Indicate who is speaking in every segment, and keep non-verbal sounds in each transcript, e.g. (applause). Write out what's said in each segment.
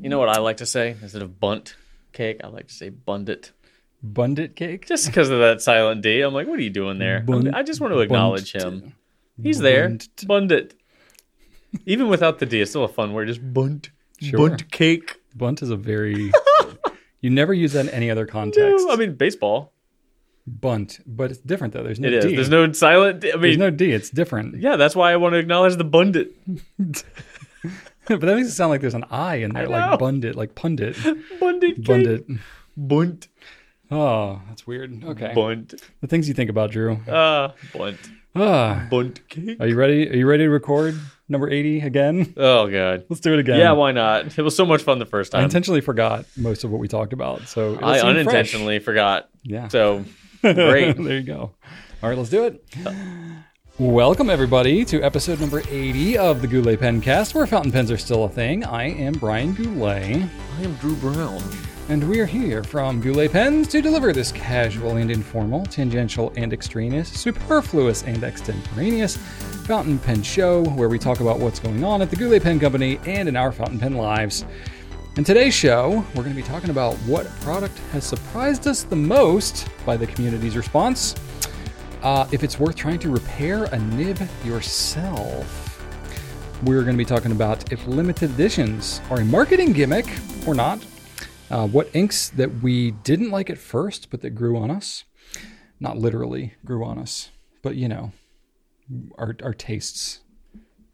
Speaker 1: You know what I like to say instead of bunt cake? I like to say bundit.
Speaker 2: Bundit cake.
Speaker 1: Just because of that silent D. I'm like, what are you doing there? I'm- I just want to acknowledge
Speaker 2: bunt-
Speaker 1: him. He's there. Bundit. Even without the D, it's still a fun word. Just bunt.
Speaker 2: Sure.
Speaker 1: Bunt cake.
Speaker 2: Bunt is a very. (laughs) you never use that in any other context.
Speaker 1: I mean, baseball.
Speaker 2: Bunt, but it's different though. There's no
Speaker 1: It is.
Speaker 2: D.
Speaker 1: There's no silent D. I
Speaker 2: There's no D. It's different.
Speaker 1: yeah, that's why I want to acknowledge the bundit. (laughs) (laughs)
Speaker 2: but that makes it sound like there's an I in there,
Speaker 1: know.
Speaker 2: like (laughs) bundit, like pundit,
Speaker 1: Bundit cake.
Speaker 2: bundit.
Speaker 1: Bunt.
Speaker 2: Oh, that's weird. Okay.
Speaker 1: Bunt.
Speaker 2: The things you think about, Drew.
Speaker 1: Ah, bunt.
Speaker 2: Ah,
Speaker 1: Bunt cake.
Speaker 2: are you ready? Are you ready to record number 80 again?
Speaker 1: Oh, God.
Speaker 2: Let's do it again.
Speaker 1: Yeah, why not? It was so much fun the first time.
Speaker 2: I intentionally forgot most of what we talked about, so it'll
Speaker 1: I
Speaker 2: seem fresh.
Speaker 1: unintentionally forgot.
Speaker 2: Yeah.
Speaker 1: So great. (laughs)
Speaker 2: there you go. All right, let's do it. Welcome, everybody, to episode number 80 of the Goulet Pencast, where fountain pens are still a thing. I am Brian Goulet,
Speaker 1: I am Drew Brown.
Speaker 2: and we are here from Goulet Pens to deliver this casual and informal, tangential and extraneous, superfluous and extemporaneous fountain pen show where we talk about what's going on at the Goulet Pen Company and in our fountain pen lives. In today's show, we're going to be talking about what product has surprised us the most by the community's response, uh, if it's worth trying to repair a nib yourself. We're going to be talking about if limited editions are a marketing gimmick or not, uh, what inks that we didn't like at first but that grew on us. Not literally grew on us, but you know, our, our tastes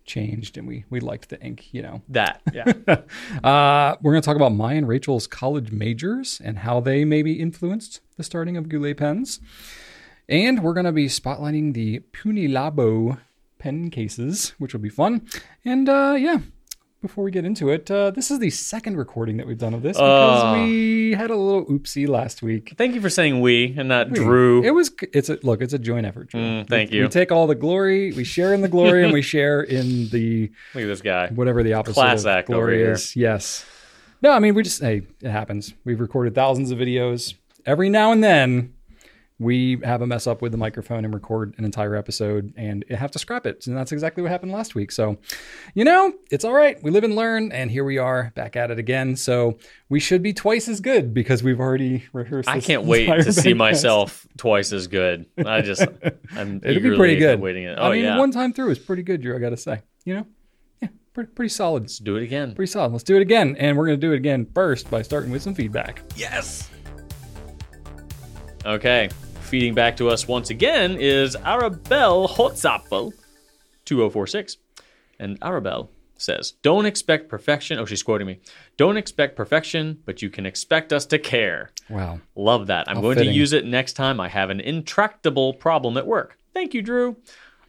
Speaker 2: changed and we, we liked the ink, you know.
Speaker 1: That. Yeah. (laughs)
Speaker 2: Uh, we're going to talk about Maya and Rachel's college majors and how they maybe influenced the starting of Goulet pens. And we're going to be spotlighting the Punilabo pen cases, which will be fun. And uh, yeah, before we get into it, uh, this is the second recording that we've done of this because
Speaker 1: Oh.
Speaker 2: we had a little oopsie last week.
Speaker 1: Thank you for saying we and not Drew.
Speaker 2: It was it's a look, it's a joint effort. Drew.
Speaker 1: Mm, thank
Speaker 2: We-
Speaker 1: you.
Speaker 2: We take all the glory, we share in the glory, and we (laughs) share in the
Speaker 1: Look at this guy.
Speaker 2: whatever the opposite
Speaker 1: Class
Speaker 2: of
Speaker 1: act over
Speaker 2: glory
Speaker 1: here.
Speaker 2: is. Yes. No, I mean we just hey, it happens. We've recorded thousands of videos. Every now and then we have a mess up with the microphone and record an entire episode and have to scrap it. And that's exactly what happened last week. So, you know, it's all right. We live and learn and here we are back at it again. So, we should be twice as good because we've already rehearsed
Speaker 1: I can't wait to see
Speaker 2: podcast.
Speaker 1: myself twice as good. I just, (laughs) I'm
Speaker 2: It'll be pretty good.
Speaker 1: awaiting it. Oh
Speaker 2: I mean,
Speaker 1: yeah,
Speaker 2: one time through is pretty good, Drew, I got to say. You know? Yeah, pretty, pretty solid.
Speaker 1: let's do it again.
Speaker 2: Pretty solid. Let's do it again. And we're going to do it again first by starting with some feedback.
Speaker 1: Yes. Okay, feeding back to us once again is Arabelle Hotzapfel, 2046. And Arabelle says, Don't expect perfection. Oh, she's quoting me. Don't expect perfection, but you can expect us to care.
Speaker 2: Wow.
Speaker 1: Love that. I'm
Speaker 2: How
Speaker 1: going
Speaker 2: fitting.
Speaker 1: to use it next time I have an intractable problem at work. Thank you, Drew.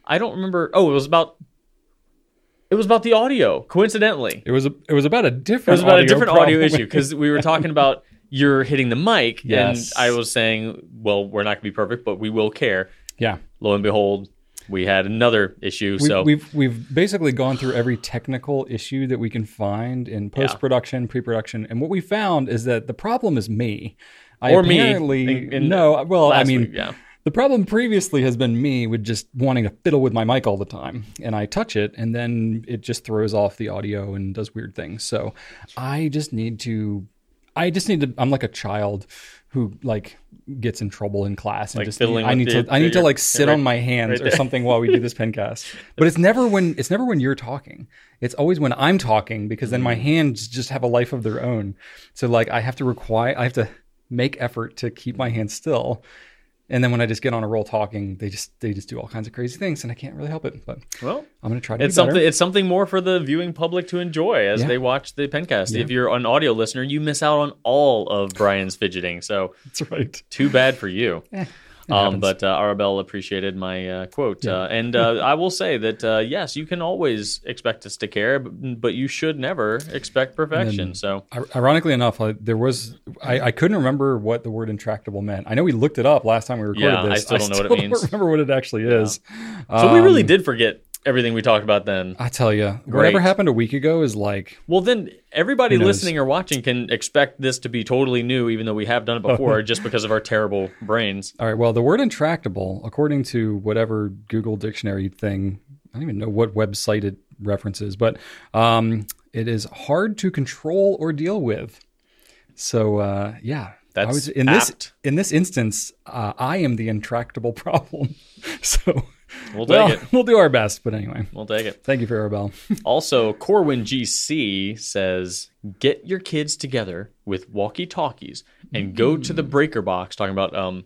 Speaker 1: I don't remember. Oh, it was about. It was about the audio. Coincidentally,
Speaker 2: It was a, it was about a different
Speaker 1: it was about a different audio issue because we were talking (laughs) about you're hitting the mic,
Speaker 2: Yes.
Speaker 1: and I was saying, well, we're not going to be perfect, but we will care.
Speaker 2: yeah.
Speaker 1: Lo and behold, we had another issue.
Speaker 2: We,
Speaker 1: so
Speaker 2: we've we've basically gone through every technical issue that we can find in post production, pre production, and what we found is that the problem is me. I
Speaker 1: Or me, in- in
Speaker 2: no. Well, I mean,
Speaker 1: week, yeah.
Speaker 2: the problem previously has been me with just wanting to fiddle with my mic all the time, and I touch it, and then it just throws off the audio and does weird things. So I just need to. I just need to. I'm like a child who like gets in trouble in class and
Speaker 1: Like
Speaker 2: just
Speaker 1: fiddling
Speaker 2: I need to I need to like sit
Speaker 1: right-
Speaker 2: on my hands
Speaker 1: right
Speaker 2: or something while we do this pencast. But it's never when it's never when you're talking. It's always when I'm talking because then my
Speaker 1: Mm.
Speaker 2: hands just have a life of their own. So like I have to require I have to make effort to keep my hands still. And then when I just get on a roll talking, they just they just do all kinds of crazy things and I can't really help it. But
Speaker 1: well,
Speaker 2: I'm gonna try to
Speaker 1: it's
Speaker 2: be better.
Speaker 1: something. It's something more for the viewing public to enjoy as
Speaker 2: Yeah.
Speaker 1: they watch the pencast. If you're an audio listener, you miss out on all of Brian's fidgeting. So (laughs)
Speaker 2: That's right.
Speaker 1: too bad for you. (laughs)
Speaker 2: Eh,
Speaker 1: Um, but uh, Arabelle appreciated my uh, quote, uh, and uh, I will say that uh, yes, you can always expect us to care, but, but you should never expect perfection. So
Speaker 2: Ironically enough, uh, there was I, I couldn't remember what the word intractable meant. I know we looked it up last time we recorded
Speaker 1: Yeah, I still don't know (laughs) what it
Speaker 2: still
Speaker 1: means.
Speaker 2: Don't remember what it actually is.
Speaker 1: so we really
Speaker 2: Um,
Speaker 1: did forget everything we talked about then.
Speaker 2: I tell you, whatever happened a week ago is like
Speaker 1: Well, then everybody listening or watching can expect this to be totally new, even though we have done it before, just because of our terrible brains.
Speaker 2: All right. Well, the word intractable, according to whatever Google dictionary thing, I don't even know what website it references, but um, It is hard to control or deal with. So uh, yeah,
Speaker 1: That's
Speaker 2: I was, in this in this instance, uh, I am the intractable (laughs) problem. so
Speaker 1: We'll take
Speaker 2: well,
Speaker 1: it. (laughs)
Speaker 2: we'll do our best. But anyway,
Speaker 1: We'll take it.
Speaker 2: thank you for Arabelle. (laughs)
Speaker 1: Also, Corwin GC says, get your kids together with walkie talkies and go to the breaker box, talking about um,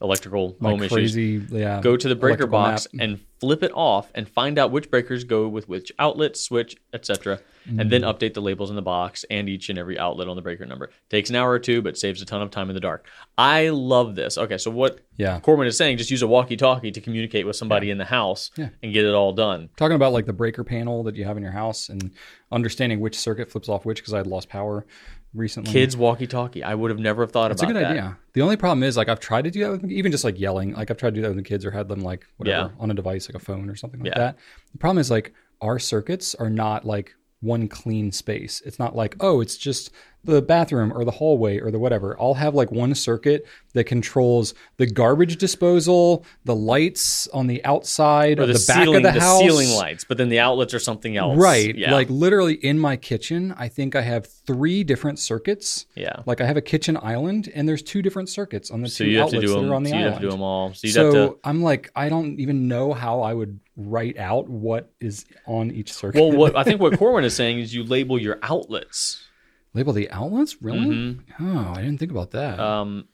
Speaker 1: electrical
Speaker 2: My
Speaker 1: home issues.
Speaker 2: yeah.
Speaker 1: Go to the breaker box
Speaker 2: map.
Speaker 1: and flip it off and find out which breakers go with which outlet, switch, etc. And then
Speaker 2: Mm.
Speaker 1: update the labels in the box and each and every outlet on the breaker number. Takes an hour or two, but saves a ton of time in the dark. I love this. Okay, so what
Speaker 2: Yeah.
Speaker 1: Corwin is saying, just use a walkie-talkie to communicate with somebody in the house
Speaker 2: Yeah.
Speaker 1: and get it all done.
Speaker 2: talking about like the breaker panel that you have in your house and understanding which circuit flips off which because I had lost power recently.
Speaker 1: Kids walkie-talkie. I would have never have thought That's about that.
Speaker 2: It's a good
Speaker 1: that.
Speaker 2: idea. The only problem is like I've tried to do that with even just like yelling. Like I've tried to do that with the kids or had them like whatever
Speaker 1: Yeah.
Speaker 2: on a device like a phone or something like
Speaker 1: Yeah.
Speaker 2: that. The problem is like our circuits are not like one clean space. It's not like oh, it's just the bathroom or the hallway or the whatever. I'll have like one circuit that controls the garbage disposal, the lights on the outside
Speaker 1: Or
Speaker 2: of
Speaker 1: the,
Speaker 2: the, back of the, house, the
Speaker 1: ceiling lights, but then the outlets are something else.
Speaker 2: Right.
Speaker 1: Yeah.
Speaker 2: Like literally in my kitchen, I think I have three different circuits.
Speaker 1: yeah.
Speaker 2: Like I have a kitchen island, and there's two different circuits on the
Speaker 1: So
Speaker 2: two
Speaker 1: you have to
Speaker 2: outlets that
Speaker 1: them.
Speaker 2: are on the
Speaker 1: so you have to do them all. So
Speaker 2: so
Speaker 1: to.
Speaker 2: I'm like, I don't even know how I would write out what is on each circuit.
Speaker 1: Well, what I think what (laughs) Corwin is saying is you label your outlets.
Speaker 2: label the outlets? Really?
Speaker 1: Mm-hmm.
Speaker 2: Oh, I didn't think about that.
Speaker 1: Um,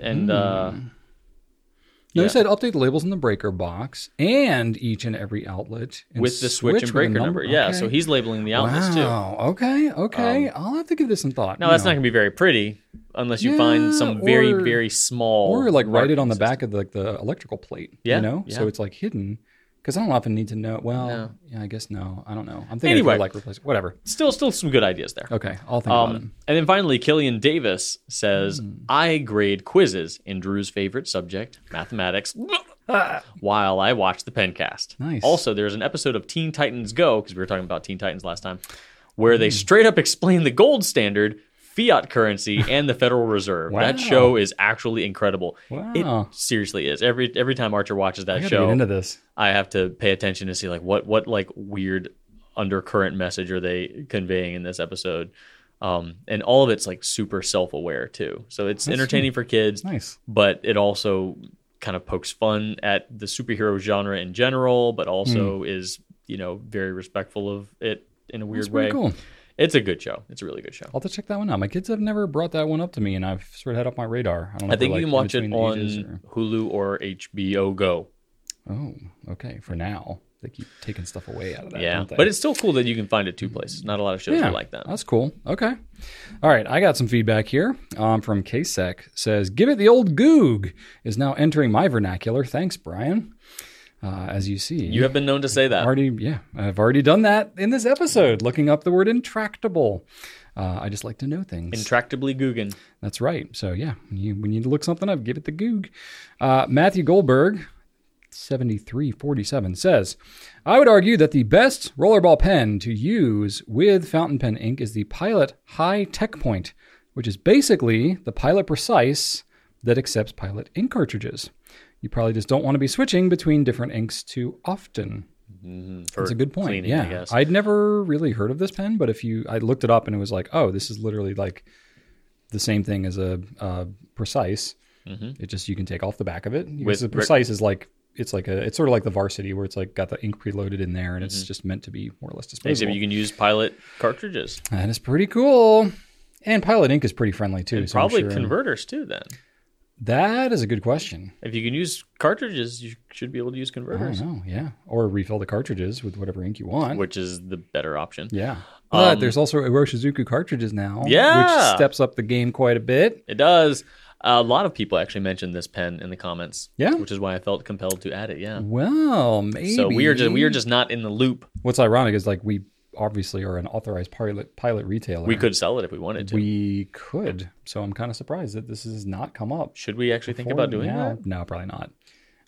Speaker 1: and uh,
Speaker 2: no,
Speaker 1: yeah.
Speaker 2: you said update the labels in the breaker box and each and every outlet and
Speaker 1: with the switch, and breaker number. Yeah.
Speaker 2: Okay.
Speaker 1: So he's labeling the outlets too.
Speaker 2: wow. Okay. Okay. I'll have to give this some thought.
Speaker 1: Now that's
Speaker 2: know.
Speaker 1: not going to be very pretty unless you find some very
Speaker 2: or-
Speaker 1: very small
Speaker 2: or like write it on the
Speaker 1: marking
Speaker 2: back of the, like the electrical plate.
Speaker 1: Yeah,
Speaker 2: You know, so it's like hidden. Because I don't often need to know. Well,
Speaker 1: No.
Speaker 2: yeah, I guess no. I don't know. I'm thinking
Speaker 1: Anyway.
Speaker 2: like replace whatever.
Speaker 1: Still, still some good ideas there.
Speaker 2: Okay, I'll think about it.
Speaker 1: Um, and then finally, Killian Davis says,
Speaker 2: Hmm.
Speaker 1: I grade quizzes in Drew's favorite subject, mathematics, (laughs) while I watch the Pencast.
Speaker 2: Nice.
Speaker 1: Also, there's an episode of Teen Titans Go, because we were talking about Teen Titans last time, where
Speaker 2: Hmm.
Speaker 1: they straight up explain the gold standard, fiat currency, (laughs) and the Federal Reserve. That show is actually incredible.
Speaker 2: Wow.
Speaker 1: It seriously is. Every every time Archer watches that
Speaker 2: gotta
Speaker 1: show,
Speaker 2: into this.
Speaker 1: I have to pay attention to see like what what like weird undercurrent message are they conveying in this episode. Um, and all of it's like super self-aware too. So it's entertaining for kids,
Speaker 2: Nice.
Speaker 1: but it also kind of pokes fun at the superhero genre in general, but also is, you know, very respectful of it in a weird.
Speaker 2: That's
Speaker 1: way.
Speaker 2: cool.
Speaker 1: It's a good show. It's a really good show.
Speaker 2: I'll have to check that one out. My kids have never brought that one up to me, and I've sort of had up my radar. I don't know.
Speaker 1: I think you
Speaker 2: like,
Speaker 1: can watch it on
Speaker 2: or-
Speaker 1: Hulu or HBO Go.
Speaker 2: Oh, okay. For now, they keep taking stuff away out of that.
Speaker 1: Yeah, but it's still cool that you can find it two places. Not a lot of shows
Speaker 2: yeah,
Speaker 1: are like that.
Speaker 2: That's cool. Okay. All right. I got some feedback here um, from KSEC. Says, give it the old goog is now entering my vernacular. Thanks, Brian. Uh, as you see,
Speaker 1: You have been known to say that.
Speaker 2: already, yeah, I've already done that in this episode, looking up the word intractable. Uh, I just like to know things.
Speaker 1: Intractably Guggen.
Speaker 2: That's right. So yeah, when you, when you need to look something up, give it the goog. Uh, Matthew Goldberg, seventy three forty seven says, I would argue that the best rollerball pen to use with fountain pen ink is the Pilot High Tech Point, which is basically the Pilot Precise that accepts Pilot ink cartridges. You probably just don't want to be switching between different inks too often.
Speaker 1: For
Speaker 2: That's a good point.
Speaker 1: cleaning,
Speaker 2: yeah. I'd never really heard of this pen, but if you, I looked it up and it was like, oh, this is literally like the same thing as a uh, precise. It just you can take off the back of it.
Speaker 1: Mm-hmm. With
Speaker 2: the precise is like it's like a it's sort of like the varsity where it's like got the ink preloaded in there and
Speaker 1: Mm-hmm.
Speaker 2: it's just meant to be more or less
Speaker 1: Except
Speaker 2: disposable.
Speaker 1: you can use pilot cartridges.
Speaker 2: That is pretty cool. And Pilot Ink is pretty friendly too.
Speaker 1: And
Speaker 2: so
Speaker 1: probably
Speaker 2: sure-
Speaker 1: converters too then.
Speaker 2: That is a good question.
Speaker 1: If you can use cartridges, you should be able to use
Speaker 2: I don't
Speaker 1: converters,
Speaker 2: know. Yeah, or refill the cartridges with whatever ink you want.
Speaker 1: which is the better option.
Speaker 2: Yeah. But
Speaker 1: Um,
Speaker 2: there's also Iroshizuku cartridges now,
Speaker 1: Yeah.
Speaker 2: which steps up the game quite a bit.
Speaker 1: It does. A lot of people actually mentioned this pen in the comments.
Speaker 2: Yeah.
Speaker 1: Which is why I felt compelled to add it. Yeah.
Speaker 2: Well, maybe.
Speaker 1: So we are just we are just not in the loop.
Speaker 2: What's ironic is like we obviously are an authorized pilot pilot retailer.
Speaker 1: We could sell it if we wanted to.
Speaker 2: We could. So I'm kind of surprised that this has not come up.
Speaker 1: Should we actually think about doing
Speaker 2: now.
Speaker 1: that?
Speaker 2: No, probably not.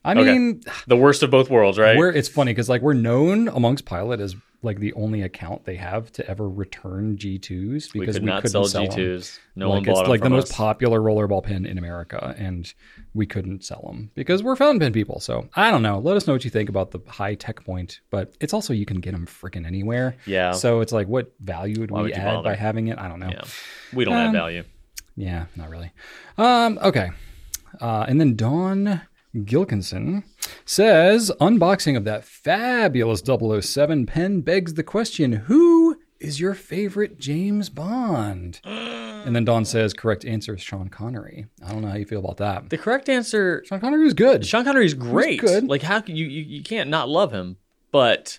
Speaker 2: I
Speaker 1: Okay.
Speaker 2: mean,
Speaker 1: The worst of both worlds, right?
Speaker 2: we're it's funny because like we're known amongst pilot as like the only account they have to ever return G2s
Speaker 1: We
Speaker 2: because
Speaker 1: could
Speaker 2: we,
Speaker 1: not
Speaker 2: couldn't
Speaker 1: sell
Speaker 2: them.
Speaker 1: G2s. No
Speaker 2: like
Speaker 1: one bought
Speaker 2: it's
Speaker 1: them
Speaker 2: like the
Speaker 1: from
Speaker 2: most popular rollerball pin in America, and we couldn't sell them because we're fountain pen people. So I don't know. Let us know what you think about the high tech point, but it's also you can get them freaking anywhere.
Speaker 1: Yeah.
Speaker 2: So it's like, what value would
Speaker 1: Why
Speaker 2: we
Speaker 1: would
Speaker 2: add
Speaker 1: bother?
Speaker 2: by having it? I don't know.
Speaker 1: Yeah. We don't add
Speaker 2: Um,
Speaker 1: value.
Speaker 2: Yeah, not really. Um, okay. Uh, and then Dawn Gilkinson says unboxing of that fabulous 007 pen begs the question who is your favorite James Bond? And then Don says correct answer is Sean Connery. I don't know how you feel about that.
Speaker 1: The correct answer
Speaker 2: Sean Connery is good.
Speaker 1: Sean Connery is great.
Speaker 2: good.
Speaker 1: Like how can you, you you can't not love him? But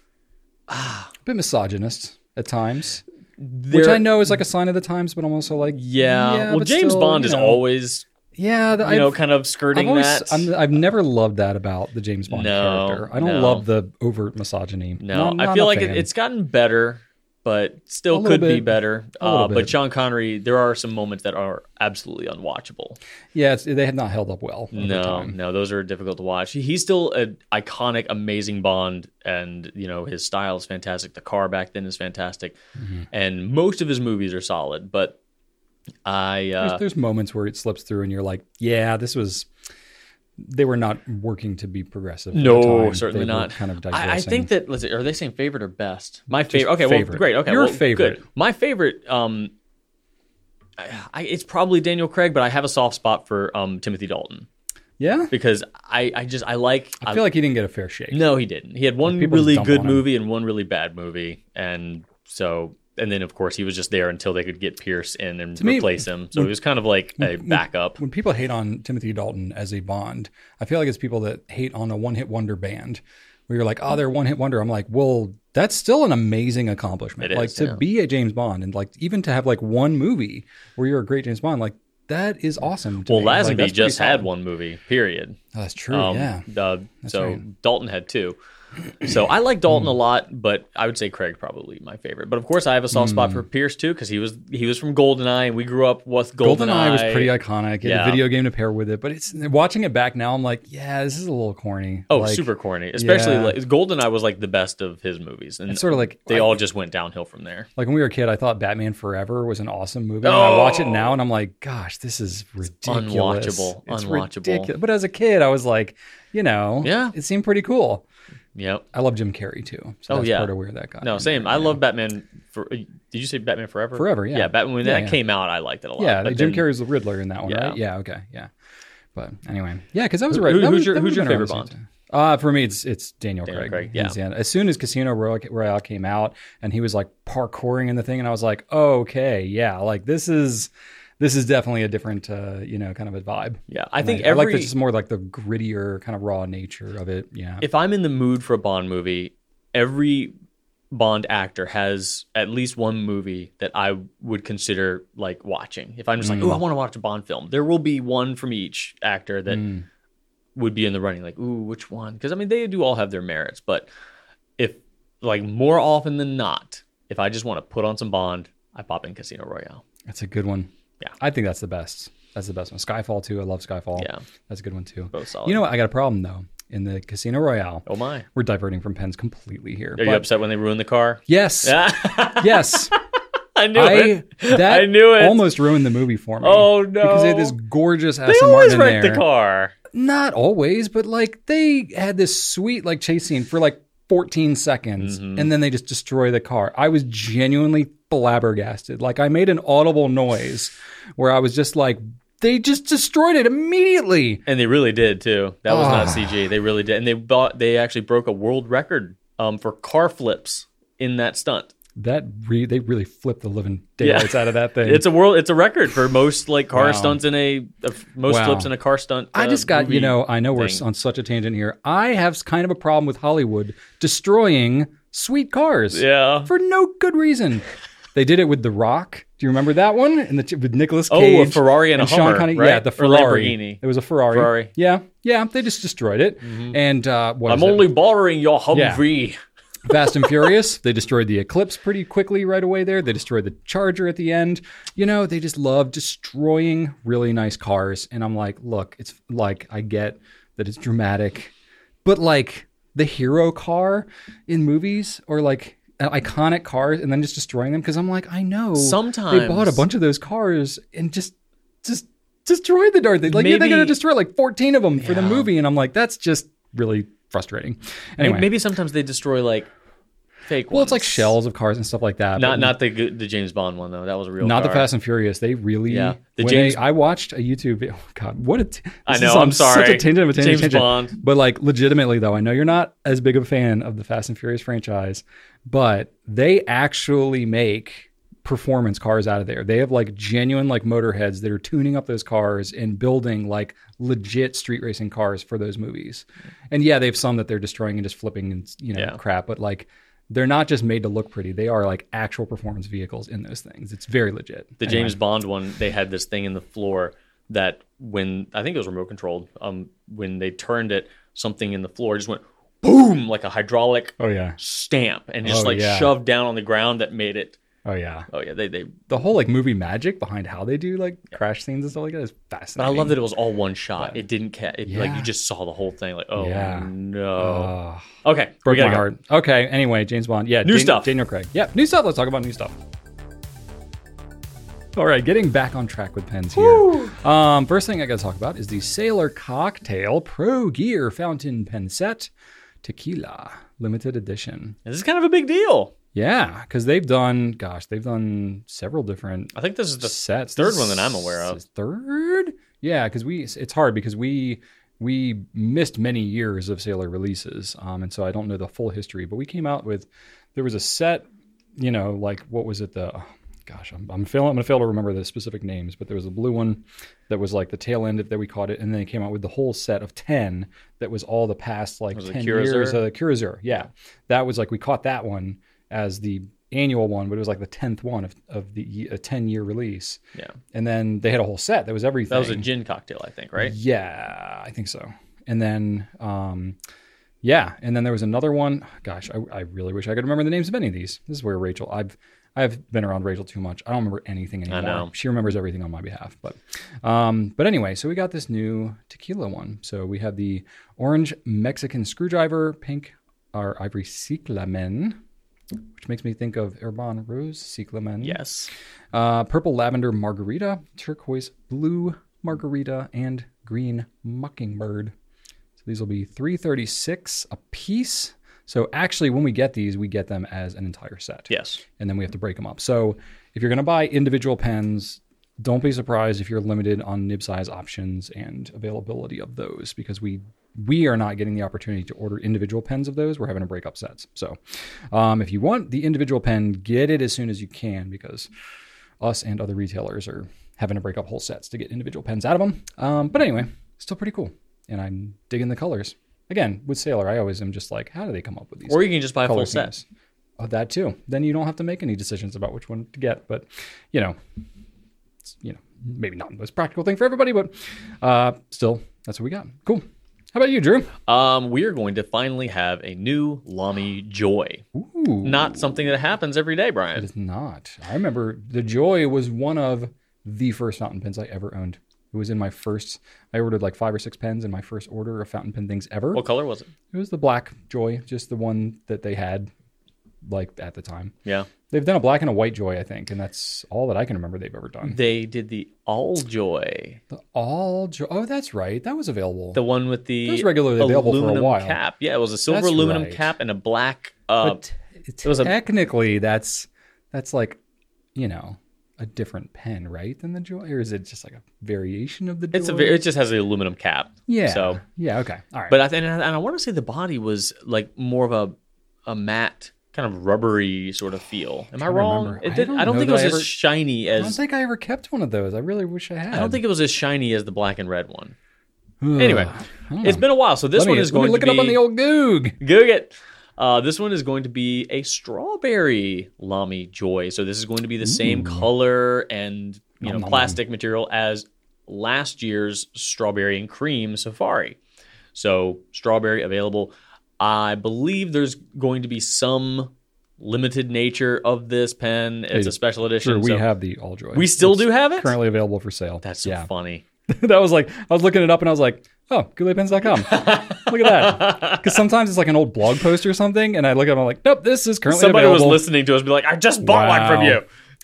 Speaker 2: A bit misogynist at times,
Speaker 1: there,
Speaker 2: which I know is like a sign of the times, but I'm also like,
Speaker 1: Yeah. well, James
Speaker 2: still,
Speaker 1: Bond
Speaker 2: you
Speaker 1: is always
Speaker 2: yeah, the,
Speaker 1: you know
Speaker 2: I've-
Speaker 1: kind of
Speaker 2: I've
Speaker 1: skirting
Speaker 2: always,
Speaker 1: that.
Speaker 2: I'm, I've never loved that about the James Bond
Speaker 1: No,
Speaker 2: character. I don't
Speaker 1: no.
Speaker 2: love the overt misogyny.
Speaker 1: no,
Speaker 2: Not-
Speaker 1: I feel like it, it's gotten better, but still could be better. Uh, but. Sean Connery, there are some moments that are absolutely unwatchable.
Speaker 2: yeah, it's, they have not held up well.
Speaker 1: No,
Speaker 2: time.
Speaker 1: no, those are difficult to watch. He's still an iconic, amazing Bond, and you know his style is fantastic. The car back then is fantastic,
Speaker 2: Mm-hmm.
Speaker 1: and most of his movies are solid. But I, uh,
Speaker 2: There's, there's moments where it slips through, and you're like, yeah, this was. They were not working to be progressive.
Speaker 1: no, certainly not.
Speaker 2: Kind of
Speaker 1: I, I think that let's see, are they saying favorite or best? My favorite. Okay,
Speaker 2: favorite.
Speaker 1: well, great. Okay,
Speaker 2: Your
Speaker 1: well,
Speaker 2: favorite.
Speaker 1: Good. My favorite. Um, I, I, it's probably Daniel Craig, but I have a soft spot for um Timothy Dalton
Speaker 2: yeah,
Speaker 1: because I, I just I like
Speaker 2: I feel like he didn't get a fair shake.
Speaker 1: No, he didn't. He had one really good
Speaker 2: on
Speaker 1: movie and one really bad movie, and so and then of course he was just there until they could get Pierce in and
Speaker 2: me,
Speaker 1: replace him. So he was kind of like a backup.
Speaker 2: When people hate on Timothy Dalton as a Bond, I feel like it's people that hate on a one-hit wonder band. Where you're like, oh, they're one-hit wonder. I'm like, well, that's still an amazing accomplishment.
Speaker 1: It
Speaker 2: like
Speaker 1: is,
Speaker 2: to
Speaker 1: yeah.
Speaker 2: be a James Bond and like even to have like one movie where you're a great James Bond, like that is awesome. To
Speaker 1: Well,
Speaker 2: me.
Speaker 1: Lazenby
Speaker 2: that's
Speaker 1: just had one movie. Period.
Speaker 2: Oh, that's true.
Speaker 1: Um,
Speaker 2: yeah.
Speaker 1: uh, so
Speaker 2: right.
Speaker 1: Dalton had two. So I like Dalton a
Speaker 2: Hmm.
Speaker 1: lot, but I would say Craig probably my favorite. But of course, I have a soft spot
Speaker 2: Hmm.
Speaker 1: for Pierce too because he was he was from Goldeneye, and we grew up with Goldeneye.
Speaker 2: GoldenEye was pretty iconic. It
Speaker 1: Yeah.
Speaker 2: a video game to pair with it, but it's watching it back now. I'm like, yeah, this is a little corny.
Speaker 1: Oh,
Speaker 2: Like,
Speaker 1: super corny. Especially
Speaker 2: yeah.
Speaker 1: like, Goldeneye was like the best of his movies, and
Speaker 2: It's sort of like
Speaker 1: they all just went downhill from there.
Speaker 2: like when we were a kid. I thought Batman Forever was an awesome movie. And I watch it now, and I'm like, gosh, this is ridiculous.
Speaker 1: unwatchable.
Speaker 2: It's
Speaker 1: Unwatchable.
Speaker 2: ridiculous. But as a kid, I was like, you know,
Speaker 1: Yeah.
Speaker 2: it seemed pretty cool.
Speaker 1: Yep.
Speaker 2: I love Jim Carrey too. So
Speaker 1: Oh,
Speaker 2: that's
Speaker 1: yeah.
Speaker 2: part of where that got.
Speaker 1: No, same.
Speaker 2: there,
Speaker 1: I love Batman. For did you say Batman Forever?
Speaker 2: Forever, yeah.
Speaker 1: Yeah, Batman when
Speaker 2: Yeah,
Speaker 1: that
Speaker 2: yeah.
Speaker 1: came out, I liked it a lot.
Speaker 2: Yeah,
Speaker 1: but
Speaker 2: Jim
Speaker 1: then-
Speaker 2: Carrey's the Riddler in that one,
Speaker 1: Yeah.
Speaker 2: right? Yeah. Okay. Yeah. But anyway, yeah, because that was right.
Speaker 1: who- who's
Speaker 2: was-
Speaker 1: your- who's your favorite
Speaker 2: time. Uh, for me, it's it's Daniel,
Speaker 1: Daniel
Speaker 2: Craig.
Speaker 1: Craig, yeah.
Speaker 2: As soon as Casino Royale, Royale came out and he was like parkouring in the thing, and I was like, oh, okay, yeah, like this is this is definitely a different, uh, you know, kind of a vibe.
Speaker 1: Yeah, I
Speaker 2: And
Speaker 1: think
Speaker 2: I,
Speaker 1: every
Speaker 2: like the, just more like the grittier, kind of raw nature of it. Yeah.
Speaker 1: if I'm in the mood for a Bond movie, every Bond actor has at least one movie that I would consider like watching. If I'm just like, oh, I want to watch a Bond film, there will be one from each actor that
Speaker 2: Mm.
Speaker 1: would be in the running. Like, ooh, which one? Because I mean, they do all have their merits, but if like more often than not, if I just want to put on some Bond, I pop in Casino Royale.
Speaker 2: That's a good one.
Speaker 1: Yeah.
Speaker 2: I think that's the best. That's the best one. Skyfall too. I love Skyfall.
Speaker 1: Yeah.
Speaker 2: That's a good one too.
Speaker 1: Both solid.
Speaker 2: You know what? I got a problem though. In the Casino Royale,
Speaker 1: Oh my!
Speaker 2: we're diverting from pens completely here.
Speaker 1: Are you upset when they ruined the car?
Speaker 2: Yes. (laughs) yes.
Speaker 1: I knew
Speaker 2: I
Speaker 1: it.
Speaker 2: that
Speaker 1: I knew it.
Speaker 2: almost ruined the movie for me.
Speaker 1: Oh, no.
Speaker 2: Because they had this gorgeous
Speaker 1: They always
Speaker 2: Martin
Speaker 1: wreck
Speaker 2: there.
Speaker 1: the car.
Speaker 2: Not always, but like they had this sweet like chase scene for like 14 seconds
Speaker 1: Mm-hmm.
Speaker 2: and then they just destroy the car. I was genuinely flabbergasted. Like I made an audible noise where I was just like they just destroyed it immediately.
Speaker 1: And they really did too. That was not
Speaker 2: Ah.
Speaker 1: CG. They really did. And they bought. They actually broke a world record um, for car flips in that stunt.
Speaker 2: That re- they really flipped the living daylights out of that thing.
Speaker 1: It's a world. It's a record for most like car
Speaker 2: Wow.
Speaker 1: stunts in a most
Speaker 2: Wow.
Speaker 1: flips in a car stunt.
Speaker 2: I
Speaker 1: uh,
Speaker 2: just got, you know, I know we're
Speaker 1: thing.
Speaker 2: on such a tangent here. I have kind of a problem with Hollywood destroying sweet cars
Speaker 1: Yeah.
Speaker 2: for no good reason. They did it with The Rock. Do you remember that one? And the with Nicolas
Speaker 1: Oh,
Speaker 2: Cage.
Speaker 1: a Ferrari and a
Speaker 2: Sean
Speaker 1: Hummer,
Speaker 2: Connery.
Speaker 1: right?
Speaker 2: Yeah, the Ferrari.
Speaker 1: Lamborghini.
Speaker 2: It was a Ferrari.
Speaker 1: Ferrari. Mm-hmm.
Speaker 2: Yeah, yeah. They just destroyed it. And uh, what
Speaker 1: I'm
Speaker 2: is it?
Speaker 1: only borrowing your Humvee.
Speaker 2: Fast and Furious. They destroyed the Eclipse pretty quickly right away there. They destroyed the Charger at the end. You know, they just love destroying really nice cars. And I'm like, look, it's like, I get that it's dramatic, but like the hero car in movies or like iconic cars and then just destroying them because I'm like, I know
Speaker 1: Sometimes they
Speaker 2: bought a bunch of those cars and just just destroyed the darn thing. Like yeah, they're gonna destroy like 14 of them for the movie, and I'm like, that's just really frustrating. Anyway,
Speaker 1: Maybe sometimes they destroy like fake
Speaker 2: well, it's like shells of cars and stuff like that.
Speaker 1: Not not the the James Bond one though. That was a real.
Speaker 2: not the. Fast and Furious. They really,
Speaker 1: Yeah. The James-
Speaker 2: they- I watched a YouTube. video- (laughs) Oh God, what a! T-
Speaker 1: I know, I'm
Speaker 2: on Such
Speaker 1: sorry.
Speaker 2: a tangent of a tangent,
Speaker 1: James. Bond.
Speaker 2: But like, legitimately though, I know you're not as big of a fan of the Fast and Furious franchise, but they actually make performance cars out of there. They have like genuine like motorheads that are tuning up those cars and building like legit street racing cars for those movies. And yeah, they have some that they're destroying and just flipping and you know
Speaker 1: Yeah.
Speaker 2: crap, but like they're not just made to look pretty. They are like actual performance vehicles in those things. It's very legit.
Speaker 1: The
Speaker 2: Anyway.
Speaker 1: James Bond one, they had this thing in the floor that when I think it was remote controlled. Um, when they turned it, something in the floor just went boom like a hydraulic
Speaker 2: Oh yeah.
Speaker 1: stamp and just
Speaker 2: Oh,
Speaker 1: like
Speaker 2: yeah.
Speaker 1: shoved down on the ground that made it.
Speaker 2: Oh yeah.
Speaker 1: Oh yeah, they they.
Speaker 2: The whole like movie magic behind how they do like crash scenes and stuff like that is fascinating.
Speaker 1: But I love that it was all one shot. It didn't ca- it, like you just saw the whole thing. Like oh
Speaker 2: Yeah.
Speaker 1: no.
Speaker 2: Oh,
Speaker 1: okay,
Speaker 2: broke my
Speaker 1: go.
Speaker 2: heart. Okay. Anyway, James Bond. Yeah.
Speaker 1: New
Speaker 2: Dan-
Speaker 1: stuff.
Speaker 2: Daniel Craig. Yeah. New stuff. Let's talk about new stuff. All right, getting back on track with pens here. Um, first thing I got to talk about is the Sailor Cocktail Pro Gear Fountain Pen Set Tequila Limited Edition.
Speaker 1: This is kind of a big deal.
Speaker 2: Yeah, because they've done, gosh, they've done several different
Speaker 1: I think this is the
Speaker 2: sets.
Speaker 1: third one that I'm aware of.
Speaker 2: Third? Yeah, because we it's hard because we we missed many years of Sailor releases, um, and so I don't know the full history. But we came out with there was a set, you know, like what was it? The gosh, I'm I'm failing. I'm gonna fail to remember the specific names, but there was a blue one that was like the tail end of that we caught it, and then they came out with the whole set of ten that was all the past like ten years. Uh, Kurazur, yeah, that was like we caught that one as the annual one, but it was like the tenth one of, of the a ten year release.
Speaker 1: yeah.
Speaker 2: And then they had a whole set that was everything.
Speaker 1: That was a gin cocktail, I think, right?
Speaker 2: Yeah, I think so. And then, um, yeah, and then there was another one. Gosh, I, I really wish I could remember the names of any of these. This is where Rachel. I've I've been around Rachel too much. I don't remember anything anymore.
Speaker 1: know.
Speaker 2: She remembers everything on my behalf. But um, but anyway, so we got this new tequila one. So we have the orange Mexican screwdriver, pink our ivory cyclamen, which makes me think of Urban Rose cyclamen.
Speaker 1: Yes.
Speaker 2: Uh, purple lavender margarita, turquoise blue margarita, and green mockingbird. So these will be 336 a piece. So actually, when we get these, we get them as an entire set.
Speaker 1: Yes.
Speaker 2: And then we have to break them up. So if you're going to buy individual pens, don't be surprised if you're limited on nib size options and availability of those because we we are not getting the opportunity to order individual pens of those. We're having to break up sets. So um, if you want the individual pen, get it as soon as you can because us and other retailers are having to break up whole sets to get individual pens out of them. Um, but anyway, still pretty cool. And I'm digging the colors. Again, with Sailor, I always am just like, how do they come up with these?
Speaker 1: Or you can just buy a full set.
Speaker 2: Oh, that too. Then you don't have to make any decisions about which one to get. But you know, it's, you know, maybe not the most practical thing for everybody, but uh, still, that's what we got. Cool. How about you, Drew?
Speaker 1: Um, we are going to finally have a new Lamy Joy.
Speaker 2: Ooh,
Speaker 1: Not something that happens every day, Brian.
Speaker 2: It is not. I remember the Joy was one of the first fountain pens I ever owned. It was in my first. I ordered like five or six pens in my first order of fountain pen things ever.
Speaker 1: What color was it?
Speaker 2: It was the black Joy, just the one that they had, like at the time.
Speaker 1: Yeah.
Speaker 2: They've done a black and a white Joy, I think, and that's all that I can remember they've ever done.
Speaker 1: They did the All Joy,
Speaker 2: The all Joy. Oh, that's right. That was available.
Speaker 1: the one with the
Speaker 2: That was regularly available for a
Speaker 1: aluminum
Speaker 2: while.
Speaker 1: cap. Yeah, it was a silver
Speaker 2: That's
Speaker 1: aluminum
Speaker 2: right.
Speaker 1: cap and a black. Uh,
Speaker 2: t-
Speaker 1: was a-
Speaker 2: technically, that's that's like, you know, a different pen, right? Than the Joy, or is it just like a variation of the Joy?
Speaker 1: it's a. It just has the aluminum cap.
Speaker 2: yeah.
Speaker 1: So,
Speaker 2: yeah. Okay. All right.
Speaker 1: but I think, and I want to say the body was like more of a, a matte kind of rubbery sort of feel. Am I wrong?
Speaker 2: remember.
Speaker 1: It
Speaker 2: I don't
Speaker 1: I don't think it was as shiny
Speaker 2: I don't think I ever kept one of those. I really wish I had.
Speaker 1: I don't think it was as shiny as the black and red one.
Speaker 2: Ugh.
Speaker 1: Anyway,
Speaker 2: I don't
Speaker 1: been a while, so this
Speaker 2: let
Speaker 1: one
Speaker 2: me,
Speaker 1: is going
Speaker 2: look
Speaker 1: to
Speaker 2: it
Speaker 1: be
Speaker 2: up on the old Goog.
Speaker 1: Goog it. Uh, this one is going to be a strawberry Lamy Joy. So this is going to be the same color and you know
Speaker 2: Nom, nom,
Speaker 1: plastic material as last year's strawberry and cream Safari. So strawberry available. I believe there's going to be some limited nature of this pen. It's a special edition.
Speaker 2: Sure, we
Speaker 1: so
Speaker 2: have the All Joy.
Speaker 1: we still
Speaker 2: It's
Speaker 1: do have it.
Speaker 2: currently available for sale.
Speaker 1: That's so
Speaker 2: yeah. (laughs)
Speaker 1: funny.
Speaker 2: that was like I was looking it up and I was like, oh, gouletpens.com. (laughs) Look at that. Because sometimes it's like an old blog post or something, and I look at it, I'm like, nope, this is currently
Speaker 1: Somebody was listening to us be like, I just bought one from you.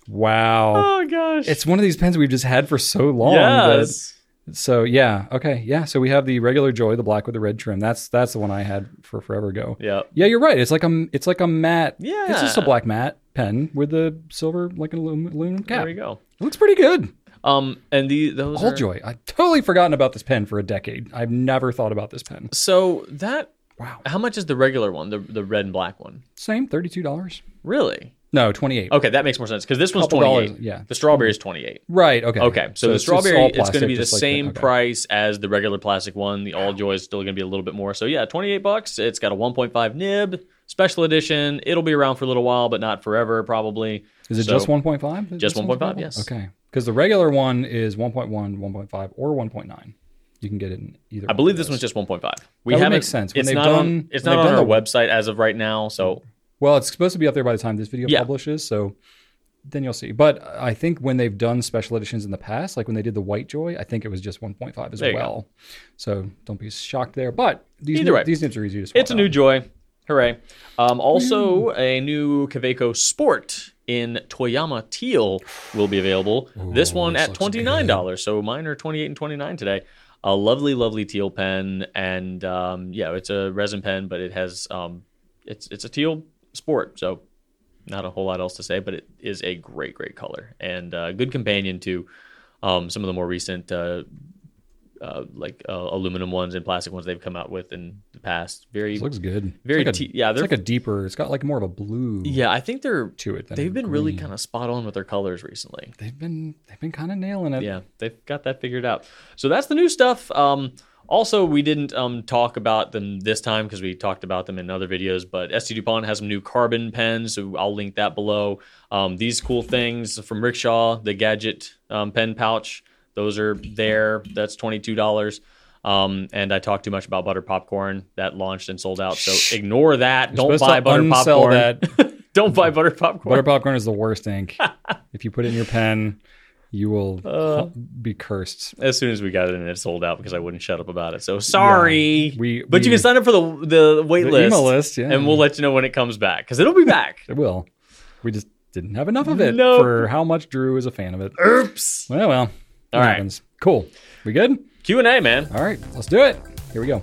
Speaker 2: Wow.
Speaker 1: Oh gosh.
Speaker 2: It's one of these pens we've just had for so long. that-
Speaker 1: yes.
Speaker 2: So yeah, okay, yeah. So we have the regular Joy, the black with the red trim. That's that's the one I had for forever ago.
Speaker 1: Yeah.
Speaker 2: Yeah, you're right. It's like a it's like a matte.
Speaker 1: Yeah.
Speaker 2: It's just a black matte pen with the silver like an alum- aluminum cap.
Speaker 1: There you go.
Speaker 2: It looks pretty good.
Speaker 1: Um, and the those
Speaker 2: All
Speaker 1: are,
Speaker 2: joy. I totally forgotten about this pen for a decade. I've never thought about this pen.
Speaker 1: So that
Speaker 2: Wow.
Speaker 1: how much is the regular one, the the red and black one?
Speaker 2: Same, thirty-two dollars.
Speaker 1: Really?
Speaker 2: No, twenty-eight.
Speaker 1: Okay, that makes more sense because this one's twenty eight.
Speaker 2: dollars, yeah.
Speaker 1: The strawberry is twenty eight.
Speaker 2: Right. Okay.
Speaker 1: Okay, so, the
Speaker 2: it's
Speaker 1: strawberry it's going to be the
Speaker 2: like
Speaker 1: same
Speaker 2: okay.
Speaker 1: price as the regular plastic one. The all joy is still going to be a little bit more. So yeah, twenty eight bucks. It's got a one point five nib, special edition. It'll be around for a little while, but not forever probably.
Speaker 2: Is it
Speaker 1: So-
Speaker 2: just one point five?
Speaker 1: Just 1.5, yes.
Speaker 2: Okay. Because the regular one is 1.1, 1.5, or one point nine. You can get it in either.
Speaker 1: I believe this one's just one point five. We
Speaker 2: That
Speaker 1: haven't.
Speaker 2: sense. When
Speaker 1: It's not
Speaker 2: done-
Speaker 1: on. It's not on our
Speaker 2: done
Speaker 1: website as of right now. So
Speaker 2: Well, it's supposed to be up there by the time this video
Speaker 1: Yeah.
Speaker 2: publishes, so then you'll see. But I think when they've done special editions in the past, like when they did the White Joy, I think it was just 1.5 as
Speaker 1: There
Speaker 2: well. So don't be shocked there. But these
Speaker 1: Either
Speaker 2: nib-
Speaker 1: way.
Speaker 2: these nibs are easy to
Speaker 1: It's a new joy. Hooray. Um, also, a new Kaweco Sport in Toyama Teal will be available. this one at $29. So mine are 28 and 29 today. A lovely, lovely teal pen. And um, yeah, it's a resin pen, but it has, um, it's, it's a teal sport. So not a whole lot else to say, but it is a great, great color and a good companion to um, some of the more recent uh, uh, like uh, aluminum ones and plastic ones they've come out with in the past. Very
Speaker 2: This looks good.
Speaker 1: very
Speaker 2: like a,
Speaker 1: te- yeah,
Speaker 2: it's like a deeper. It's got like more of a blue
Speaker 1: yeah. I think they're
Speaker 2: to it.
Speaker 1: They've been really kind of spot on with their colors recently.
Speaker 2: They've been they've been kind of nailing it.
Speaker 1: Yeah, they've got that figured out. So that's the new stuff. Um, also, we didn't um, talk about them this time because we talked about them in other videos. But ST Dupont has some new carbon pens, so I'll link that below. Um, these cool things from Rickshaw, the Gadget um, pen pouch, those are there. That's twenty two dollars. Um, and I talked too much about butter popcorn that launched and sold out. So ignore that. Don't buy butter popcorn.
Speaker 2: that. (laughs)
Speaker 1: Don't buy butter popcorn.
Speaker 2: Butter popcorn is the worst ink. (laughs) if you put it in your pen, you will
Speaker 1: Uh.
Speaker 2: be cursed.
Speaker 1: as soon as we got it in, it sold out because I wouldn't shut up about it. So sorry.
Speaker 2: We-
Speaker 1: but you can sign up for the the wait
Speaker 2: The
Speaker 1: list,
Speaker 2: email list, yeah.
Speaker 1: and we'll let you know when it comes back because it'll be back. (laughs)
Speaker 2: It will. We just didn't have enough of it
Speaker 1: Nope.
Speaker 2: for how much Drew is a fan of it.
Speaker 1: Oops.
Speaker 2: Well, well.
Speaker 1: All right.
Speaker 2: happens. Cool. We good?
Speaker 1: Q and A, man.
Speaker 2: All right. Let's do it. Here we go.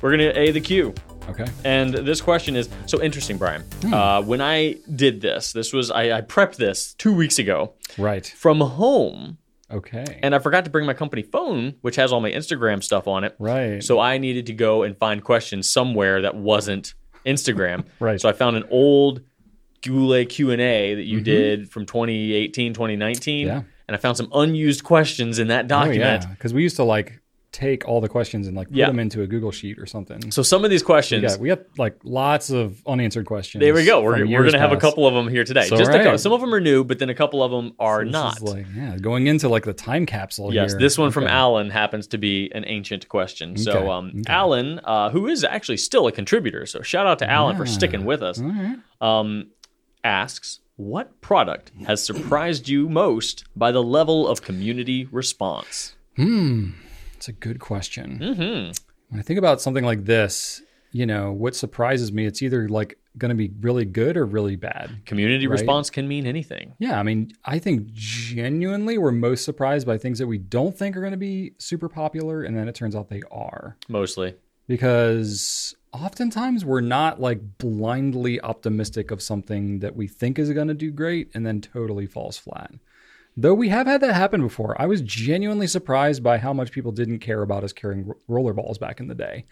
Speaker 1: We're gonna A the Q.
Speaker 2: Okay.
Speaker 1: And this question is so interesting, Brian.
Speaker 2: Hmm.
Speaker 1: Uh, when I did this, this was I, I prepped this two weeks ago
Speaker 2: Right.
Speaker 1: from home,
Speaker 2: Okay.
Speaker 1: and I forgot to bring my company phone, which has all my Instagram stuff on it.
Speaker 2: right.
Speaker 1: So I needed to go and find questions somewhere that wasn't Instagram. (laughs)
Speaker 2: Right.
Speaker 1: So I found an old Goulet Q&A that you did from 2018, 2019.
Speaker 2: Mm-hmm. Yeah.
Speaker 1: And I found some unused questions in that
Speaker 2: oh,
Speaker 1: document.
Speaker 2: yeah. Because we used to like take all the questions and like put
Speaker 1: Yeah.
Speaker 2: them into a Google sheet or something.
Speaker 1: So some of these questions,
Speaker 2: Yeah, we have like lots of unanswered questions.
Speaker 1: there we go. We're, we're going to have a couple of them here today.
Speaker 2: So,
Speaker 1: Just a couple.
Speaker 2: right.
Speaker 1: Some of them are new, but then a couple of them are
Speaker 2: This
Speaker 1: not.
Speaker 2: like yeah, going into like the time capsule.
Speaker 1: Yes,
Speaker 2: here.
Speaker 1: this one from Alan happens to be an ancient question.
Speaker 2: Okay,
Speaker 1: So, um,
Speaker 2: okay.
Speaker 1: Alan, uh, who is actually still a contributor, so shout out to Alan for sticking with us.
Speaker 2: Right.
Speaker 1: um, asks, What product has surprised you most by the level of community response?
Speaker 2: It's a good question. Mm-hmm. When I think about something like this, you know, what surprises me, it's either like going to be really good or really bad.
Speaker 1: Community
Speaker 2: Right.
Speaker 1: response can mean anything.
Speaker 2: Yeah, I mean, I think genuinely we're most surprised by things that we don't think are going to be super popular, and then it turns out they are.
Speaker 1: Mostly.
Speaker 2: Because oftentimes we're not like blindly optimistic of something that we think is going to do great and then totally falls flat. Though we have had that happen before. I was genuinely surprised by how much people didn't care about us carrying ro- rollerballs back in the day.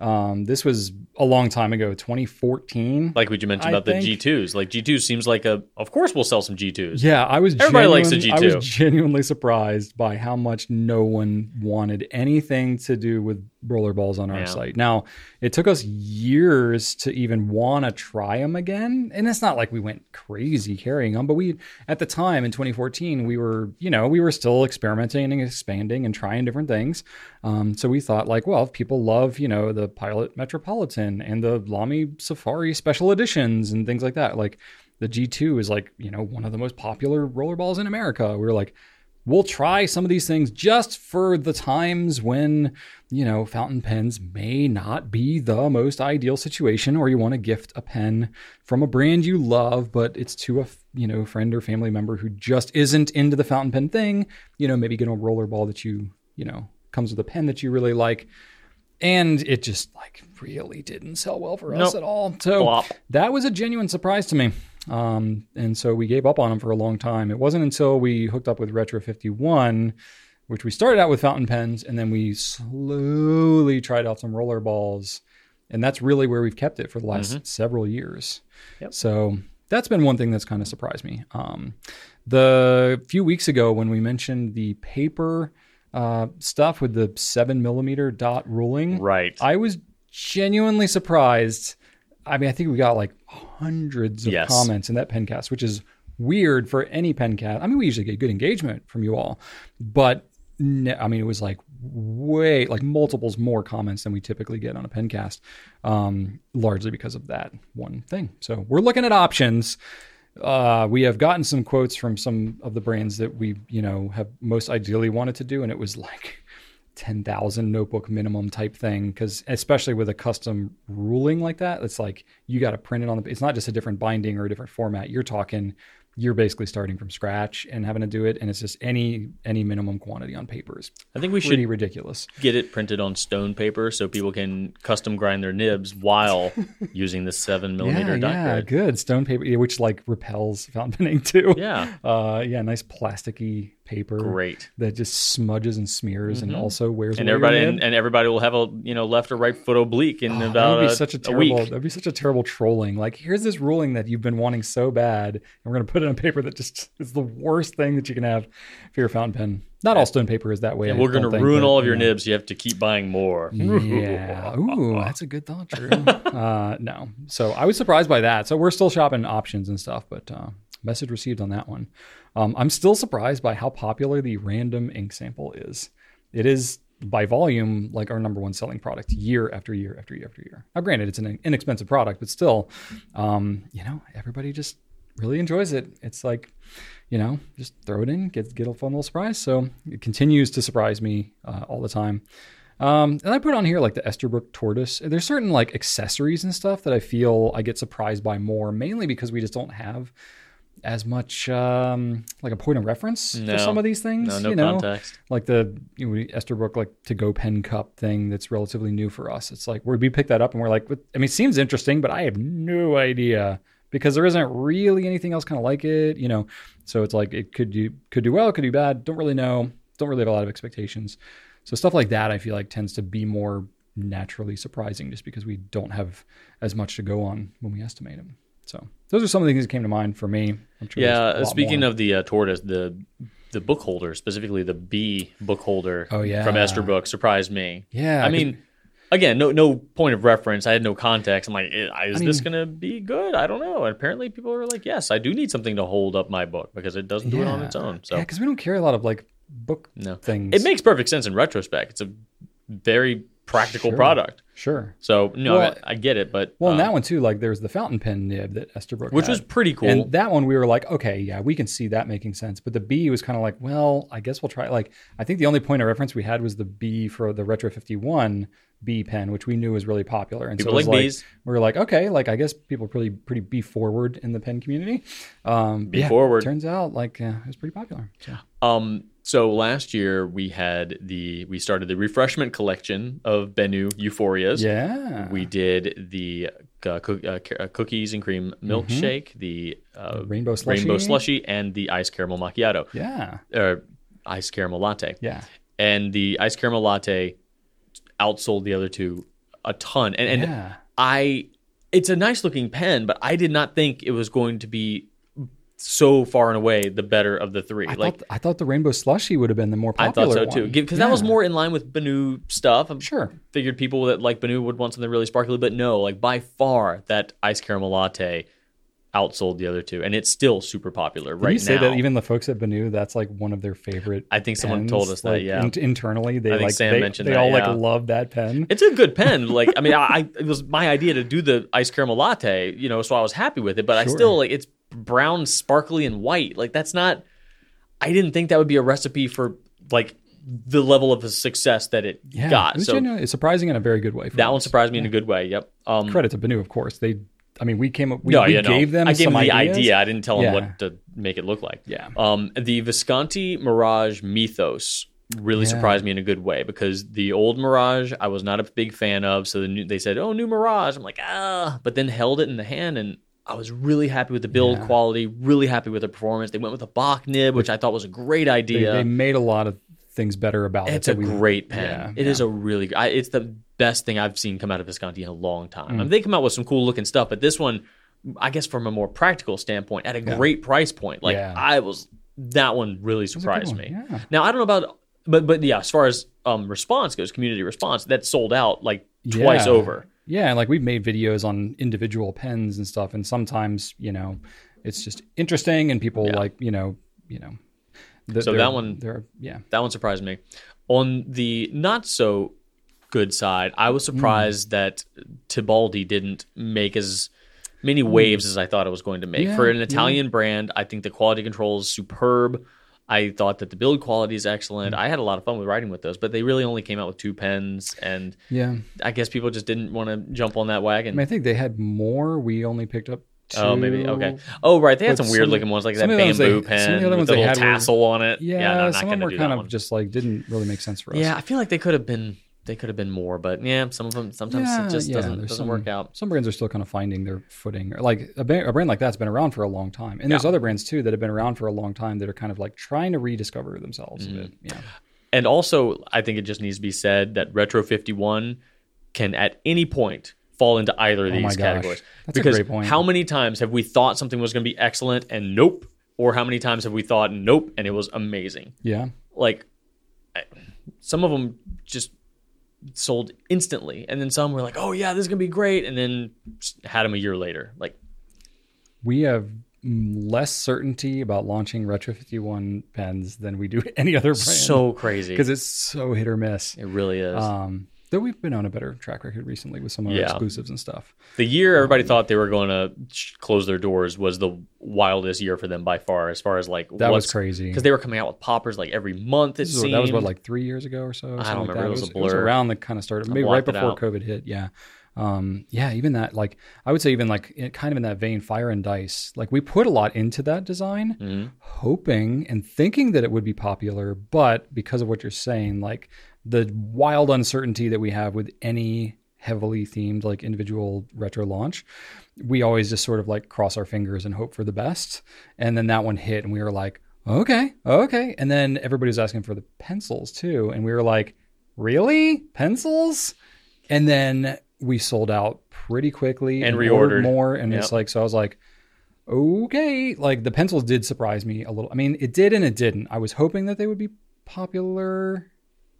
Speaker 2: Um, this was a long time ago, 2014.
Speaker 1: Like what you mentioned
Speaker 2: I
Speaker 1: about the G2s. Like G2 seems like a, of course we'll sell some G2s.
Speaker 2: Yeah, I was.
Speaker 1: Everybody likes the
Speaker 2: genuine- I
Speaker 1: G2.
Speaker 2: was genuinely surprised by how much no one wanted anything to do with rollerballs on our
Speaker 1: Yeah.
Speaker 2: site. Now, it took us years to even want to try them again, and it's not like we went crazy carrying them, but we at the time in 2014 we were, you know, we were still experimenting and expanding and trying different things. Um, so we thought like, well, if people love, you know, the Pilot Metropolitan and the Lamy Safari special editions and things like that, like the G2 is like, you know, one of the most popular rollerballs in America. We were like, we'll try some of these things just for the times when, you know, fountain pens may not be the most ideal situation or you want to gift a pen from a brand you love, but it's to a, you know, friend or family member who just isn't into the fountain pen thing. You know, maybe get a rollerball that you, you know, comes with a pen that you really like. And it just like really didn't sell well for us
Speaker 1: Nope.
Speaker 2: at all. So
Speaker 1: Flop.
Speaker 2: that was a genuine surprise to me. Um, and so we gave up on them for a long time. It wasn't until we hooked up with Retro 51, which we started out with fountain pens, and then we slowly tried out some roller balls. And that's really where we've kept it for the last several years.
Speaker 1: Yep.
Speaker 2: So that's been one thing that's kind of surprised me. Um, the few weeks ago when we mentioned the paper uh, stuff with the seven millimeter dot ruling,
Speaker 1: Right.
Speaker 2: I was genuinely surprised. I mean, I think we got like hundreds of
Speaker 1: Yes.
Speaker 2: comments in that pencast, which is weird for any pencast. I mean, we usually get good engagement from you all, but ne- I mean, it was like way, like multiples more comments than we typically get on a pencast, um, largely because of that one thing. So we're looking at options. Uh, we have gotten some quotes from some of the brands that we, you know, have most ideally wanted to do, and it was like (laughs) 10,000 notebook minimum type thing because especially with a custom ruling like that it's like you got to print it on the it's not just a different binding or a different format. You're talking you're basically starting from scratch and having to do it and it's just any any minimum quantity on paper is
Speaker 1: I think we should
Speaker 2: ridiculous.
Speaker 1: get it printed on stone paper so people can custom grind their nibs while (laughs) using the seven millimeter
Speaker 2: yeah, yeah
Speaker 1: grid.
Speaker 2: good. Stone paper which like repels fountain (laughs) penning too.
Speaker 1: Yeah,
Speaker 2: uh yeah nice plasticky paper
Speaker 1: great.
Speaker 2: that just smudges and smears and also wears
Speaker 1: Mm-hmm. And everybody and, and everybody will have a you know left or right foot oblique in
Speaker 2: Oh, that
Speaker 1: about
Speaker 2: would be
Speaker 1: a,
Speaker 2: such a terrible.
Speaker 1: week.
Speaker 2: That'd be such a terrible trolling. Like, here's this ruling that you've been wanting so bad, and we're gonna put it on paper that just is the worst thing that you can have for your fountain pen. Not all stone paper is that way.
Speaker 1: And we're going to ruin
Speaker 2: but,
Speaker 1: all of your
Speaker 2: you know.
Speaker 1: nibs. You have to keep buying more.
Speaker 2: Yeah. (laughs) Ooh, that's a good thought, Drew. uh, no. So I was surprised by that. So we're still shopping options and stuff, but uh, message received on that one. Um, I'm still surprised by how popular the random ink sample is. It is by volume like our number one selling product year after year after year after year. Now, granted, it's an inexpensive product, but still, um, you know, everybody just really enjoys it. It's like, you know, just throw it in, get get a fun little surprise. So it continues to surprise me uh, all the time. Um, and I put on here like the Esterbrook tortoise. There's certain like accessories and stuff that I feel I get surprised by more, mainly because we just don't have as much um, like a point of reference
Speaker 1: No.
Speaker 2: for some of these things.
Speaker 1: No, no
Speaker 2: you know?
Speaker 1: context.
Speaker 2: like the you know, Esterbrook like to go pen cup thing that's relatively new for us. It's like we pick that up and we're like, I mean, it seems interesting, but I have no idea because there isn't really anything else kind of like it, you know. So it's like it could do could do well, could do bad. Don't really know. Don't really have a lot of expectations. So stuff like that, I feel like tends to be more naturally surprising, just because we don't have as much to go on when we estimate them. So those are some of the things that came to mind for me. I'm sure
Speaker 1: Yeah.
Speaker 2: there's a lot
Speaker 1: Speaking
Speaker 2: more.
Speaker 1: of the uh, tortoise, the the book holder, specifically the B book holder
Speaker 2: Oh, yeah.
Speaker 1: from Esther Esterbrook, surprised me.
Speaker 2: yeah,
Speaker 1: I mean, again, no no point of reference. I had no context. I'm like, is
Speaker 2: I
Speaker 1: this going to be good? I don't know. And apparently, people are like, yes, I do need something to hold up my book because it doesn't do it on its own. So
Speaker 2: yeah, because we don't carry a lot of like book
Speaker 1: no,
Speaker 2: things.
Speaker 1: it makes perfect sense in retrospect. It's a very practical
Speaker 2: Sure.
Speaker 1: product.
Speaker 2: Sure.
Speaker 1: So no,
Speaker 2: Well-
Speaker 1: I, I get it, but
Speaker 2: Well, and
Speaker 1: uh,
Speaker 2: that one too, like there's the fountain pen nib that Esterbrook
Speaker 1: which
Speaker 2: had.
Speaker 1: was pretty cool.
Speaker 2: And that one we were like, okay, yeah, we can see that making sense. But the B was kind of like, well, I guess we'll try. Like, I think the only point of reference we had was the B for the Retro 51 B pen, which we knew was really popular. And
Speaker 1: People
Speaker 2: so it was
Speaker 1: like Bs.
Speaker 2: we were like, okay, like I guess people are pretty pretty B forward in the pen community. Um,
Speaker 1: B
Speaker 2: yeah,
Speaker 1: forward.
Speaker 2: Turns out like uh, it was pretty popular. So.
Speaker 1: Um, so last year we had the we started the refreshment collection of Benu Euphorias.
Speaker 2: Yeah,
Speaker 1: We did the uh, cook, uh, uh, cookies and cream milkshake, the uh,
Speaker 2: Mm-hmm. rainbow slushy.
Speaker 1: rainbow slushy, and the ice caramel macchiato
Speaker 2: Yeah,
Speaker 1: or ice caramel latte.
Speaker 2: yeah,
Speaker 1: And the ice caramel latte outsold the other two a ton. And, and
Speaker 2: yeah.
Speaker 1: I, it's a nice looking pen, but I did not think it was going to be so far and away the better of the three.
Speaker 2: I
Speaker 1: like
Speaker 2: thought I thought the rainbow slushy would have been the more popular.
Speaker 1: I thought so too, because that was more in line with Benu stuff. I'm
Speaker 2: sure.
Speaker 1: figured people that like Benu would want something really sparkly, but no, like by far that ice caramel latte outsold the other two, and it's still super popular
Speaker 2: Did
Speaker 1: right
Speaker 2: you say
Speaker 1: now.
Speaker 2: that even the folks at Benu, that's like one of their favorite.
Speaker 1: I think someone
Speaker 2: pens?
Speaker 1: told us that,
Speaker 2: Like,
Speaker 1: yeah.
Speaker 2: in- internally, they
Speaker 1: I think
Speaker 2: like
Speaker 1: Sam
Speaker 2: they,
Speaker 1: mentioned
Speaker 2: they
Speaker 1: that,
Speaker 2: all
Speaker 1: yeah.
Speaker 2: like love that pen.
Speaker 1: it's a good pen. Like I mean, I, I it was my idea to do the ice caramel latte, you know, so I was happy with it. But I
Speaker 2: Sure.
Speaker 1: still like it's brown, sparkly, and white. Like that's not. I didn't think that would be a recipe for like the level of success that it
Speaker 2: Yeah,
Speaker 1: got.
Speaker 2: it was
Speaker 1: So
Speaker 2: genuine- it's surprising in a very good way. For
Speaker 1: that one surprised me in a good way. Yep. Um,
Speaker 2: Credit to Benu, of course. They, I mean, we came up. We,
Speaker 1: no,
Speaker 2: we
Speaker 1: yeah, no.
Speaker 2: gave them.
Speaker 1: I gave
Speaker 2: some
Speaker 1: them the
Speaker 2: ideas.
Speaker 1: idea. I didn't tell them what to make it look like.
Speaker 2: Yeah.
Speaker 1: Um, the Visconti Mirage Mythos really
Speaker 2: Yeah.
Speaker 1: surprised me in a good way because the old Mirage I was not a big fan of. So the new, they said, "Oh, new Mirage." I'm like, ah, but then held it in the hand and. I was really happy with the build
Speaker 2: Yeah.
Speaker 1: quality, really happy with the performance. They went with a Bock nib, which I thought was a great
Speaker 2: They,
Speaker 1: idea.
Speaker 2: they made a lot of things better about it.
Speaker 1: It's a
Speaker 2: we-
Speaker 1: great pen.
Speaker 2: Yeah,
Speaker 1: It is
Speaker 2: yeah.
Speaker 1: a really. I, it's the best thing I've seen come out of Visconti in a long time.
Speaker 2: Mm.
Speaker 1: I mean, they come out with some cool looking stuff, but this one, I guess, from a more practical standpoint, at a great price point, like
Speaker 2: Yeah.
Speaker 1: I was, that one really surprised
Speaker 2: one,
Speaker 1: me.
Speaker 2: yeah.
Speaker 1: Now I don't know about, but but yeah, as far as um response goes, community response, that sold out like twice
Speaker 2: Yeah.
Speaker 1: over.
Speaker 2: Yeah, and like we've made videos on individual pens and stuff, and sometimes you know it's just interesting, and people
Speaker 1: Yeah.
Speaker 2: like you know you know. Th-
Speaker 1: So that one-
Speaker 2: yeah,
Speaker 1: That one surprised me. On the not so good side, I
Speaker 2: Hmm.
Speaker 1: was surprised that Tibaldi didn't make as many waves as I thought it was going to make.
Speaker 2: Hmm. Yeah,
Speaker 1: For an
Speaker 2: yeah.
Speaker 1: Italian brand, I think the quality control is superb. I thought that the build quality is excellent.
Speaker 2: Hmm.
Speaker 1: I had a lot of fun with writing with those, but they really only came out with two pens, and
Speaker 2: yeah.
Speaker 1: I guess people just didn't want to jump on that wagon.
Speaker 2: I mean, I think they had more. We only picked up. Two.
Speaker 1: Oh, maybe okay. Oh, right. They had
Speaker 2: But
Speaker 1: some weird
Speaker 2: some-
Speaker 1: looking ones like that
Speaker 2: some of those
Speaker 1: bamboo
Speaker 2: they-
Speaker 1: pen
Speaker 2: the other
Speaker 1: with
Speaker 2: ones
Speaker 1: the little
Speaker 2: had were-
Speaker 1: tassel on it.
Speaker 2: Yeah,
Speaker 1: no,
Speaker 2: some of them were kind of
Speaker 1: one.
Speaker 2: just like didn't really make sense for us.
Speaker 1: Yeah, I feel like they could have been. They could have been more, but yeah, some of them sometimes
Speaker 2: Yeah,
Speaker 1: it just
Speaker 2: yeah,
Speaker 1: doesn't doesn't
Speaker 2: some-
Speaker 1: work out.
Speaker 2: Some brands are still kind of finding their footing. Like a, ba- a brand like that's been around for a long time, and there's other brands too that have been around for a long time that are kind of like trying to rediscover themselves. A bit. Mm-hmm. Yeah,
Speaker 1: And also, I think it just needs to be said that Retro 51 can at any point fall into either of
Speaker 2: Oh
Speaker 1: these categories.
Speaker 2: That's a
Speaker 1: because
Speaker 2: great point.
Speaker 1: how many times have we thought something was going to be excellent and nope? Or how many times have we thought nope and it was amazing?
Speaker 2: yeah,
Speaker 1: Like I- some of them just sold instantly, and then some were like, "Oh yeah, this is gonna be great," and then had them a year later. Like
Speaker 2: we have less certainty about launching Retro 51 pens than we do (laughs) any other brand.
Speaker 1: so crazy (laughs)
Speaker 2: because it's so hit or miss.
Speaker 1: it really is.
Speaker 2: Um, though we've been on a better track record recently with some of our
Speaker 1: Yeah.
Speaker 2: exclusives and stuff.
Speaker 1: The year everybody thought they were going to sh- close their doors was the wildest year for them by far, as far as like
Speaker 2: That was crazy.
Speaker 1: because they were coming out with poppers like every month. It
Speaker 2: what-
Speaker 1: seemed
Speaker 2: that was what like three years ago or so. or
Speaker 1: I don't
Speaker 2: like
Speaker 1: remember. It was a blur.
Speaker 2: around the kind of started, maybe right before. COVID hit. Yeah, um, yeah. Even that, like, I would say, even like it, kind of in that vein, Fire and Dice. Like we put a lot into that design,
Speaker 1: Mm-hmm.
Speaker 2: hoping and thinking that it would be popular, but because of what you're saying, like the wild uncertainty that we have with any heavily themed like individual retro launch we always just sort of like cross our fingers and hope for the best. And then that one hit and we were like okay okay. And then everybody was asking for the pencils too. And we were like really? Pencils? And then we sold out pretty quickly
Speaker 1: And
Speaker 2: ordered
Speaker 1: reordered.
Speaker 2: more. And it's like so i was like okay. Like the pencils did surprise me a little. I mean it did and it didn't. I was hoping that they would be popular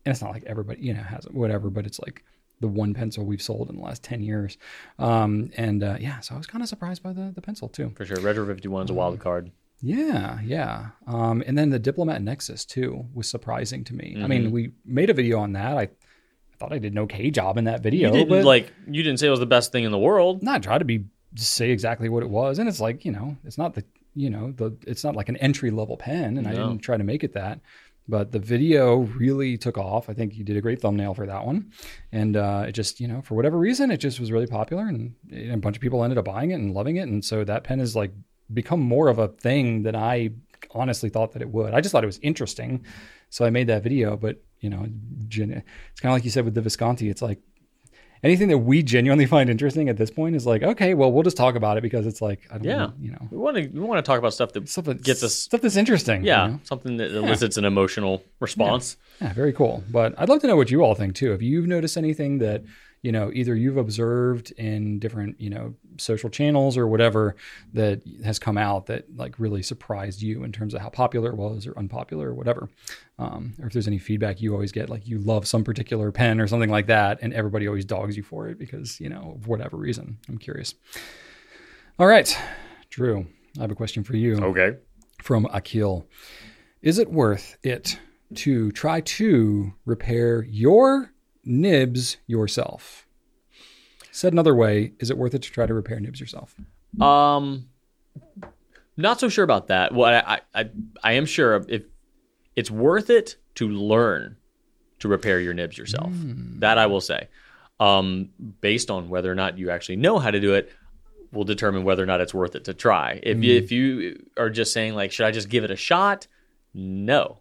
Speaker 2: and it's not like everybody you know has it whatever but it's like the one pencil we've sold in the last 10 years um and uh yeah so i was kind of surprised by the the pencil too
Speaker 1: for sure. Retro 51 is a wild card.
Speaker 2: yeah yeah um and then the diplomat nexus too was surprising to me i
Speaker 1: Mm-hmm.
Speaker 2: mean we made a video on that i, I thought i did an okay job in that video
Speaker 1: You
Speaker 2: but
Speaker 1: like you didn't say it was the best thing in the world.
Speaker 2: not try to be say exactly what it was and it's like you know it's not the you know the it's not like an entry level pen and i didn't try to make it that but the video really took off. I think you did a great thumbnail for that one. And uh, it just you know for whatever reason it just was really popular and, and a bunch of people ended up buying it and loving it. And so that pen has like become more of a thing than i honestly thought that it would. I just thought it was interesting. So i made that video but you know it's kind of like you said with the visconti it's like anything that we genuinely (laughs) find interesting at this point is like, okay, well, we'll just talk about it because it's like, I don't
Speaker 1: Yeah.
Speaker 2: know, you know,
Speaker 1: We want to we want to talk about stuff that
Speaker 2: stuff that
Speaker 1: gets us
Speaker 2: stuff that's interesting. you
Speaker 1: yeah
Speaker 2: know?
Speaker 1: something that elicits an emotional response.
Speaker 2: Yeah, very cool. But I'd love to know what you all think too. If you've noticed anything that, you know, either you've observed in different, you know, social channels or whatever that has come out that like really surprised you in terms of how popular it was or unpopular or whatever. Um, or if there's any feedback you always get, like you love some particular pen or something like that, and everybody always dogs you for it because, you know, of whatever reason. I'm curious. All right, Drew, I have a question for you
Speaker 1: Okay.
Speaker 2: from Akil. Is it worth it to try to repair your nibs yourself? Said another way, is it worth it to try to repair nibs yourself?
Speaker 1: Um, Not so sure about that. Well, I, I, I am sure if it's worth it to learn to repair your nibs yourself. That I will say. Um, based on whether or not you actually know how to do it, will determine whether or not it's worth it to try. If you, if you are just saying like, should I just give it a shot? No.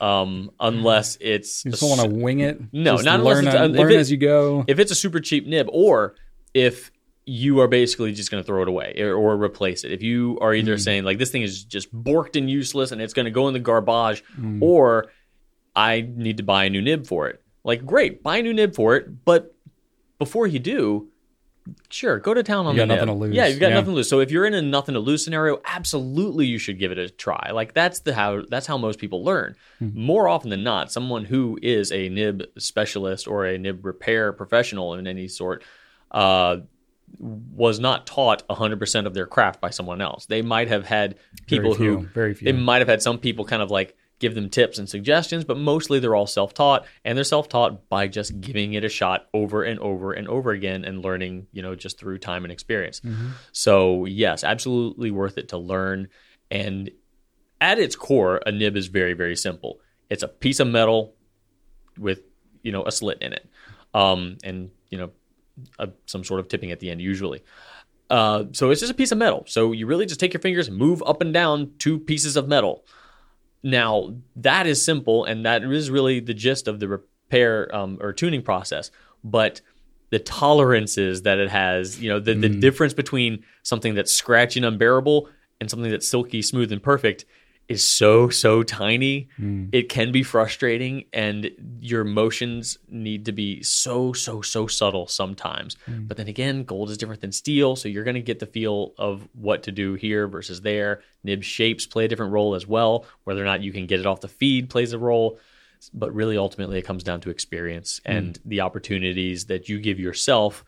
Speaker 1: Um, unless it's
Speaker 2: You just don't want to wing it.
Speaker 1: No,
Speaker 2: Just
Speaker 1: not unless
Speaker 2: learn,
Speaker 1: it's-
Speaker 2: a-
Speaker 1: if
Speaker 2: learn
Speaker 1: it-
Speaker 2: as you go.
Speaker 1: if it's a super cheap nib or if you are basically just going to throw it away or, or replace it if you are either saying like this thing is just borked and useless and it's going to go in the garbage or i need to buy a new nib for it like great buy a new nib for it but before you do sure go to town on
Speaker 2: You
Speaker 1: the
Speaker 2: got nothing
Speaker 1: nib.
Speaker 2: to lose.
Speaker 1: yeah you've got
Speaker 2: Yeah.
Speaker 1: nothing to lose so if you're in a nothing to lose scenario absolutely you should give it a try like that's the how that's how most people learn
Speaker 2: Hmm.
Speaker 1: more often than not someone who is a nib specialist or a nib repair professional in any sort uh, was not taught 100% of their craft by someone else they might have had people
Speaker 2: few,
Speaker 1: who
Speaker 2: very few.
Speaker 1: they might have had some people kind of like give them tips and suggestions but mostly they're all self-taught and they're self-taught by just giving it a shot over and over and over again and learning you know just through time and experience. So yes absolutely worth it to learn. And at its core a nib is very very simple. It's a piece of metal with you know a slit in it um, and you know a, some sort of tipping at the end usually. Uh, so it's just a piece of metal. So you really just take your fingers move up and down two pieces of metal now that is simple and that is really the gist of the repair um, or tuning process. But the tolerances that it has you know the, the difference between something that's scratchy and unbearable and something that's silky smooth and perfect is so so tiny hmm. it can be frustrating and your motions need to be so so so subtle sometimes. Hmm. But then again gold is different than steel so you're going to get the feel of what to do here versus there. Nib shapes play a different role as well. Whether or not you can get it off the feed plays a role. But really ultimately it comes down to experience hmm. and the opportunities that you give yourself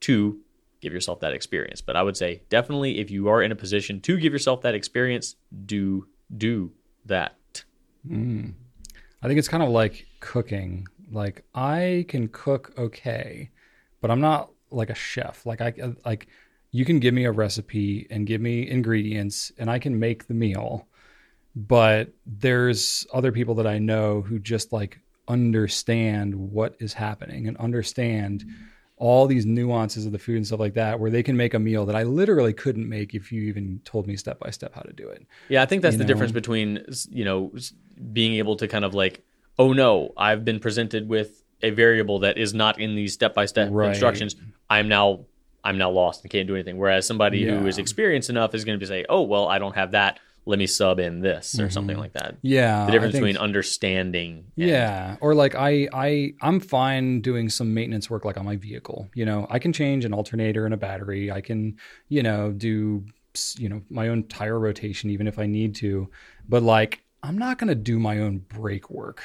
Speaker 1: to give yourself that experience. But i would say definitely if you are in a position to give yourself that experience do do that mm.
Speaker 2: I think it's kind of like cooking. Like I can cook okay, but I'm not like a chef. Like I like you can give me a recipe and give me ingredients and I can make the meal. But there's other people that I know who just like understand what is happening and understand all these nuances of the food and stuff like that where they can make a meal that I literally couldn't make if you even told me step by step how to do it.
Speaker 1: Yeah, I think that's
Speaker 2: You
Speaker 1: the
Speaker 2: know?
Speaker 1: difference between you know being able to kind of like, oh no, I've been presented with a variable that is not in these step by step instructions. I'm now I'm now lost and can't do anything. Whereas somebody who
Speaker 2: Yeah.
Speaker 1: is experienced enough is going to be say, oh well, I don't have that. Let me sub in this or something like that.
Speaker 2: Yeah.
Speaker 1: The difference
Speaker 2: Mm-hmm. Think-
Speaker 1: between understanding. and-
Speaker 2: Yeah, or like I I I'm fine doing some maintenance work like on my vehicle. You know, I can change an alternator and a battery. I can, you know, do you know, my own tire rotation even if I need to. But like I'm not going to do my own brake work.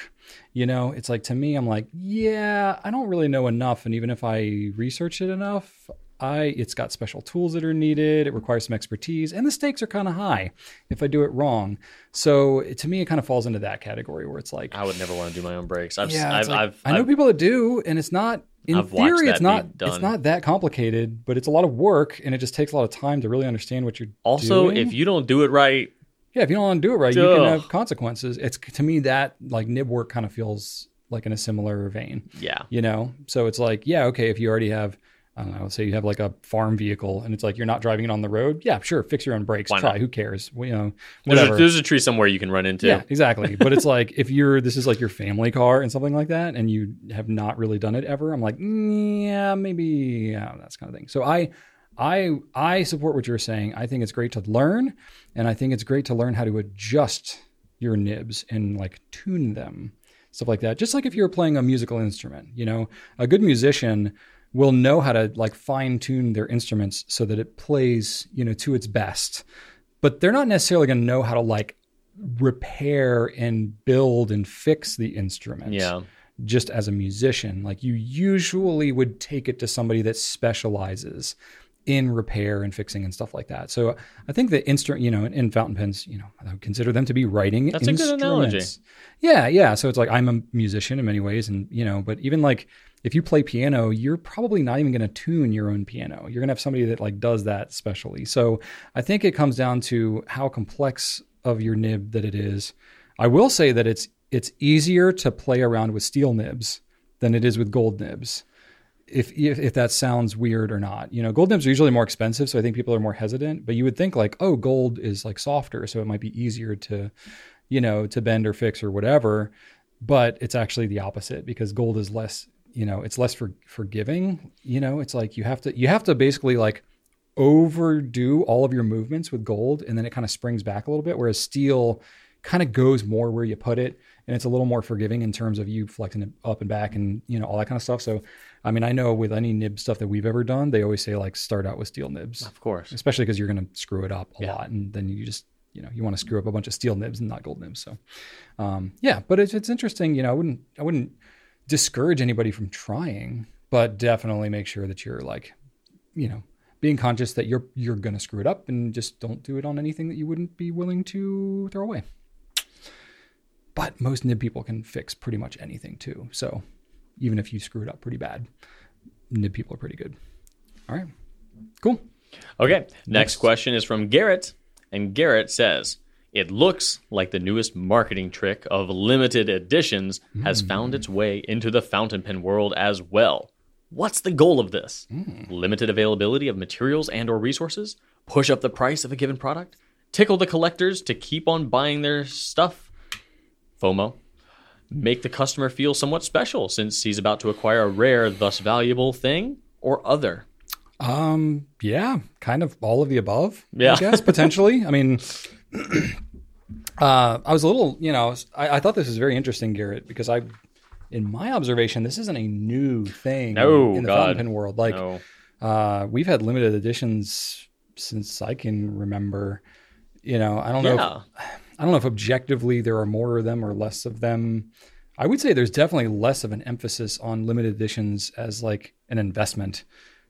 Speaker 2: You know, it's like to me I'm like, yeah, I don't really know enough and even if I research it enough, I it's got special tools that are needed. It requires some expertise, and the stakes are kind of high if I do it wrong. So to me, it kind of falls into that category where it's like,
Speaker 1: I would never want to do my own brakes. I've,
Speaker 2: yeah,
Speaker 1: I've,
Speaker 2: like-
Speaker 1: I've,
Speaker 2: I know
Speaker 1: I've-
Speaker 2: people that do, and it's not. In theory, it's not. It's not that complicated, but it's a lot of work, and it just takes a lot of time to really understand what you're
Speaker 1: also
Speaker 2: doing.
Speaker 1: if you don't do it right,
Speaker 2: yeah, if you don't want to do it right, you can have consequences. It's to me that like nib work kind of feels like in a similar vein,
Speaker 1: yeah,
Speaker 2: you know. So it's like, yeah, okay, if you already have. I don't know. Say you have like a farm vehicle, and it's like you're not driving it on the road. Yeah, sure. Fix your own brakes.
Speaker 1: Why
Speaker 2: Try.
Speaker 1: not?
Speaker 2: Who cares? Well, you know,
Speaker 1: there's a, there's a tree somewhere you can run into.
Speaker 2: Yeah, exactly. But it's like if you're this is like your family car and something like that, and you have not really done it ever. I'm like, mm, yeah, maybe yeah, that's kind of thing. So I, I, I support what you're saying. I think it's great to learn, and I think it's great to learn how to adjust your nibs and like tune them, stuff like that. Just like if you're playing a musical instrument, you know, a good musician will know how to like fine tune their instruments so that it plays, you know, to its best. But they're not necessarily going to know how to like repair and build and fix the instrument.
Speaker 1: Yeah.
Speaker 2: Just as a musician, like you usually would take it to somebody that specializes in repair and fixing and stuff like that. So I think the instrument, you know, in, in fountain pens, you know, I would consider them to be writing
Speaker 1: That's a good
Speaker 2: instruments.
Speaker 1: analogy.
Speaker 2: Yeah, yeah. So it's like I'm a musician in many ways, and you know, but even like if you play piano, you're probably not even going to tune your own piano. You're going to have somebody that like does that specially. So I think it comes down to how complex of your nib that it is. I will say that it's it's easier to play around with steel nibs than it is with gold nibs. If, if if that sounds weird or not, you know, gold nibs are usually more expensive, so I think people are more hesitant. But you would think like, oh, gold is like softer, so it might be easier to, you know, to bend or fix or whatever. But it's actually the opposite because gold is less you know it's less for forgiving you know it's like you have to you have to basically like overdo all of your movements with gold and then it kind of springs back a little bit whereas steel kind of goes more where you put it and it's a little more forgiving in terms of you flexing it up and back and you know all that kind of stuff so i mean i know with any nib stuff that we've ever done they always say like start out with steel nibs
Speaker 1: Of course.
Speaker 2: especially because you're going to screw it up a
Speaker 1: Yeah.
Speaker 2: lot and then you just you know you want to screw up a bunch of steel nibs and not gold nibs so um, yeah but it's, it's interesting you know i wouldn't i wouldn't discourage anybody from trying but definitely make sure that you're like you know being conscious that you're you're to screw it up and just don't do it on anything that you wouldn't be willing to throw away but most nib people can fix pretty much anything too so even if you screw it up pretty bad nib people are pretty good all right cool
Speaker 1: Okay. Next question is from Garrett. And Garrett says, It looks like the newest marketing trick of limited editions has found its way into the fountain pen world as well. What's the goal of this? Limited availability of materials and or resources? Push up the price of a given product? Tickle the collectors to keep on buying their stuff? FOMO. Make the customer feel somewhat special since he's about to acquire a rare, thus valuable thing? Or other?
Speaker 2: Um, yeah, kind of all of the above.
Speaker 1: Yeah.
Speaker 2: I guess potentially. I mean, (laughs) (clears throat) uh, I was a little, you know, I, I thought this was very interesting, Garrett, because I, in my observation, this isn't a new thing
Speaker 1: No,
Speaker 2: in the
Speaker 1: God.
Speaker 2: fountain pen world. Like,
Speaker 1: No.
Speaker 2: uh, we've had limited editions since I can remember. You know, I don't know.
Speaker 1: Yeah.
Speaker 2: If, I don't know if objectively there are more of them or less of them. I would say there's definitely less of an emphasis on limited editions as like an investment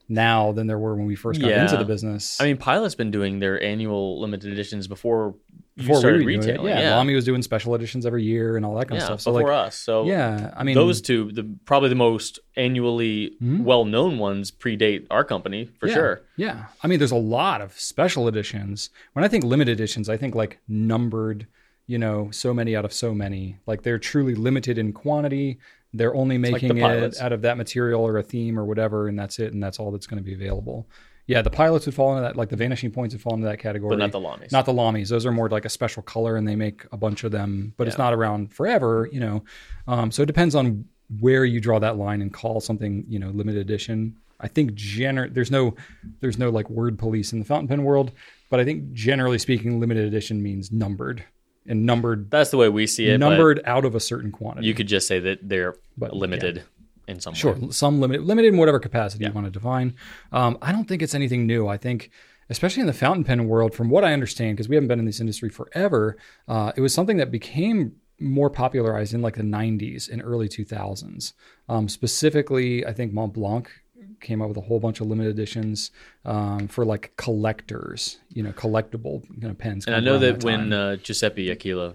Speaker 2: now than there were when we first got
Speaker 1: Yeah.
Speaker 2: into the business.
Speaker 1: I mean, Pilot's been doing their annual limited editions before,
Speaker 2: before
Speaker 1: started
Speaker 2: we were doing it,
Speaker 1: retailing.
Speaker 2: yeah,
Speaker 1: yeah,
Speaker 2: Lamy was doing special editions every year and all that kind
Speaker 1: yeah,
Speaker 2: of stuff. So
Speaker 1: before
Speaker 2: like,
Speaker 1: us. So
Speaker 2: yeah, I mean,
Speaker 1: those two, the probably the most annually hmm? well-known ones, predate our company for
Speaker 2: yeah,
Speaker 1: sure.
Speaker 2: Yeah, I mean, there's a lot of special editions. When I think limited editions, I think like numbered. You know, so many out of so many. Like they're truly limited in quantity. They're only
Speaker 1: like
Speaker 2: making
Speaker 1: the
Speaker 2: it out of that material or a theme or whatever, and that's it, and that's all that's going to be available. Yeah, the pilots would fall into that. Like the vanishing points would fall into that category.
Speaker 1: But not the Lamies.
Speaker 2: Not the Lamies. Those are more like a special color, and they make a bunch of them, but it's not around forever. You know, um, so it depends on where you draw that line and call something you know limited edition. I think gener- there's no there's no like word police in the fountain pen world, but I think generally speaking, limited edition means numbered and numbered
Speaker 1: That's the way we see it.
Speaker 2: numbered out of a certain quantity.
Speaker 1: you could just say that they're
Speaker 2: But,
Speaker 1: limited in some
Speaker 2: Sure,
Speaker 1: way.
Speaker 2: some limited, limited in whatever capacity you want to define. Um, I don't think it's anything new. I think, especially in the fountain pen world, from what I understand, because we haven't been in this industry forever, uh, it was something that became more popularized in like the 90s and early 2000s. Um, specifically, I think Montblanc came out with a whole bunch of limited editions um, for like collectors, you know, collectible you know, pens.
Speaker 1: And I know
Speaker 2: around
Speaker 1: that, when uh, Giuseppe Aquila,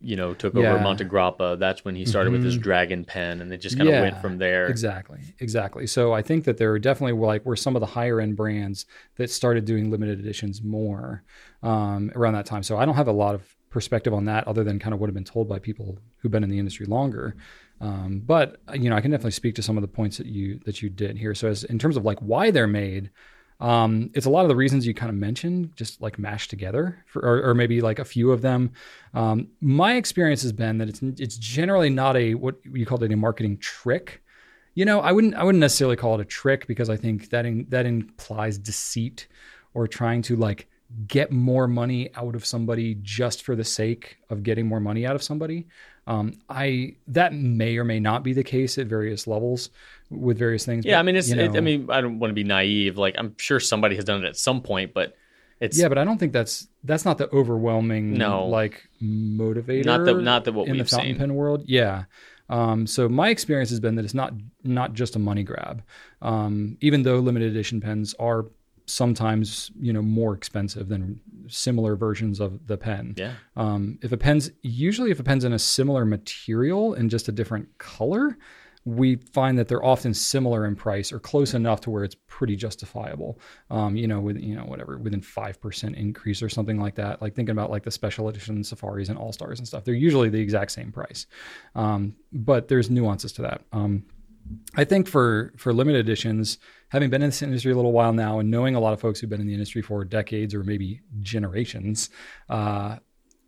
Speaker 1: you know, took
Speaker 2: Yeah. Mm-hmm.
Speaker 1: over Montegrappa, that's when he started with his dragon pen, and it just kind of went from there.
Speaker 2: Exactly, exactly. So I think that there are definitely like were some of the higher end brands that started doing limited editions more um, around that time. So I don't have a lot of perspective on that other than kind of what have been told by people who've been in the industry longer. Um, but you know, I can definitely speak to some of the points that you that you did here. So as in terms of like why they're made. Um, it's a lot of the reasons you kind of mentioned, just like mashed together, for, or, or maybe like a few of them. Um, my experience has been that it's it's generally not a what you called it a marketing trick. You know, I wouldn't I wouldn't necessarily call it a trick because I think that in, that implies deceit or trying to like get more money out of somebody just for the sake of getting more money out of somebody. Um, I that may or may not be the case at various levels with various things.
Speaker 1: Yeah,
Speaker 2: but,
Speaker 1: I mean, it's.
Speaker 2: you
Speaker 1: It, I mean, I don't want to be naive. Like, I'm sure somebody has done it at some point, but it's
Speaker 2: yeah, but I don't think that's that's not the overwhelming
Speaker 1: No.
Speaker 2: like motivator.
Speaker 1: Not the not the what
Speaker 2: in the
Speaker 1: we've
Speaker 2: fountain
Speaker 1: seen.
Speaker 2: pen world. Yeah. Um, so my experience has been that it's not not just a money grab. Um, even though limited edition pens are sometimes you know more expensive than similar versions of the pen.
Speaker 1: yeah.
Speaker 2: Um, if a pen's usually if a pen's in a similar material and just a different color, we find that they're often similar in price or close enough to where it's pretty justifiable. Um, you know, with you know whatever within five percent increase or something like that. Like thinking about like the special edition safaris and all stars and stuff, they're usually the exact same price, um, but there's nuances to that. Um, I think for for limited editions, having been in this industry a little while now and knowing a lot of folks who've been in the industry for decades or maybe generations, uh,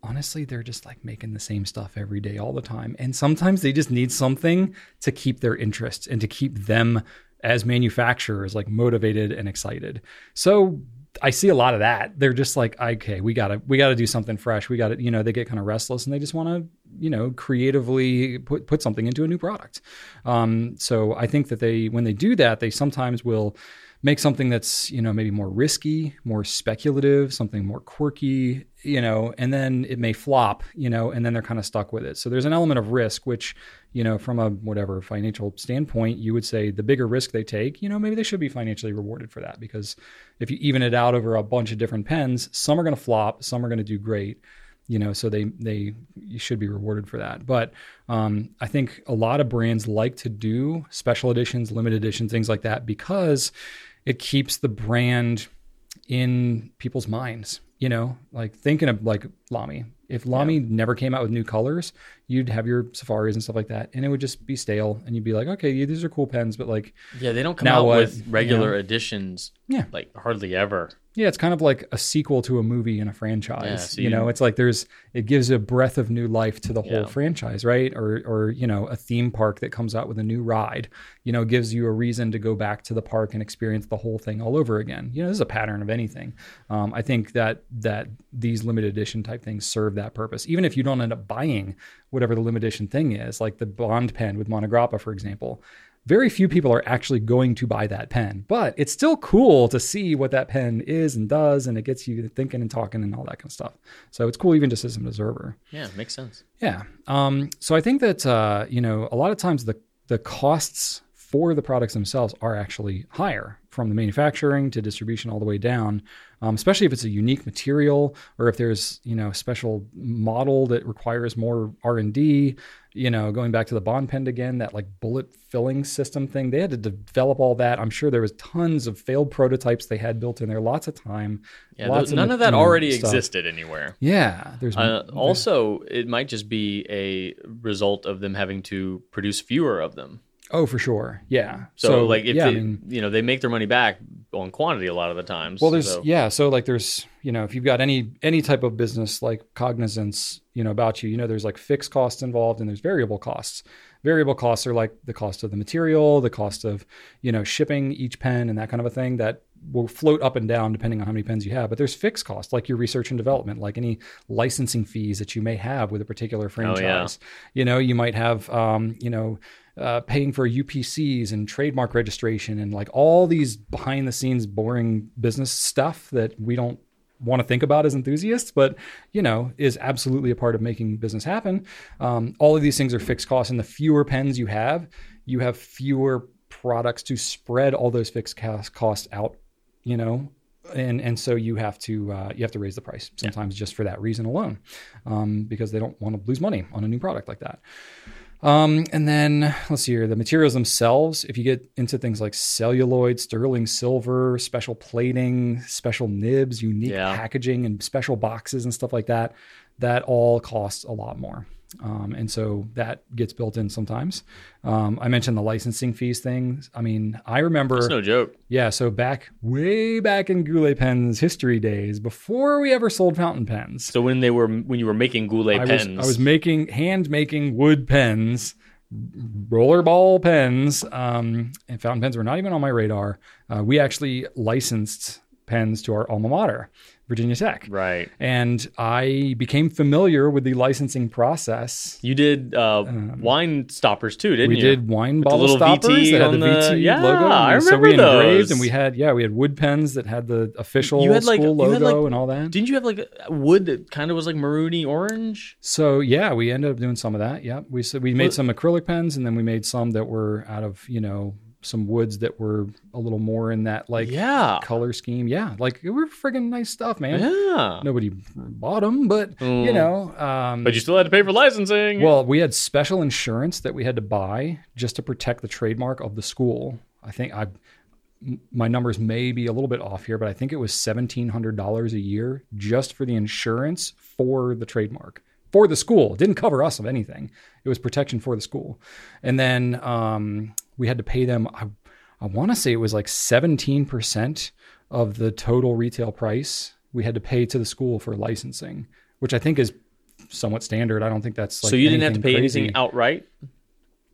Speaker 2: honestly, they're just like making the same stuff every day, all the time. And sometimes they just need something to keep their interest and to keep them as manufacturers like motivated and excited. So I see a lot of that. They're just like, okay, we gotta we gotta do something fresh. We gotta, you know, they get kind of restless and they just want to, you know, creatively put put something into a new product. Um, so I think that they when they do that, they sometimes will make something that's you know maybe more risky more speculative something more quirky you know and then it may flop you know and then they're kind of stuck with it so there's an element of risk which you know from a whatever financial standpoint you would say the bigger risk they take you know maybe they should be financially rewarded for that because if you even it out over a bunch of different pens some are going to flop some are going to do great you know so they they should be rewarded for that but um, i think a lot of brands like to do special editions limited editions things like that because it keeps the brand in people's minds. You know, like thinking of like Lamy. If Lamy yeah. never came out with new colors, you'd have your safaris and stuff like that, and it would just be stale. And you'd be like, okay, yeah, these are cool pens, but like,
Speaker 1: yeah, they don't come out what? with regular editions.
Speaker 2: Yeah,
Speaker 1: like hardly ever.
Speaker 2: Yeah, it's kind of like a sequel to a movie in a franchise. Yeah, so you, you, know, it's like there's it gives a breath of new life to the whole yeah. franchise, right? Or or you know, a theme park that comes out with a new ride, you know, gives you a reason to go back to the park and experience the whole thing all over again. You know, this is a pattern of anything. Um, I think that that these limited edition type things serve that purpose. Even if you don't end up buying whatever the limited edition thing is, like the Bond pen with Montegrappa, for example very few people are actually going to buy that pen, but it's still cool to see what that pen is and does, and it gets you thinking and talking and all that kind of stuff. So it's cool even just as an observer.
Speaker 1: Yeah, makes sense.
Speaker 2: Yeah. Um, so I think that uh, you know a lot of times the the costs for the products themselves are actually higher from the manufacturing to distribution all the way down um, especially if it's a unique material or if there's you know a special model that requires more r&d you know going back to the bond pen again that like bullet filling system thing they had to develop all that. I'm sure there was tons of failed prototypes they had built in there lots of time
Speaker 1: yeah lots none of, of that already stuff. existed anywhere.
Speaker 2: Yeah
Speaker 1: there's uh, also it might just be a result of them having to produce fewer of them
Speaker 2: Oh, for sure. Yeah.
Speaker 1: So, so like if yeah, they, I mean, you know, they make their money back on quantity a lot of the times.
Speaker 2: Well, there's so. yeah, so like there's, you know, if you've got any any type of business like cognizance, you know, about you, you know, there's like fixed costs involved and there's variable costs. Variable costs are like the cost of the material, the cost of, you know, shipping each pen and that kind of a thing that will float up and down depending on how many pens you have. But there's fixed costs like your research and development, like any licensing fees that you may have with a particular franchise. Oh, yeah. You know, you might have, um, you know, uh, paying for UPCs and trademark registration and like all these behind the scenes boring business stuff that we don't want to think about as enthusiasts, but you know is absolutely a part of making business happen. Um, all of these things are fixed costs, and the fewer pens you have, you have fewer products to spread all those fixed costs out. You know, and and so you have to uh, you have to raise the price sometimes yeah. just for that reason alone, um, because they don't want to lose money on a new product like that. Um, and then let's see here the materials themselves. If you get into things like celluloid, sterling silver, special plating, special nibs, unique yeah. packaging, and special boxes and stuff like that, that all costs a lot more. Um, and so that gets built in sometimes. Um, I mentioned the licensing fees things. I mean, I remember.
Speaker 1: That's no joke.
Speaker 2: Yeah. So back, way back in Goulet Pens history days, before we ever sold fountain pens.
Speaker 1: So when they were, when you were making Goulet
Speaker 2: I
Speaker 1: pens.
Speaker 2: Was, I was making, hand making wood pens, rollerball pens, um, and fountain pens were not even on my radar. Uh, we actually licensed pens to our alma mater. Virginia Tech.
Speaker 1: Right.
Speaker 2: And I became familiar with the licensing process.
Speaker 1: You did uh, um, wine stoppers too, didn't
Speaker 2: we
Speaker 1: you?
Speaker 2: We did wine bottle stoppers VT that had the, the VT
Speaker 1: yeah,
Speaker 2: logo.
Speaker 1: I remember
Speaker 2: so we
Speaker 1: those.
Speaker 2: engraved and we had yeah, we had wood pens that had the official you had like, school logo like, and all that.
Speaker 1: Didn't you have like wood that kind of was like maroony orange?
Speaker 2: So yeah, we ended up doing some of that. Yeah. We so we made some acrylic pens and then we made some that were out of, you know, some woods that were a little more in that like
Speaker 1: yeah.
Speaker 2: color scheme. Yeah, like they were friggin' nice stuff, man.
Speaker 1: Yeah.
Speaker 2: Nobody bought them, but you
Speaker 1: Mm.
Speaker 2: know, um,
Speaker 1: But you still had to pay for licensing.
Speaker 2: well, we had special insurance that we had to buy just to protect the trademark of the school. I think I my numbers may be a little bit off here, but I think it was seventeen hundred dollars a year just for the insurance for the trademark for the school. It didn't cover us of anything. It was protection for the school, and then um, we had to pay them. I, I want to say it was like seventeen percent of the total retail price we had to pay to the school for licensing, which I think is somewhat standard. I don't think that's like
Speaker 1: so you didn't have to pay
Speaker 2: crazy.
Speaker 1: anything outright,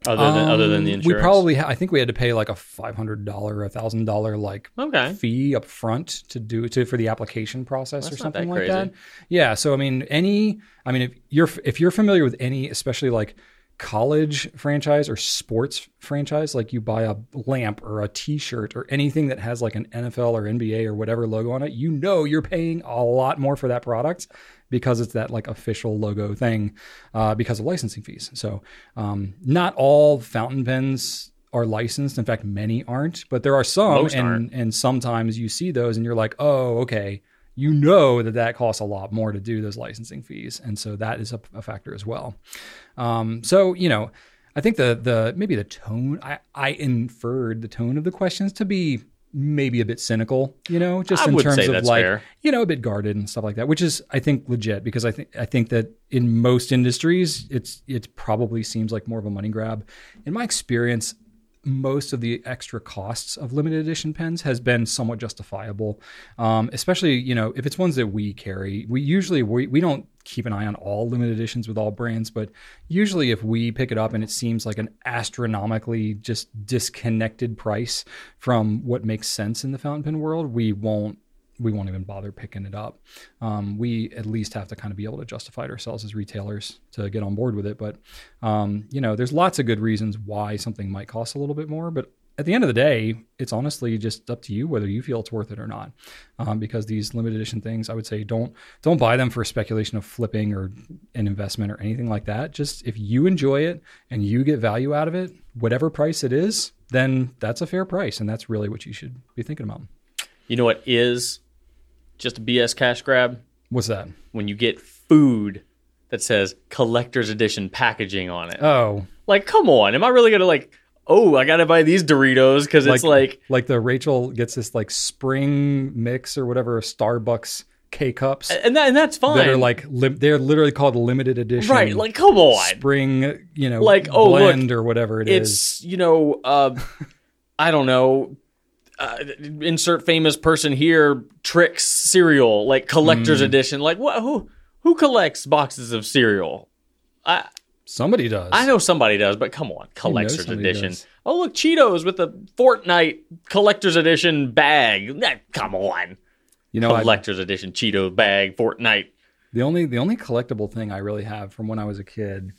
Speaker 1: other than other than the
Speaker 2: Um,
Speaker 1: insurance.
Speaker 2: We probably, ha- I think we had to pay like a five hundred dollar, a thousand dollar like
Speaker 1: okay.
Speaker 2: fee up front to do to for the application process or
Speaker 1: not that
Speaker 2: something like that. Yeah. So I mean, any, I mean, if you're if you're familiar with any, especially like college franchise or sports franchise, like you buy a lamp or a T-shirt or anything that has like an NFL or NBA or whatever logo on it, you know you're paying a lot more for that product because it's that like official logo thing uh, because of licensing fees. So um, not all fountain pens are licensed. In fact, many aren't, but there are some,
Speaker 1: Most
Speaker 2: and
Speaker 1: aren't.
Speaker 2: and sometimes you see those and you're like, oh, okay. You know that that costs a lot more to do those licensing fees, and so that is a, a factor as well. Um, so you know, I think the the maybe the tone I, I inferred the tone of the questions to be maybe a bit cynical, you know, just
Speaker 1: I
Speaker 2: in terms of like
Speaker 1: fair.
Speaker 2: you know a bit guarded and stuff like that, which is I think legit because I think I think that in most industries it's it probably seems like more of a money grab. In my experience, most of the extra costs of limited edition pens has been somewhat justifiable um, especially you know if it's ones that we carry we usually we, we don't keep an eye on all limited editions with all brands but usually if we pick it up and it seems like an astronomically just disconnected price from what makes sense in the fountain pen world we won't we won't even bother picking it up. Um, we at least have to kind of be able to justify it ourselves as retailers to get on board with it. But um, you know, there's lots of good reasons why something might cost a little bit more. But at the end of the day, it's honestly just up to you whether you feel it's worth it or not. Um, because these limited edition things, I would say, don't don't buy them for speculation of flipping or an investment or anything like that. Just if you enjoy it and you get value out of it, whatever price it is, then that's a fair price, and that's really what you should be thinking about.
Speaker 1: You know what is just a BS cash grab?
Speaker 2: What's that?
Speaker 1: When you get food that says collector's edition packaging on it.
Speaker 2: Oh,
Speaker 1: like, come on. Am I really going to like, oh, I got to buy these Doritos because it's like,
Speaker 2: like the Rachel gets this like spring mix or whatever Starbucks K cups
Speaker 1: and, that, and that's fine.
Speaker 2: that are like lim- they're literally called limited edition.
Speaker 1: right. Like, come on.
Speaker 2: spring, you know,
Speaker 1: Like, oh, look,
Speaker 2: blend or whatever it is.
Speaker 1: it's, you know, uh, (laughs) I don't know. Uh, insert famous person here. Trix cereal, like collector's
Speaker 2: Mm.
Speaker 1: edition. Like, what? Who who collects boxes of cereal? I
Speaker 2: Somebody does.
Speaker 1: I know somebody does, but come on, collector's edition.
Speaker 2: does.
Speaker 1: Oh look, Cheetos with the Fortnite collector's edition bag. Come on,
Speaker 2: You know, I,
Speaker 1: collector's edition Cheeto bag Fortnite.
Speaker 2: the only the only collectible thing I really have from when I was a kid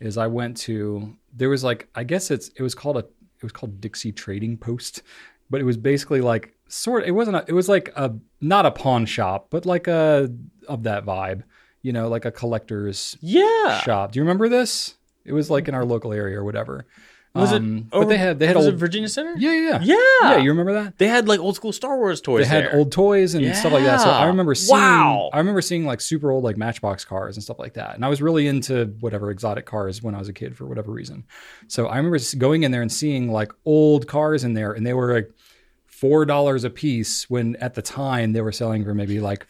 Speaker 2: is I went to there was like I guess it's it was called a it was called Dixie Trading Post, but it was basically like sort it wasn't a, it was like a not a pawn shop, but like a of that vibe, you know, like a collector's
Speaker 1: Yeah,
Speaker 2: shop. Do you remember this? It was like in our local area or whatever.
Speaker 1: was
Speaker 2: Um,
Speaker 1: it?
Speaker 2: But they had they had
Speaker 1: was
Speaker 2: old
Speaker 1: it Virginia Center?
Speaker 2: yeah yeah
Speaker 1: yeah,
Speaker 2: yeah. You remember that?
Speaker 1: They had like old school Star Wars toys.
Speaker 2: they had
Speaker 1: there.
Speaker 2: old toys and stuff like that. So I remember seeing
Speaker 1: Wow.
Speaker 2: I remember seeing like super old like Matchbox cars and stuff like that. And I was really into whatever exotic cars when I was a kid for whatever reason. So I remember going in there and seeing like old cars in there and they were like four dollars a piece when at the time they were selling for maybe like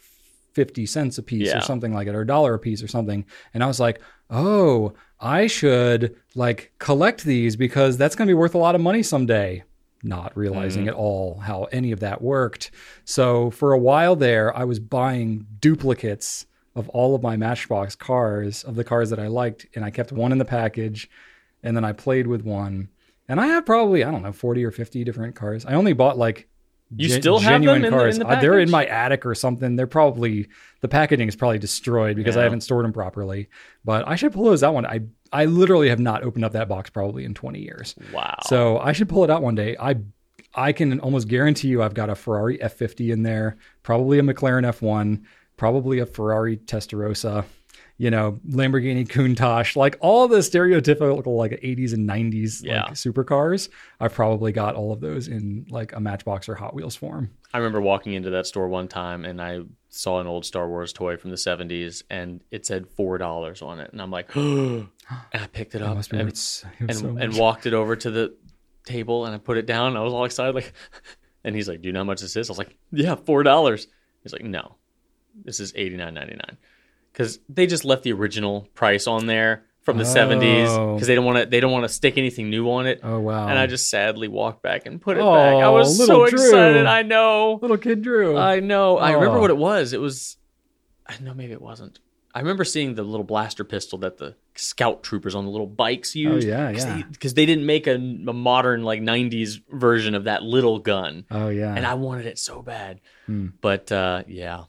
Speaker 2: 50 cents a piece
Speaker 1: Yeah.
Speaker 2: or something like it or a dollar a piece or something. And i was like oh i should like collect these because that's going to be worth a lot of money someday. Not realizing mm-hmm. at all how any of that worked. So for a while there i was buying duplicates of all of my matchbox cars of the cars that i liked and i kept one in the package and then i played with one. And i have probably i don't know 40 or 50 different cars. I only bought like
Speaker 1: You
Speaker 2: gen-
Speaker 1: still have them
Speaker 2: genuine
Speaker 1: in the-
Speaker 2: cars.
Speaker 1: in the
Speaker 2: Uh, they're in my attic or something. They're probably the packaging is probably destroyed because I haven't stored them properly. But I should pull those out one. I I literally have not opened up that box probably in 20 years.
Speaker 1: Wow.
Speaker 2: So I should pull it out one day. I I can almost guarantee you I've got a Ferrari F50 in there, probably a McLaren F1, probably a Ferrari Testarossa. You know, Lamborghini Countach, like all the stereotypical like 80s and 90s
Speaker 1: Yeah.
Speaker 2: like supercars. I've probably got all of those in like a Matchbox or Hot Wheels form.
Speaker 1: I remember walking into that store one time and I saw an old Star Wars toy from the 70s and it said $4 on it. And I'm like, (gasps) and I picked it up and,
Speaker 2: it
Speaker 1: and,
Speaker 2: so
Speaker 1: and
Speaker 2: much.
Speaker 1: walked it over to the table and I put it down. And I was all excited. Like, (laughs) and he's like, Do you know how much this is? I was like, Yeah, $4. He's like, No, this is $89.99. Because they just left the original price on there from the 70s
Speaker 2: Oh.
Speaker 1: because they don't want to they don't want to stick anything new on it.
Speaker 2: Oh wow.
Speaker 1: And I just sadly walked back and put it
Speaker 2: Oh,
Speaker 1: back. I was so
Speaker 2: Drew.
Speaker 1: excited. I know.
Speaker 2: little kid Drew.
Speaker 1: I know. I remember
Speaker 2: Oh.
Speaker 1: what it was. It was. I know maybe it wasn't. I remember seeing the little blaster pistol that the scout troopers on the little bikes used.
Speaker 2: Oh, yeah, yeah.
Speaker 1: Because they, didn't make a, a modern like '90s version of that little gun,
Speaker 2: oh yeah.
Speaker 1: and I wanted it so bad.
Speaker 2: Hmm.
Speaker 1: But uh, yeah,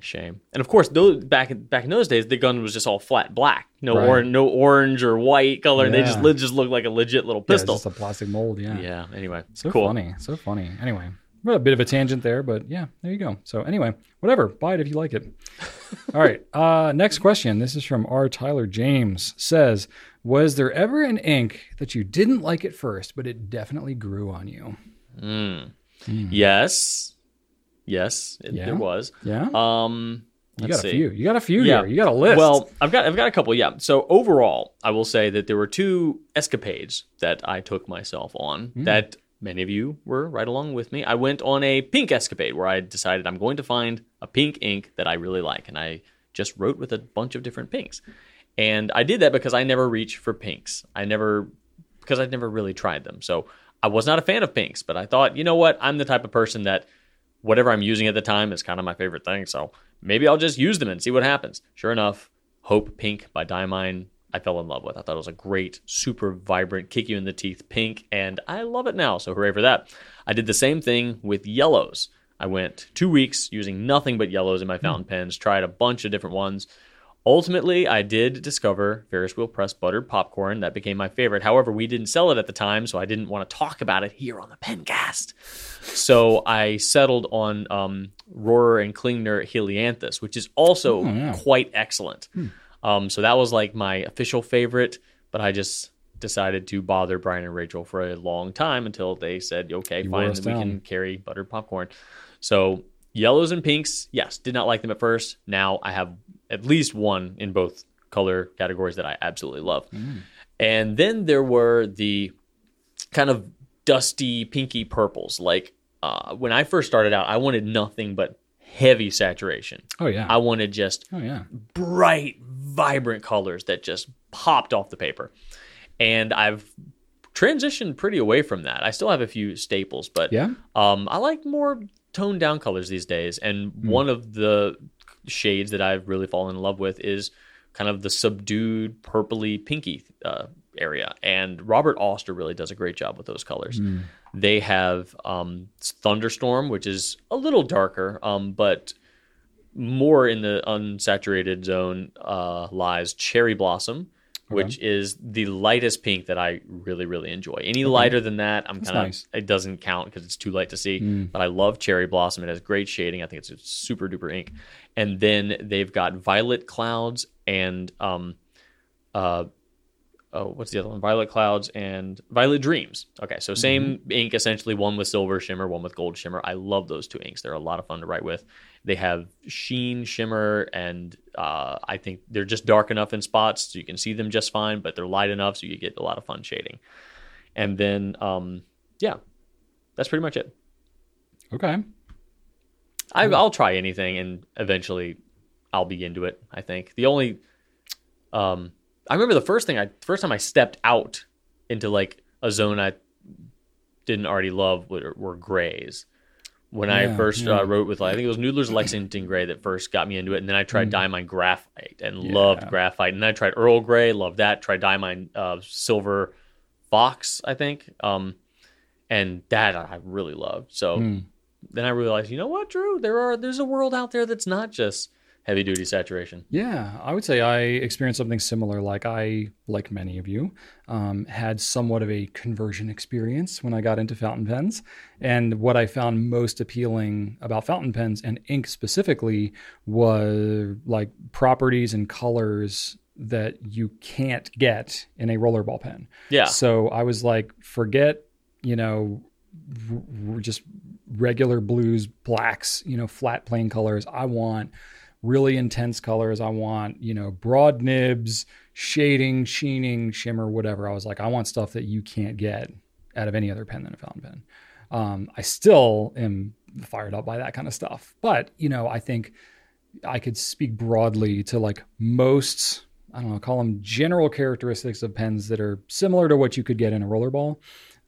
Speaker 1: shame. And of course, those back in, back in those days, the gun was just all flat black, no
Speaker 2: Right.
Speaker 1: or, no orange or white color. They just
Speaker 2: Yeah.
Speaker 1: just looked like a legit little
Speaker 2: Yeah, it's
Speaker 1: pistol.
Speaker 2: just a plastic mold. Yeah.
Speaker 1: Yeah. Anyway,
Speaker 2: So
Speaker 1: cool.
Speaker 2: funny. So funny. Anyway, a bit of a tangent there, but yeah, there you go. So anyway, whatever. Buy it if you like it. (laughs) All right. Uh, next question. This is from R. Tyler James. Says, was there ever an ink that you didn't like at first, but it definitely grew on you?
Speaker 1: Mm. Yes. Yes, it,
Speaker 2: Yeah?
Speaker 1: there was.
Speaker 2: Yeah.
Speaker 1: Um,
Speaker 2: you got a
Speaker 1: see.
Speaker 2: few. You got a few
Speaker 1: Yeah.
Speaker 2: here. You got a list.
Speaker 1: Well, I've got I've got a couple. Yeah. So overall, I will say that there were two escapades that I took myself on
Speaker 2: Hmm.
Speaker 1: that many of you were right along with me. I went on a pink escapade where I decided I'm going to find a pink ink that I really like, and I just wrote with a bunch of different pinks. And I did that because I never reach for pinks. I never because I'd never really tried them. So I was not a fan of pinks, but I thought, you know what? I'm the type of person that whatever I'm using at the time is kind of my favorite thing. So maybe I'll just use them and see what happens. Sure enough, Hope Pink by Diamine, I fell in love with. I thought it was a great, super vibrant, kick you in the teeth pink, and I love it now. So hooray for that. I did the same thing with yellows. I went two weeks using nothing but yellows in my hmm. fountain pens, tried a bunch of different ones. Ultimately, I did discover Ferris wheel press buttered popcorn. That became my favorite. However, we didn't sell it at the time, so I didn't want to talk about it here on the Pencast. So I settled on um, Rohrer and Klingner Helianthus, which is also
Speaker 2: Oh, yeah.
Speaker 1: quite excellent. Um, so that was like my official favorite, but I just decided to bother Brian and Rachel for a long time until they said, okay,
Speaker 2: You
Speaker 1: fine, then we
Speaker 2: down.
Speaker 1: can carry buttered popcorn. So yellows and pinks, yes, did not like them at first. Now I have at least one in both color categories that I absolutely love.
Speaker 2: Mm.
Speaker 1: And then there were the kind of dusty pinky purples. Like uh, when I first started out, I wanted nothing but heavy saturation.
Speaker 2: oh yeah.
Speaker 1: I wanted just
Speaker 2: oh yeah.
Speaker 1: bright, vibrant colors that just popped off the paper. And I've transitioned pretty away from that. I still have a few staples, but
Speaker 2: Yeah.
Speaker 1: um, I like more toned down colors these days. And
Speaker 2: Hmm.
Speaker 1: one of the shades that I've really fallen in love with is kind of the subdued purpley pinky uh, area. And Robert Oster really does a great job with those colors.
Speaker 2: Hmm.
Speaker 1: They have um, Thunderstorm, which is a little darker, um, but more in the unsaturated zone uh, lies Cherry Blossom, which is the lightest pink that I really, really enjoy. Any lighter than that, I'm kind of
Speaker 2: nice.
Speaker 1: it doesn't count because it's too light to see. But I love Cherry Blossom. It has great shading. I think it's a super duper ink. And then they've got Violet Clouds and um, uh, oh, what's the other one? Violet Clouds and Violet Dreams. Okay, so same ink essentially, one with silver shimmer, one with gold shimmer. I love those two inks. They're a lot of fun to write with. They have sheen, shimmer, and uh, I think they're just dark enough in spots so you can see them just fine, but they're light enough so you get a lot of fun shading. And then, um, yeah, that's pretty much it.
Speaker 2: Okay.
Speaker 1: I, I'll try anything, and eventually, I'll be into it. I think the only, um, I remember the first thing I, first time I stepped out into like a zone I didn't already love were, were grays. When I first
Speaker 2: yeah.
Speaker 1: uh, wrote with, like, I think it was Noodler's Lexington Gray that first got me into it, and then I tried Diamine Graphite and loved
Speaker 2: Mm.
Speaker 1: Graphite, and then I tried Earl Gray, loved that. Tried Diamine uh, Silver Fox, I think, um, and that I really loved. So
Speaker 2: Hmm.
Speaker 1: then I realized, you know what, Drew? There are there's a world out there that's not just heavy duty saturation.
Speaker 2: Yeah, I would say I experienced something similar. Like I, like many of you, um, had somewhat of a conversion experience when I got into fountain pens. And what I found most appealing about fountain pens and ink specifically was like properties and colors that you can't get in a rollerball pen.
Speaker 1: Yeah.
Speaker 2: So I was like, forget, you know, r- r- just regular blues, blacks, you know, flat plain colors. I want really intense colors. I want, you know, broad nibs, shading, sheening, shimmer, whatever. I was like, I want stuff that you can't get out of any other pen than a fountain pen. Um, I still am fired up by that kind of stuff. But, you know, I think I could speak broadly to like most, I don't know, call them general characteristics of pens that are similar to what you could get in a rollerball.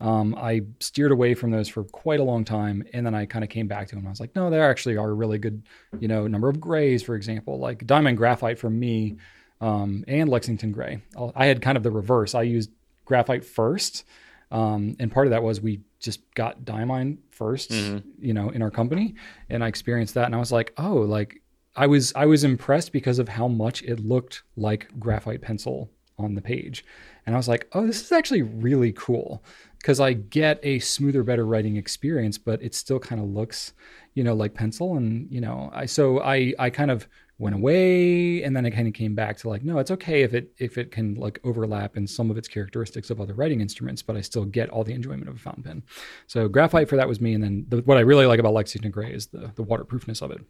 Speaker 2: Um, I steered away from those for quite a long time, and then I kind of came back to them. I was like, no, there actually are a really good, you know, number of grays, for example, like diamine graphite for me, um, and Lexington gray. I'll- had kind of the reverse. I used graphite first, um, and part of that was we just got diamine 1st you know, in our company, and I experienced that, and I was like, oh, like I was I was impressed because of how much it looked like graphite pencil on the page. And I was like, oh, this is actually really cool because I get a smoother, better writing experience, but it still kind of looks, you know, like pencil. And, you know, I, so I, I kind of went away and then I kind of came back to like, no, it's okay if it, if it can like overlap in some of its characteristics of other writing instruments, but I still get all the enjoyment of a fountain pen. So graphite for that was me. And then the, what I really like about Lexington gray is the, the waterproofness of it.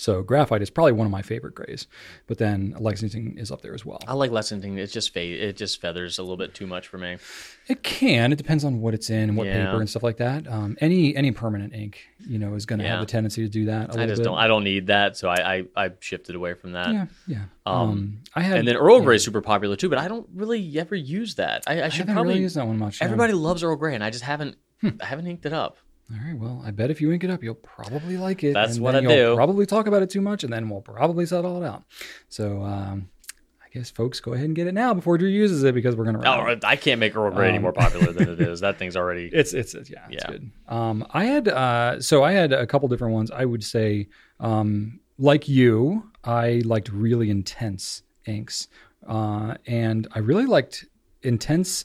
Speaker 2: So graphite is probably one of my favorite grays, but then Lexington is up there as well.
Speaker 1: I like Lexington. It's just fa- it just feathers a little bit too much for me.
Speaker 2: It can. It depends on what it's in and what
Speaker 1: Yeah.
Speaker 2: paper and stuff like that. Um, any any permanent ink, you know, is going to
Speaker 1: Yeah.
Speaker 2: have a tendency to do that. A
Speaker 1: I just
Speaker 2: bit.
Speaker 1: don't. I don't need that, so I I, I shifted away from that.
Speaker 2: Yeah, yeah.
Speaker 1: Um,
Speaker 2: Um, I had
Speaker 1: And then Earl Grey is super popular too, but I don't really ever use that. I, I should probably.
Speaker 2: really used that one much.
Speaker 1: everybody loves Earl Grey, and I just haven't I haven't inked it up.
Speaker 2: All right. Well, I bet if you ink it up, you'll probably like it.
Speaker 1: That's
Speaker 2: and
Speaker 1: what I
Speaker 2: you'll
Speaker 1: do.
Speaker 2: Probably talk about it too much, and then we'll probably settle it out. So um, I guess folks, go ahead and get it now before Drew uses it because we're going to.
Speaker 1: Oh, I can't make Earl Grey any more popular than it (laughs) is. That thing's already.
Speaker 2: It's it's, it's yeah, it's
Speaker 1: Yeah.
Speaker 2: good. Um, I had uh, so I had a couple different ones. I would say, um, like you, I liked really intense inks, uh, and I really liked intense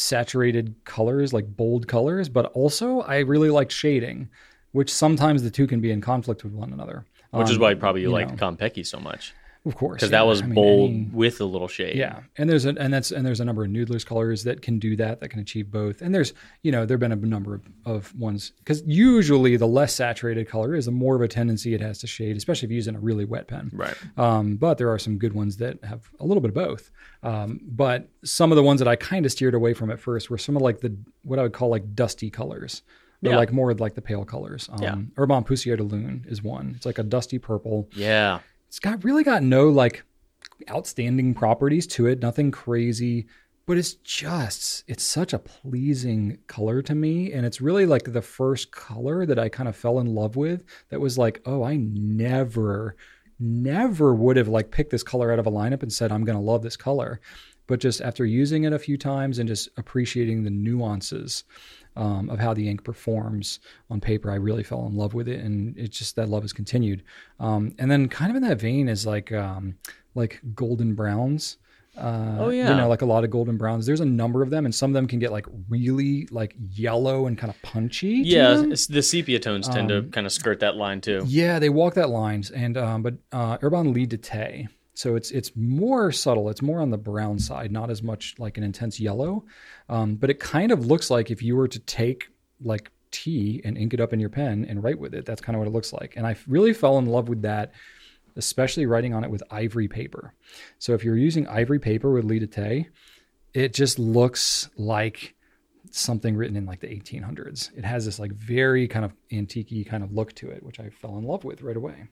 Speaker 2: saturated colors, like bold colors. But also, I really liked shading, which sometimes the two can be in conflict with one another.
Speaker 1: Which is
Speaker 2: Um,
Speaker 1: why probably you,
Speaker 2: you
Speaker 1: like
Speaker 2: know.
Speaker 1: Konpeki so much
Speaker 2: of course,
Speaker 1: because
Speaker 2: yeah.
Speaker 1: that was
Speaker 2: I mean,
Speaker 1: bold
Speaker 2: any-
Speaker 1: with a little shade.
Speaker 2: yeah, and there's a and that's and there's a number of Noodler's colors that can do that, that can achieve both. And there's you know there've been a number of, of ones because usually the less saturated color is the more of a tendency it has to shade, especially if you use it in a really wet pen.
Speaker 1: Right.
Speaker 2: Um, but there are some good ones that have a little bit of both. Um, but some of the ones that I kind of steered away from at first were some of like the what I would call like dusty colors. They're
Speaker 1: Yeah.
Speaker 2: like more like the pale colors. Um,
Speaker 1: Yeah.
Speaker 2: Herbin Poussiere de Lune is one. It's like a dusty purple
Speaker 1: Yeah.
Speaker 2: It's got really got no like outstanding properties to it nothing crazy but it's just it's such a pleasing color to me and it's really like the first color that i kind of fell in love with that was like oh i never never would have like picked this color out of a lineup and said i'm going to love this color but just after using it a few times and just appreciating the nuances um, of how the ink performs on paper, I really fell in love with it, and it's just that love has continued. Um, and then, kind of in that vein, is like um, like golden browns. Uh,
Speaker 1: Oh, yeah.
Speaker 2: you know, like a lot of golden browns. There's a number of them, and some of them can get like really like yellow and kind of punchy.
Speaker 1: Yeah. It's, the sepia tones tend to
Speaker 2: Um,
Speaker 1: kind of skirt that line too.
Speaker 2: Yeah, they walk that lines, and um, but uh, Herbin Lie de Thé. So it's it's more subtle. It's more on the brown side, not as much like an intense yellow. Um, but it kind of looks like if you were to take like tea and ink it up in your pen and write with it. That's kind of what it looks like. And I really fell in love with that, especially writing on it with ivory paper. So if you're using ivory paper with Tay, it just looks like something written in like the 1800s. It has this like very kind of antique kind of look to it, which I fell in love with right away.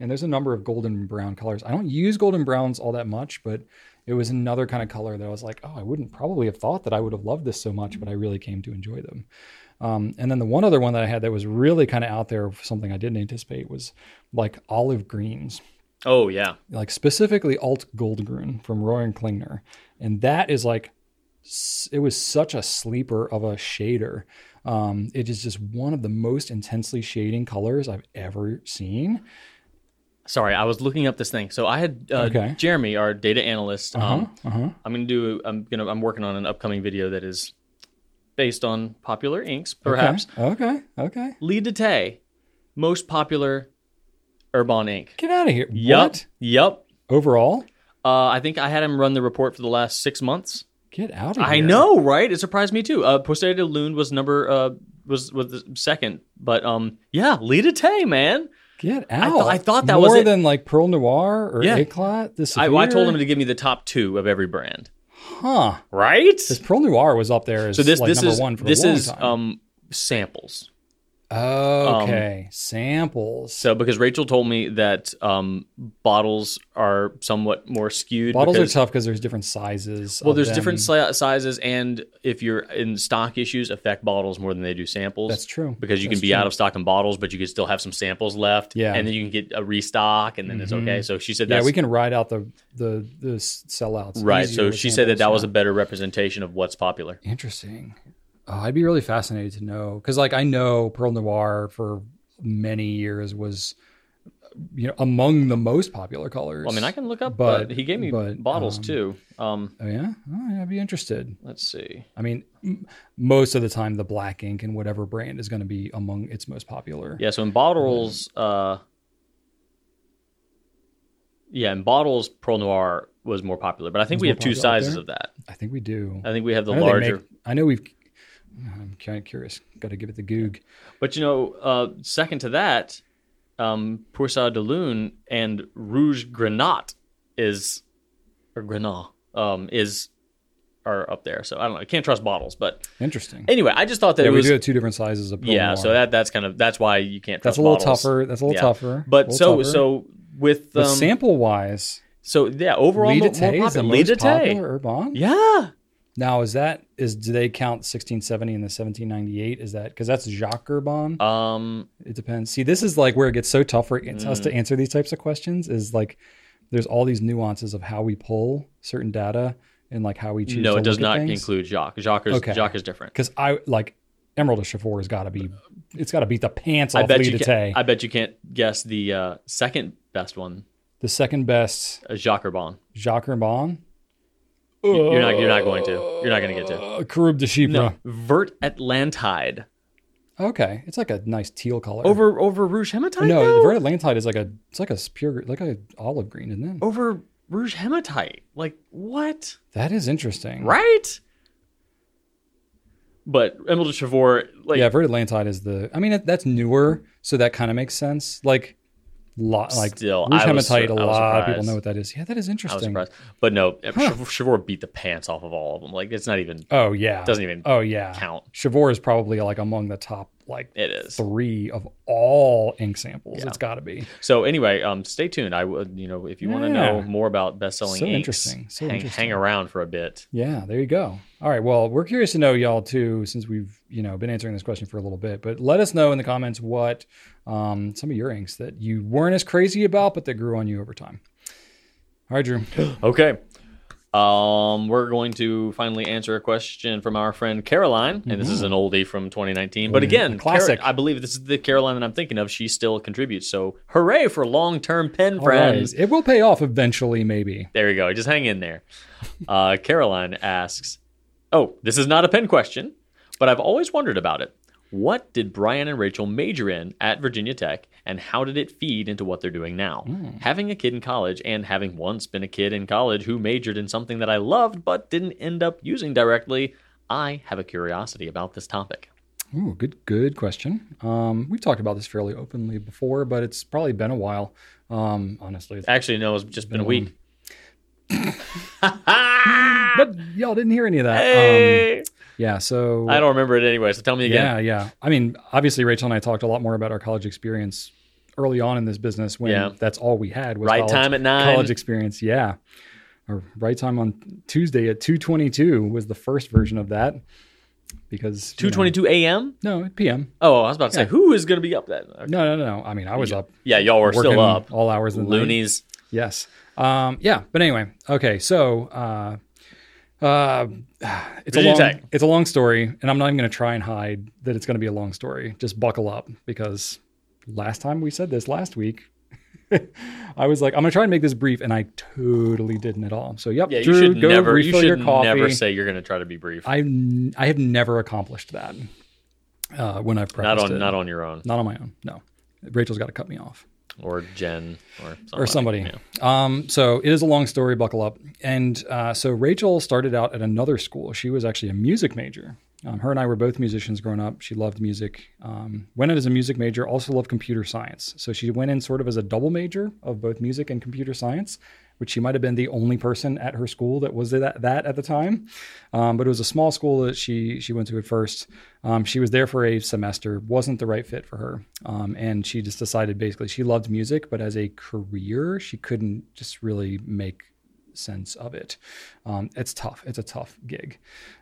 Speaker 2: And there's a number of golden brown colors. I don't use golden browns all that much, but it was another kind of color that I was like, oh, I wouldn't probably have thought that I would have loved this so much, but I really came to enjoy them. Um, and then the one other one that I had that was really kind of out there, something I didn't anticipate, was like olive greens
Speaker 1: Oh yeah.
Speaker 2: like specifically Alt Goldgrün from Rohrer and Klingner, and that is like it was such a sleeper of a shader. Um, it is just one of the most intensely shading colors I've ever seen.
Speaker 1: Sorry, I was looking up this thing. So I had uh,
Speaker 2: Okay.
Speaker 1: Jeremy, our data analyst. Um,
Speaker 2: Uh huh.
Speaker 1: I'm gonna do. I'm gonna. I'm working on an upcoming video that is based on popular inks, perhaps.
Speaker 2: Okay. Okay.
Speaker 1: Lie de Thé, most popular Herbin ink.
Speaker 2: Get out of here.
Speaker 1: Yup.
Speaker 2: What?
Speaker 1: Yup.
Speaker 2: Overall?
Speaker 1: Uh, I think I had him run the report for the last six months.
Speaker 2: Get out of
Speaker 1: I
Speaker 2: here.
Speaker 1: I know, right? It surprised me too. Uh, Poussière de Lune was number uh was was the second, but um yeah, Lie de Thé, man.
Speaker 2: Get
Speaker 1: I
Speaker 2: out.
Speaker 1: I thought that
Speaker 2: More
Speaker 1: was more
Speaker 2: than like Perle Noire or
Speaker 1: Yeah.
Speaker 2: Eclat. This
Speaker 1: I, I told him to give me the top two of every brand.
Speaker 2: Huh.
Speaker 1: Right?
Speaker 2: This Perle Noire was up there as
Speaker 1: So this
Speaker 2: like
Speaker 1: this
Speaker 2: number
Speaker 1: is
Speaker 2: one for
Speaker 1: this is um samples.
Speaker 2: Okay. Samples.
Speaker 1: So because Rachel told me that um bottles are somewhat more skewed.
Speaker 2: Bottles
Speaker 1: because,
Speaker 2: are tough because there's different sizes.
Speaker 1: Well, there's
Speaker 2: them.
Speaker 1: different si- sizes, and if you're in stock issues, affect bottles more than they do samples.
Speaker 2: That's true.
Speaker 1: because you
Speaker 2: That's
Speaker 1: can be
Speaker 2: true.
Speaker 1: out of stock in bottles, but you can still have some samples left.
Speaker 2: Yeah.
Speaker 1: and then you can get a restock, and then it's okay. So she said
Speaker 2: Yeah, we can ride out the the the sellouts.
Speaker 1: right. So she said that that was a better representation of what's popular.
Speaker 2: Interesting. Oh, I'd be really fascinated to know because, like, I know Perle Noire for many years was, you know, among the most popular colors.
Speaker 1: Well, I mean, I can look up,
Speaker 2: But-
Speaker 1: he gave me
Speaker 2: but,
Speaker 1: bottles
Speaker 2: um,
Speaker 1: too. Um,
Speaker 2: Oh yeah, oh, yeah, I'd be interested.
Speaker 1: let's see.
Speaker 2: I mean, m- most of the time, the black ink and whatever brand is going to be among its most popular.
Speaker 1: Yeah, so in bottles, uh, yeah, in bottles, Perle Noire was more popular, but I think we have two sizes of that.
Speaker 2: I think we do.
Speaker 1: I think we have the
Speaker 2: I
Speaker 1: larger.
Speaker 2: make- I know we've. I'm kind of curious. Got to give it the goog.
Speaker 1: But you know, uh, second to that, um, Poussière de Lune and Rouge Grenat is, or Grenat, um, is, are up there. So I don't know. I can't trust bottles, but
Speaker 2: Interesting.
Speaker 1: anyway, I just thought that
Speaker 2: yeah,
Speaker 1: it
Speaker 2: we
Speaker 1: was.
Speaker 2: do have two different sizes of
Speaker 1: yeah, so that that's kind of that's why you can't.
Speaker 2: that's a little
Speaker 1: bottles.
Speaker 2: tougher. That's a little
Speaker 1: Yeah.
Speaker 2: tougher.
Speaker 1: But
Speaker 2: A
Speaker 1: so
Speaker 2: tougher.
Speaker 1: so with um,
Speaker 2: sample wise,
Speaker 1: so yeah, overall more, more
Speaker 2: Tay is the
Speaker 1: popular.
Speaker 2: popular Herbin.
Speaker 1: Yeah.
Speaker 2: Now is that is do they count 1670 and the 1798? Is that because that's Jacques Herbin?
Speaker 1: Um.
Speaker 2: it depends. See, this is like where it gets so tough for us
Speaker 1: Mm.
Speaker 2: to answer these types of questions. Is like there's all these nuances of how we pull certain data and like how we choose.
Speaker 1: No, it does not include Jacques. Jacques is,
Speaker 2: Okay.
Speaker 1: Jacques is different.
Speaker 2: because I like Emerald of Chivor has got to be. It's got to beat the pants off I
Speaker 1: bet
Speaker 2: Lita
Speaker 1: you. Can, I bet you can't guess the uh, second best one,
Speaker 2: the second best
Speaker 1: uh, Jacques Herbin.
Speaker 2: Jacques Herbin.
Speaker 1: You're not. You're not going to. You're not going to get to.
Speaker 2: Uh, Caroube de Chypre.
Speaker 1: No, Vert Atlantide
Speaker 2: Okay, it's like a nice teal color.
Speaker 1: over over Rouge Hematite.
Speaker 2: no,
Speaker 1: though?
Speaker 2: Vert Atlantide is like a it's like a pure like a olive green, isn't it?
Speaker 1: over Rouge Hematite. Like what?
Speaker 2: That is interesting.
Speaker 1: Right. But Emerald of Chivor, like
Speaker 2: Yeah, Vert Atlantide is the. I mean, that's newer, so that kind of makes sense. Like, lot like
Speaker 1: Still,
Speaker 2: Rouge
Speaker 1: I was
Speaker 2: Hematite.
Speaker 1: sur-
Speaker 2: a
Speaker 1: I was
Speaker 2: lot of people
Speaker 1: surprised.
Speaker 2: know what that is. Yeah, that is
Speaker 1: I was
Speaker 2: interesting.
Speaker 1: surprised. But no, Chivor beat the pants off of all of them. Like it's not even
Speaker 2: Oh yeah,
Speaker 1: doesn't even
Speaker 2: Oh yeah,
Speaker 1: count.
Speaker 2: Chivor is probably like among the top like
Speaker 1: It is.
Speaker 2: three of all ink samples. It's got to be.
Speaker 1: So anyway, um, stay tuned. I would, you know, if you want to
Speaker 2: Yeah.
Speaker 1: know more about best-selling
Speaker 2: So
Speaker 1: inks,
Speaker 2: interesting. So
Speaker 1: hang,
Speaker 2: interesting.
Speaker 1: hang around for a bit.
Speaker 2: Yeah, there you go. All right. Well, we're curious to know y'all too, since we've you know been answering this question for a little bit. But let us know in the comments what um, some of your inks that you weren't as crazy about, but that grew on you over time. All right, Drew. (gasps)
Speaker 1: Okay. Um, we're going to finally answer a question from our friend Caroline, and this is an oldie from 2019. But again,
Speaker 2: Mm-hmm. classic.
Speaker 1: Cara- I believe this is the Caroline that I'm thinking of. She still contributes. So hooray for long-term pen
Speaker 2: All
Speaker 1: friends.
Speaker 2: right. It will pay off eventually, maybe.
Speaker 1: There you go. Just hang in there. Uh, Caroline asks, "Oh, this is not a pen question, but I've always wondered about it. What did Brian and Rachel major in at Virginia Tech, and how did it feed into what they're doing now? Having a kid in college, and having once been a kid in college who majored in something that I loved but didn't end up using directly, I have a curiosity about this topic."
Speaker 2: Ooh, good, good question. Um, we've talked about this fairly openly before, but it's probably been a while. Um, honestly,
Speaker 1: Actually, no, it's just been a week. (laughs)
Speaker 2: but y'all didn't hear any of that. Um,
Speaker 1: Hey!
Speaker 2: Yeah. So
Speaker 1: I don't remember it anyway, so tell me again.
Speaker 2: Yeah, yeah. I mean, obviously, Rachel and I talked a lot more about our college experience early on in this business when
Speaker 1: Yeah.
Speaker 2: that's all we had was
Speaker 1: Right
Speaker 2: college,
Speaker 1: time at nine.
Speaker 2: college experience. Yeah, or right time on Tuesday at two twenty two was the first version of that because you know-
Speaker 1: 2:22 a.m.
Speaker 2: no PM.
Speaker 1: Oh, I was about to say, who is going to be up then? Okay.
Speaker 2: No, no, no. I mean, I was up
Speaker 1: Yeah, y'all were still up.
Speaker 2: all hours of the night.
Speaker 1: Loonies.
Speaker 2: Yes. Um, yeah. But anyway, okay. So uh, uh, (sighs) it's a long
Speaker 1: Tech.
Speaker 2: it's a long story, and I'm not even going to try and hide that it's going to be a long story. Just buckle up because last time we said this last week, (laughs) I was like, I'm gonna try and make this brief, and I totally didn't at all. So, yep,
Speaker 1: Yeah, you should
Speaker 2: go
Speaker 1: never. You
Speaker 2: refill your
Speaker 1: should
Speaker 2: coffee.
Speaker 1: never say you're going to try to be brief.
Speaker 2: I I have never accomplished that uh, when I've
Speaker 1: not on
Speaker 2: it.
Speaker 1: not on your own
Speaker 2: not on my own. No, Rachel's got to cut me off.
Speaker 1: Or Jen or somebody.
Speaker 2: or somebody.
Speaker 1: Yeah.
Speaker 2: Um, so it is a long story. Buckle up. And uh, so Rachel started out at another school. She was actually a music major. Um, her and I were both musicians growing up. She loved music. Um, went in as a music major. Also loved computer science. So she went in sort of as a double major of both music and computer science, which she might have been the only person at her school that was that, that at the time. Um, but it was a small school that she she went to at first. Um, she was there for a semester. wasn't the right fit for her, um, and she just decided basically she loved music, but as a career, she couldn't just really make sense of it. Um, it's tough. It's a tough gig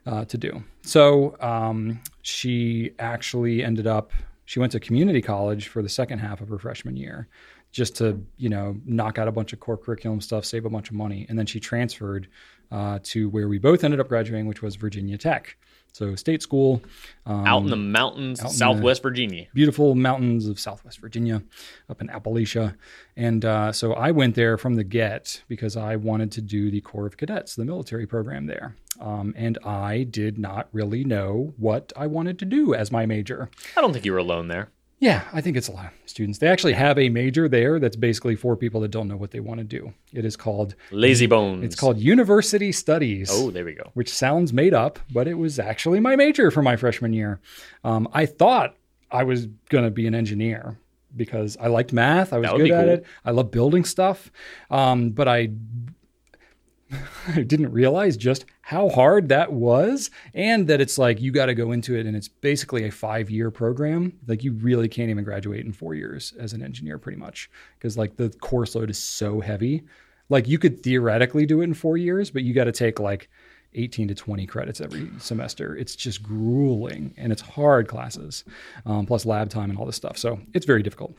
Speaker 2: uh, to do. So um, she actually ended up. She went to community college for the second half of her freshman year, just to you know knock out a bunch of core curriculum stuff, save a bunch of money, and then she transferred uh, to where we both ended up graduating, which was Virginia Tech. So state school, um,
Speaker 1: Out in the mountains,
Speaker 2: in the-
Speaker 1: Southwest Virginia.
Speaker 2: beautiful mountains of Southwest Virginia, up in Appalachia. And uh, so I went there from the get because I wanted to do the Corps of Cadets, the military program there. Um, and I did not really know what I wanted to do as my major.
Speaker 1: I don't think you were alone there.
Speaker 2: Yeah, I think it's a lot of students. They actually have a major there that's basically for people that don't know what they want to do. It is called
Speaker 1: Lazy bones.
Speaker 2: it's called University Studies
Speaker 1: Oh, there we go.
Speaker 2: which sounds made up, but it was actually my major for my freshman year. Um, I thought I was going to be an engineer because I liked math. I was good
Speaker 1: be
Speaker 2: at
Speaker 1: cool.
Speaker 2: it. I love building stuff. Um, but I, (laughs) I didn't realize just how hard that was and that it's like you got to go into it and it's basically a five year program. Like you really can't even graduate in four years as an engineer, pretty much, because like the course load is so heavy. Like you could theoretically do it in four years, but you got to take like 18 to 20 credits every semester. It's just grueling and it's hard classes, um, plus lab time and all this stuff. So it's very difficult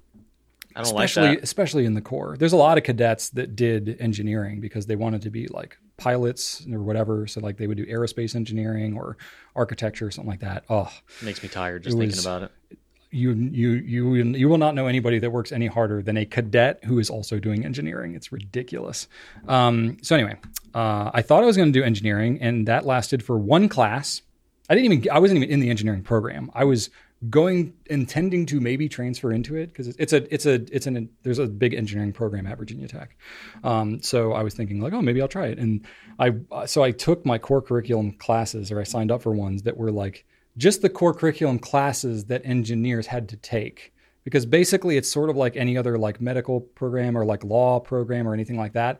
Speaker 1: I don't
Speaker 2: especially
Speaker 1: like that.
Speaker 2: especially in the Corps. There's a lot of cadets that did engineering because they wanted to be like pilots or whatever. So like they would do aerospace engineering or architecture or something like that. Oh, it
Speaker 1: Makes me tired just thinking
Speaker 2: was-
Speaker 1: about it.
Speaker 2: you you you you will not know anybody that works any harder than a cadet who is also doing engineering. It's ridiculous. Um, so anyway, uh, I thought I was going to do engineering, and that lasted for one class. I didn't even I wasn't even in the engineering program. I was going intending to maybe transfer into it because it's a it's a it's an there's a big engineering program at Virginia Tech. Um, so I was thinking like, oh, maybe I'll try it. And I so I took my core curriculum classes, or I signed up for ones that were like just the core curriculum classes that engineers had to take because basically it's sort of like any other like medical program or like law program or anything like that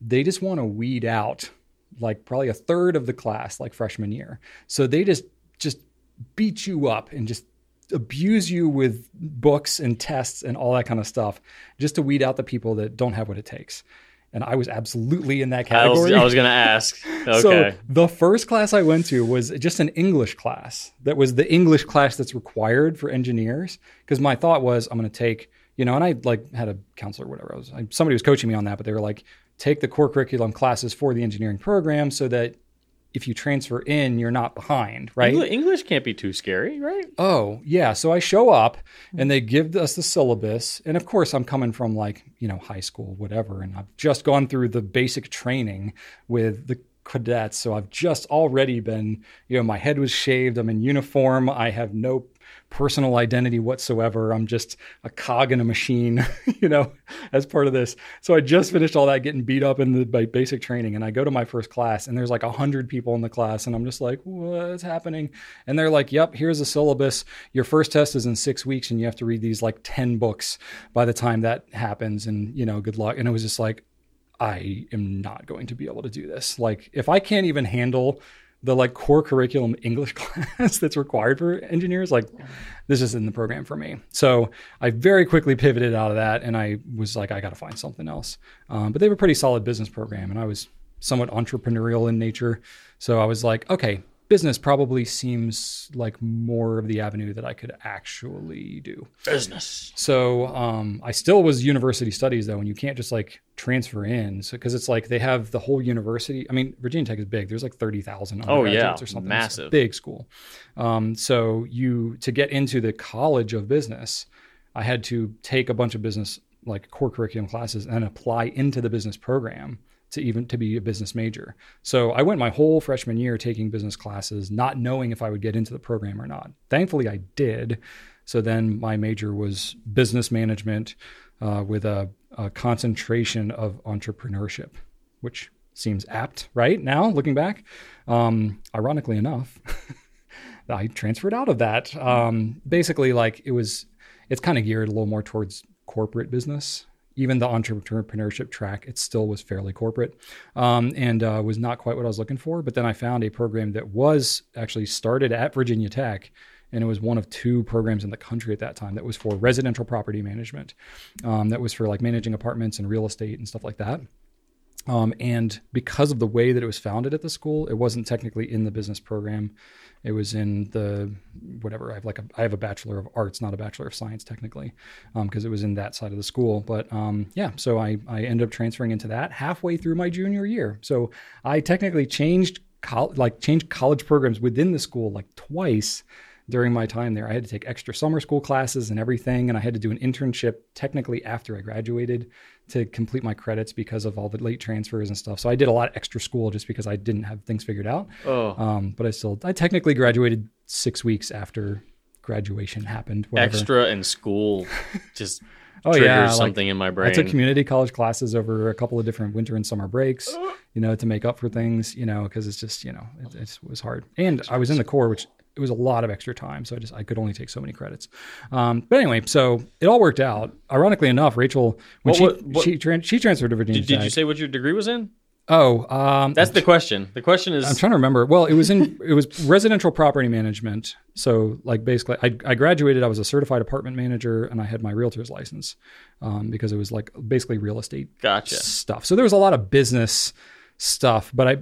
Speaker 2: they just want to weed out like probably a third of the class like freshman year so they just just beat you up and just abuse you with books and tests and all that kind of stuff just to weed out the people that don't have what it takes and i was absolutely in that
Speaker 1: I was,
Speaker 2: category
Speaker 1: I was going to ask. (laughs) Okay.
Speaker 2: so the first class I went to was just an English class. That was the English class that's required for engineers. Because my thought was I'm going to take, you know, and I like had a counselor, or whatever. I was I, somebody was coaching me on that, but they were like, take the core curriculum classes for the engineering program so that if you transfer in, you're not behind, right?
Speaker 1: English can't be too scary, right?
Speaker 2: Oh, yeah. So I show up hmm. and they give us the syllabus. And of course, I'm coming from like, you know, high school, whatever. And I've just gone through the basic training with the cadets. So I've just already been, you know, my head was shaved. I'm in uniform. I have no personal identity whatsoever. I'm just a cog in a machine, (laughs) you know, as part of this. So I just finished all that getting beat up in the by basic training and I go to my first class and there's like a hundred people in the class and I'm just like, what's happening? And they're like, yep, here's a syllabus. Your first test is in six weeks and you have to read these like 10 books by the time that happens. And, you know, good luck. And it was just like, I am not going to be able to do this. Like, if I can't even handle the like core curriculum English (laughs) class that's required for engineers, like this isn't the program for me. So I very quickly pivoted out of that, and I was like, I got to find something else. Um, but they have a pretty solid business program, and I was somewhat entrepreneurial in nature, so I was like, okay, business probably seems like more of the avenue that I could actually do.
Speaker 1: Business.
Speaker 2: So um, I still was university studies though, and you can't just like transfer in. So because it's like they have the whole university. I mean, Virginia Tech is big. There's like thirty thousand
Speaker 1: Oh,
Speaker 2: undergraduates
Speaker 1: yeah.
Speaker 2: or something. It's a
Speaker 1: Massive.
Speaker 2: big school. Um, so you to get into the College of Business, I had to take a bunch of business like core curriculum classes and apply into the business program to even to be a business major. So I went my whole freshman year taking business classes, not knowing if I would get into the program or not. Thankfully, I did. So then my major was business management uh, with a, a concentration of entrepreneurship, which seems apt, right? Now looking back, um, ironically enough, (laughs) I transferred out of that. Um, basically, like it was, it's kind of geared a little more towards corporate business. Even the entrepreneurship track, it still was fairly corporate um, and uh, was not quite what I was looking for. But then I found a program that was actually started at Virginia Tech and it was one of two programs in the country at that time that was for residential property management. Um, that was for like managing apartments and real estate and stuff like that. Um, and because of the way that it was founded at the school, it wasn't technically in the business program. It was in the whatever. I have like a I have a bachelor of arts, not a bachelor of science technically, because um, it was in that side of the school. But um, yeah, so I I ended up transferring into that halfway through my junior year. So I technically changed col- like changed college programs within the school like twice during my time there. I had to take extra summer school classes and everything, and I had to do an internship technically after I graduated to complete my credits because of all the late transfers and stuff. So I did a lot of extra school just because I didn't have things figured out.
Speaker 1: Oh.
Speaker 2: Um, but I still, I technically graduated six weeks after graduation happened. Whatever.
Speaker 1: Extra and school (laughs) just
Speaker 2: Oh
Speaker 1: triggers
Speaker 2: yeah, like,
Speaker 1: something in my brain.
Speaker 2: I took community college classes over a couple of different winter and summer breaks, you know, to make up for things, you know, because it's just, you know, it, it was hard. And I was in the Corps, which it was a lot of extra time, so I just I could only take so many credits. Um, but anyway, so it all worked out. Ironically enough, Rachel when
Speaker 1: What-
Speaker 2: she
Speaker 1: what- what-
Speaker 2: she, tran- she transferred to Virginia
Speaker 1: did, did you say what your degree was in?
Speaker 2: Oh, um,
Speaker 1: That's the question. The question is
Speaker 2: I'm trying to remember. Well, it was in (laughs) it was residential property management. So like basically, I, I graduated. I was a certified apartment manager, and I had my realtor's license um, because it was like basically real estate
Speaker 1: Gotcha.
Speaker 2: stuff. So there was a lot of business stuff, but I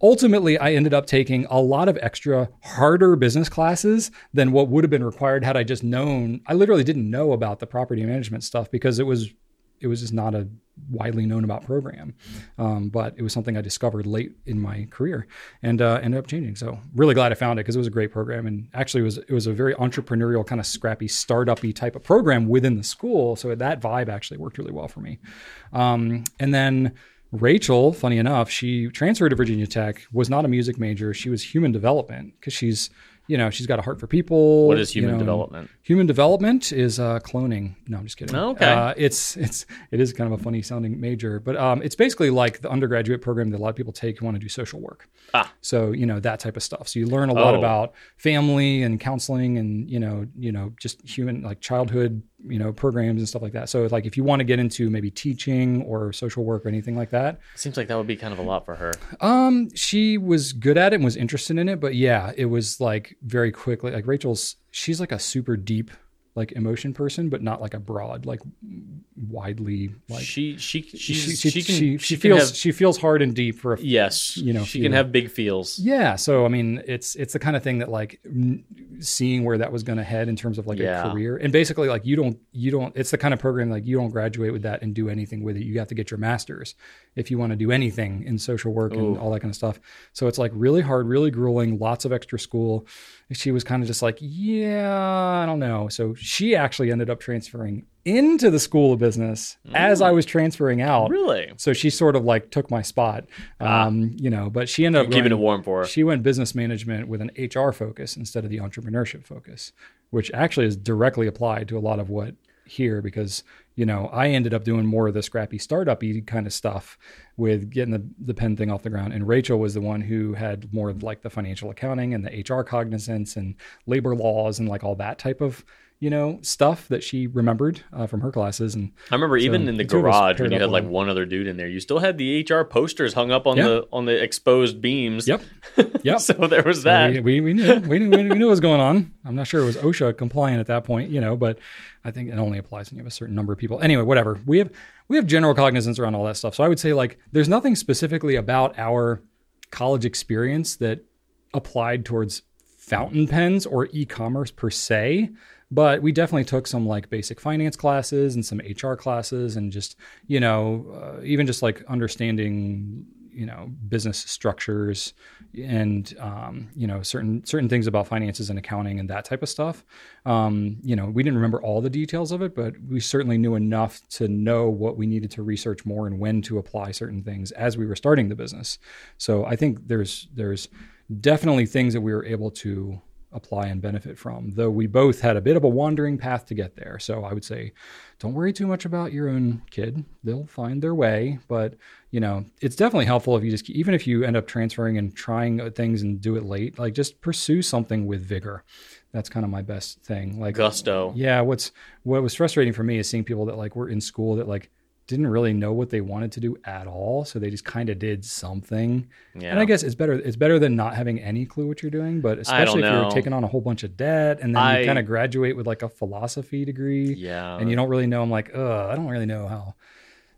Speaker 2: ultimately I ended up taking a lot of extra harder business classes than what would have been required had I just known. I literally didn't know about the property management stuff because it was it was just not a widely known about program. Um, but it was something I discovered late in my career and uh, ended up changing. So really glad I found it because it was a great program and actually was it was a very entrepreneurial kind of scrappy startup-y type of program within the school. So that vibe actually worked really well for me. Um, and then Rachel, funny enough, she transferred to Virginia Tech, was not a music major. She was human development because she's, you know, she's got a heart for people.
Speaker 1: what is
Speaker 2: you
Speaker 1: human
Speaker 2: know,
Speaker 1: development?
Speaker 2: Human development is uh, cloning. No, I'm just kidding.
Speaker 1: Oh, okay.
Speaker 2: Uh, it's it's it is kind of a funny sounding major, but um, it's basically like the undergraduate program that a lot of people take who want to do social work.
Speaker 1: Ah.
Speaker 2: So you know that type of stuff. So you learn a lot
Speaker 1: Oh.
Speaker 2: about family and counseling and you know you know just human like childhood you know programs and stuff like that. So like if you want to get into maybe teaching or social work or anything like that,
Speaker 1: Seems like that would be kind of a lot for her.
Speaker 2: um, she was good at it and was interested in it, but yeah, it was like very quickly. Like Rachel's, she's like a super deep like emotion person, but not like a broad, like widely like.
Speaker 1: she she she's,
Speaker 2: she,
Speaker 1: she,
Speaker 2: she,
Speaker 1: can
Speaker 2: she,
Speaker 1: she,
Speaker 2: feels
Speaker 1: have,
Speaker 2: she feels hard and deep for a
Speaker 1: yes
Speaker 2: you know,
Speaker 1: she can have big feels.
Speaker 2: yeah so i mean it's it's the kind of thing that like n- seeing where that was going to head in terms of like
Speaker 1: Yeah.
Speaker 2: a career and basically like you don't you don't it's the kind of program like you don't graduate with that and do anything with it you have to get your masters if you want to do anything in social work and all that kind of stuff so it's like really hard really grueling lots of extra school she was kind of just like yeah i don't know so she actually ended up transferring into the school of business as i was transferring out
Speaker 1: Really?
Speaker 2: so she sort of like took my spot,
Speaker 1: Ah.
Speaker 2: um, you know. But she ended up
Speaker 1: Keeping it warm for her.
Speaker 2: She went business management with an HR focus instead of the entrepreneurship focus, which actually is directly applied to a lot of what here because you know I ended up doing more of the scrappy startup-y kind of stuff with getting the the pen thing off the ground, and Rachel was the one who had more of like the financial accounting and the HR cognizance and labor laws and like all that type of you know stuff that she remembered uh, from her classes and
Speaker 1: I remember even in the
Speaker 2: the two of us
Speaker 1: garage when you had like one other dude in there, you still had the HR posters hung up on
Speaker 2: Yeah.
Speaker 1: the on the exposed beams.
Speaker 2: Yep. (laughs) Yep.
Speaker 1: so there was
Speaker 2: So
Speaker 1: that.
Speaker 2: we, we, we knew we knew we knew what was going on. I'm not sure it was OSHA compliant at that point, you know, but I think it only applies when you have a certain number of people. Anyway, whatever. We have we have general cognizance around all that stuff. So I would say like there's nothing specifically about our college experience that applied towards fountain pens or e-commerce per se but we definitely took some like basic finance classes and some hr classes and just you know uh, even just like understanding you know business structures and um, you know certain certain things about finances and accounting and that type of stuff. Um, you know, we didn't remember all the details of it, but we certainly knew enough to know what we needed to research more and when to apply certain things as we were starting the business. So I think there's there's definitely things that we were able to apply and benefit from, though we both had a bit of a wandering path to get there. So I would say don't worry too much about your own kid. They'll find their way, but you know, it's definitely helpful if you just even if you end up transferring and trying things and do it late, like just pursue something with vigor. That's kind of my best thing. Like
Speaker 1: Gusto.
Speaker 2: yeah, what's what was frustrating for me is seeing people that like were in school that like didn't really know what they wanted to do at all, so they just kind of did something.
Speaker 1: Yeah.
Speaker 2: And I guess it's better it's better than not having any clue what you're doing, but especially if
Speaker 1: don't
Speaker 2: you're taking on a whole bunch of debt and then
Speaker 1: I-
Speaker 2: you kind of graduate with like a philosophy degree
Speaker 1: yeah.
Speaker 2: and you don't really know I'm like, "Uh, I don't really know how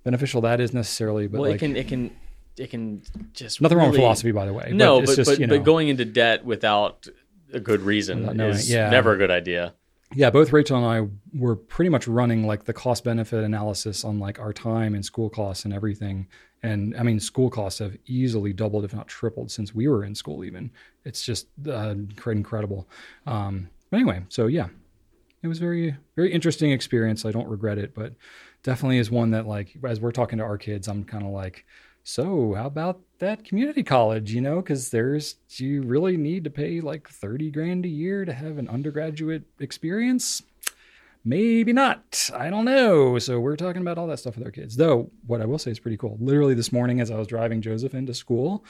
Speaker 2: beneficial that is necessarily, but
Speaker 1: well,
Speaker 2: like
Speaker 1: it can it can it can just
Speaker 2: nothing wrong with philosophy by the way.
Speaker 1: No,
Speaker 2: it's
Speaker 1: but
Speaker 2: just,
Speaker 1: but,
Speaker 2: you know,
Speaker 1: but going into debt without a good reason is
Speaker 2: yeah.
Speaker 1: never a good idea.
Speaker 2: Yeah, both Rachel and I were pretty much running like the cost benefit analysis on like our time and school costs and everything. And I mean, school costs have easily doubled, if not tripled, since we were in school. Even it's just uh, incredible. Um, but anyway, so yeah, it was very very interesting experience. I don't regret it, but definitely is one that like as we're talking to our kids, I'm kind of like, so how about that community college? You know, because there's you really need to pay like thirty grand a year to have an undergraduate experience? Maybe not. I don't know. So we're talking about all that stuff with our kids. Though what I will say is pretty cool. Literally this morning, as I was driving Joseph into school,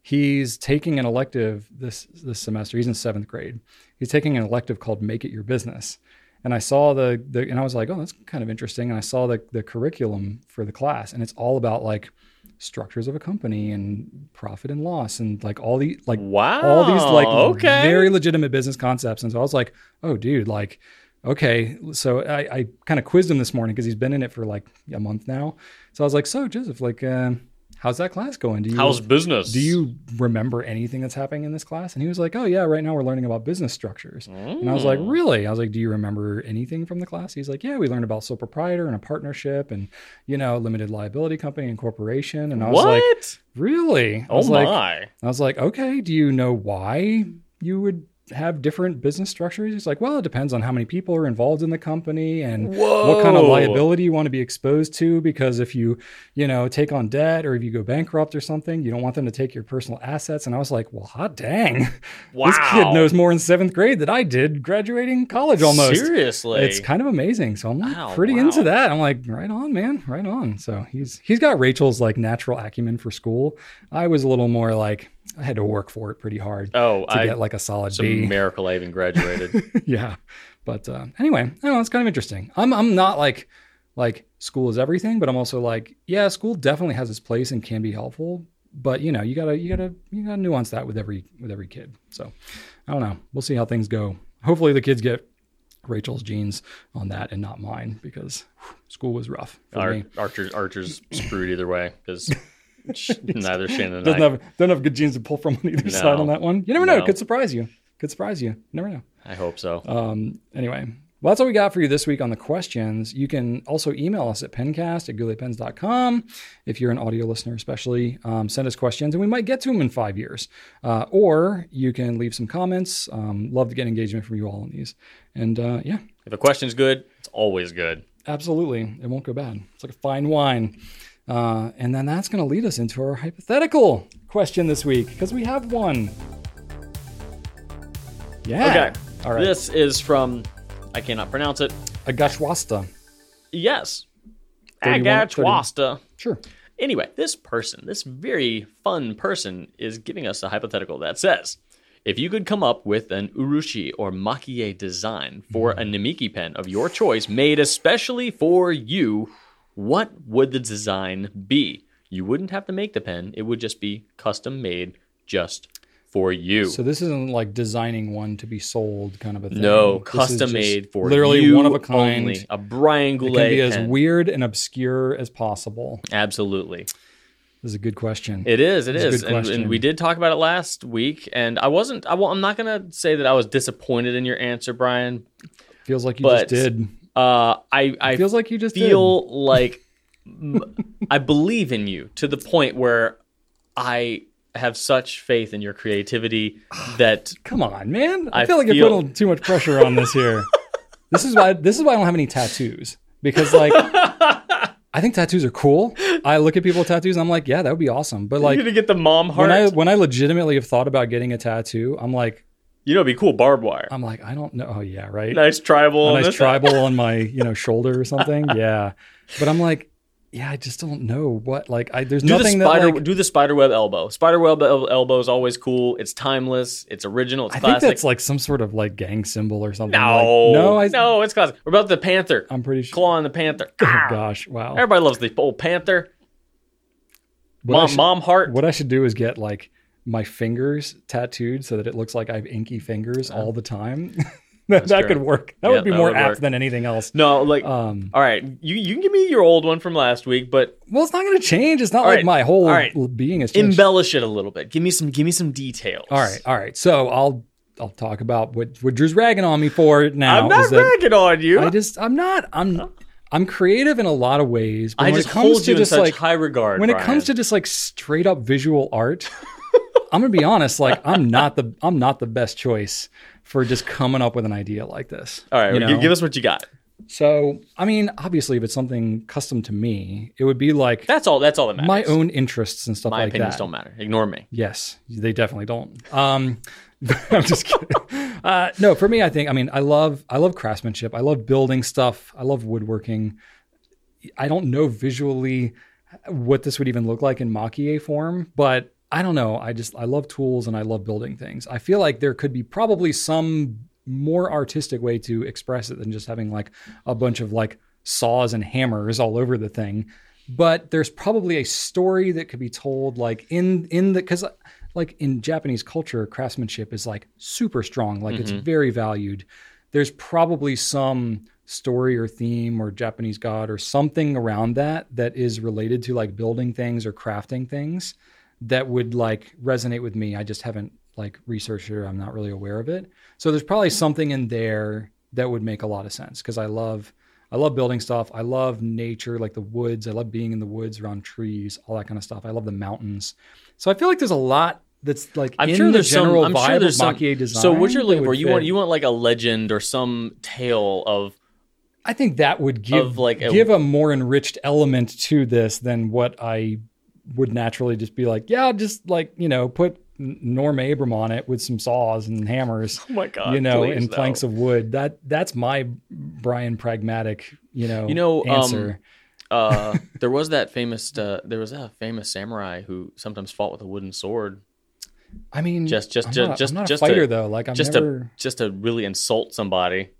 Speaker 2: he's taking an elective this this semester. He's in seventh grade. He's taking an elective called Make It Your Business. And I saw the, the and I was like, oh, that's kind of interesting. And I saw the the curriculum for the class, and it's all about like structures of a company and profit and loss and like all the like
Speaker 1: Wow.
Speaker 2: all these like
Speaker 1: okay.
Speaker 2: very legitimate business concepts. And so I was like, oh, dude, like, okay. So I, I kind of quizzed him this morning because he's been in it for like a month now. So I was like, so Joseph, like, uh, how's that class going? Do you
Speaker 1: How's business?
Speaker 2: do you remember anything that's happening in this class? And he was like, oh yeah, right now we're learning about business structures. And I was like,
Speaker 1: Mm.
Speaker 2: really? I was like, do you remember anything from the class? He's like, yeah, we learned about sole proprietor and a partnership and you know limited liability company and corporation. And I was
Speaker 1: what?
Speaker 2: like, really? I
Speaker 1: oh
Speaker 2: was
Speaker 1: my.
Speaker 2: like, I was like, okay, do you know why you would have different business structures? He's like, well, it depends on how many people are involved in the company and what kind of liability you want to be exposed to. Because if you, you know, take on debt or if you go bankrupt or something, you don't want them to take your personal assets. And I was like, well, hot dang. wow. (laughs) This kid knows more in seventh grade than I did graduating college almost.
Speaker 1: Seriously.
Speaker 2: It's kind of amazing. So I'm oh, like
Speaker 1: Wow,
Speaker 2: pretty
Speaker 1: wow.
Speaker 2: into that. I'm like, right on, man, right on. So he's he's got Rachel's like natural acumen for school. I was a little more like I had to work for it pretty hard
Speaker 1: oh,
Speaker 2: to
Speaker 1: I,
Speaker 2: get like a solid
Speaker 1: it's a
Speaker 2: B.
Speaker 1: miracle I even graduated. (laughs)
Speaker 2: yeah. But uh, anyway, I don't know. It's kind of interesting. I'm I'm not like like school is everything, but I'm also like yeah, school definitely has its place and can be helpful. But you know, you gotta you gotta you gotta nuance that with every with every kid. So I don't know. We'll see how things go. Hopefully, the kids get Rachel's genes on that and not mine because whew, school was rough for
Speaker 1: Ar-
Speaker 2: me.
Speaker 1: Archer's Archer's screwed either way because (laughs) (laughs) neither Shannon and
Speaker 2: Doesn't
Speaker 1: I.
Speaker 2: have don't have good genes to pull from on either
Speaker 1: No.
Speaker 2: side on that one. You never know.
Speaker 1: No.
Speaker 2: It could surprise you. Could surprise you. You never know.
Speaker 1: I hope so.
Speaker 2: Um, anyway, well, that's all we got for you this week on the questions. You can also email us at pencast at gouletpens.com. If you're an audio listener, especially, um, send us questions and we might get to them in five years. Uh, or you can leave some comments. Um, love to get engagement from you all on these. And uh, yeah,
Speaker 1: if a question's good, it's always good.
Speaker 2: absolutely. It won't go bad. It's like a fine wine. Uh, and then that's going to lead us into our hypothetical question this week because we have one. Yeah.
Speaker 1: Okay.
Speaker 2: All right.
Speaker 1: This is from, I cannot pronounce it.
Speaker 2: Agashwasta.
Speaker 1: Yes.
Speaker 2: 31
Speaker 1: Agachwasta.
Speaker 2: Sure.
Speaker 1: Anyway, this person, this very fun person, is giving us a hypothetical that says if you could come up with an urushi or makie design for a Namiki pen of your choice made especially for you, what would the design be? You wouldn't have to make the pen, it would just be custom made just for you.
Speaker 2: So this isn't like designing one to be sold kind of a thing.
Speaker 1: no,
Speaker 2: This
Speaker 1: custom made for
Speaker 2: literally one of a kind.
Speaker 1: only. A Brian
Speaker 2: It
Speaker 1: Goulet
Speaker 2: can be as
Speaker 1: pen.
Speaker 2: weird and obscure as possible.
Speaker 1: Absolutely.
Speaker 2: This is a good question.
Speaker 1: It is. It is. And, and we did talk about it last week, and I wasn't. I, I'm not gonna say that I was disappointed in your answer, Brian.
Speaker 2: feels like you just did.
Speaker 1: Uh, I I
Speaker 2: feels like you just
Speaker 1: feel (laughs) like (laughs) I believe in you to the point where I have such faith in your creativity (sighs) that
Speaker 2: Come on, man. I,
Speaker 1: I
Speaker 2: feel like
Speaker 1: feel-
Speaker 2: you're putting too much pressure on this here. (laughs) this is why this is why I don't have any tattoos because like I think tattoos are cool. I look at people with tattoos, and I'm like, yeah, that would be awesome. But like
Speaker 1: you're gonna get the mom heart.
Speaker 2: when I when I legitimately have thought about getting a tattoo, I'm like
Speaker 1: you know, it'd be cool barbed wire.
Speaker 2: I'm like I don't know. Oh yeah, right.
Speaker 1: nice tribal.
Speaker 2: a nice tribal on my you know shoulder or something. (laughs) Yeah, but I'm like, yeah, I just don't know what like. I there's
Speaker 1: Do the
Speaker 2: nothing
Speaker 1: spider.
Speaker 2: that like,
Speaker 1: do the spider web elbow. Spider web elbow is always cool. It's timeless. It's original. It's
Speaker 2: I
Speaker 1: classic.
Speaker 2: think that's like some sort of like gang symbol or something.
Speaker 1: no,
Speaker 2: like, no, I,
Speaker 1: no, it's classic. What about the panther?
Speaker 2: I'm pretty sure.
Speaker 1: Claw on the panther.
Speaker 2: Oh gosh, wow.
Speaker 1: Everybody loves the old panther.
Speaker 2: What
Speaker 1: Mom,
Speaker 2: should-
Speaker 1: mom heart.
Speaker 2: What I should do is get like my fingers tattooed so that it looks like I have inky fingers all the time. (laughs) that could work. That
Speaker 1: Yeah,
Speaker 2: would be
Speaker 1: that
Speaker 2: more
Speaker 1: would
Speaker 2: apt
Speaker 1: work.
Speaker 2: than anything else.
Speaker 1: No, like,
Speaker 2: Um,
Speaker 1: all right, you you can give me your old one from last week, but
Speaker 2: well, it's not going to change. It's not like
Speaker 1: right,
Speaker 2: my whole
Speaker 1: right.
Speaker 2: being is changed.
Speaker 1: embellish it a little bit. Give me some, give me some details.
Speaker 2: all right, all right. So I'll I'll talk about what what Drew's ragging on me for now.
Speaker 1: I'm not ragging on you.
Speaker 2: I just I'm not I'm I'm creative in a lot of ways. But
Speaker 1: I
Speaker 2: when
Speaker 1: just
Speaker 2: it comes
Speaker 1: hold
Speaker 2: to just
Speaker 1: such
Speaker 2: like
Speaker 1: high regard.
Speaker 2: when it comes to just like straight up visual art, (laughs) I'm gonna be honest. Like I'm not the I'm not the best choice for just coming up with an idea like this.
Speaker 1: all right,
Speaker 2: you know?
Speaker 1: give, us what you got.
Speaker 2: So I mean, obviously, if it's something custom to me, it would be like
Speaker 1: That's all. That's all that matters.
Speaker 2: my own interests and stuff
Speaker 1: My
Speaker 2: like
Speaker 1: opinions
Speaker 2: that.
Speaker 1: don't matter. Ignore me.
Speaker 2: Yes, they definitely don't. Um, (laughs) I'm just kidding. Uh, no, for me, I think I mean I love I love craftsmanship. I love building stuff. I love woodworking. I don't know visually what this would even look like in makie form, but I don't know. I just I love tools and I love building things. I feel like there could be probably some more artistic way to express it than just having like a bunch of like saws and hammers all over the thing. But there's probably a story that could be told like in in the because like in Japanese culture, craftsmanship is like super strong. Like it's mm-hmm. very valued. There's probably some story or theme or Japanese god or something around that that is related to like building things or crafting things that would like resonate with me. I just haven't like researched it or I'm not really aware of it. So there's probably something in there that would make a lot of sense because I love I love building stuff. I love nature, like the woods. I love being in the woods around trees, all that kind of stuff. I love the mountains. So I feel like there's a lot that's like
Speaker 1: I'm
Speaker 2: in
Speaker 1: sure
Speaker 2: the
Speaker 1: there's
Speaker 2: general
Speaker 1: some. I'm
Speaker 2: vibe
Speaker 1: sure there's
Speaker 2: of
Speaker 1: some.
Speaker 2: Design.
Speaker 1: So what you're looking for? You want you want like a legend or some tale of
Speaker 2: I think that would give
Speaker 1: like, a-
Speaker 2: give a more enriched element to this than what I would naturally just be like, yeah, just like you know put Norm Abram on it with some saws and hammers, (laughs)
Speaker 1: Oh my god!
Speaker 2: you know,
Speaker 1: please,
Speaker 2: and
Speaker 1: no.
Speaker 2: planks of wood. That that's my Brian pragmatic, you know,
Speaker 1: You know, um,
Speaker 2: answer.
Speaker 1: uh, there was that famous. Uh, there was a famous samurai who sometimes fought with a wooden sword,
Speaker 2: I mean,
Speaker 1: just- just-
Speaker 2: I'm
Speaker 1: just-
Speaker 2: not,
Speaker 1: just-
Speaker 2: I'm not
Speaker 1: just
Speaker 2: a fighter
Speaker 1: to-
Speaker 2: though. Like I'm
Speaker 1: just
Speaker 2: never.
Speaker 1: to just to really insult somebody.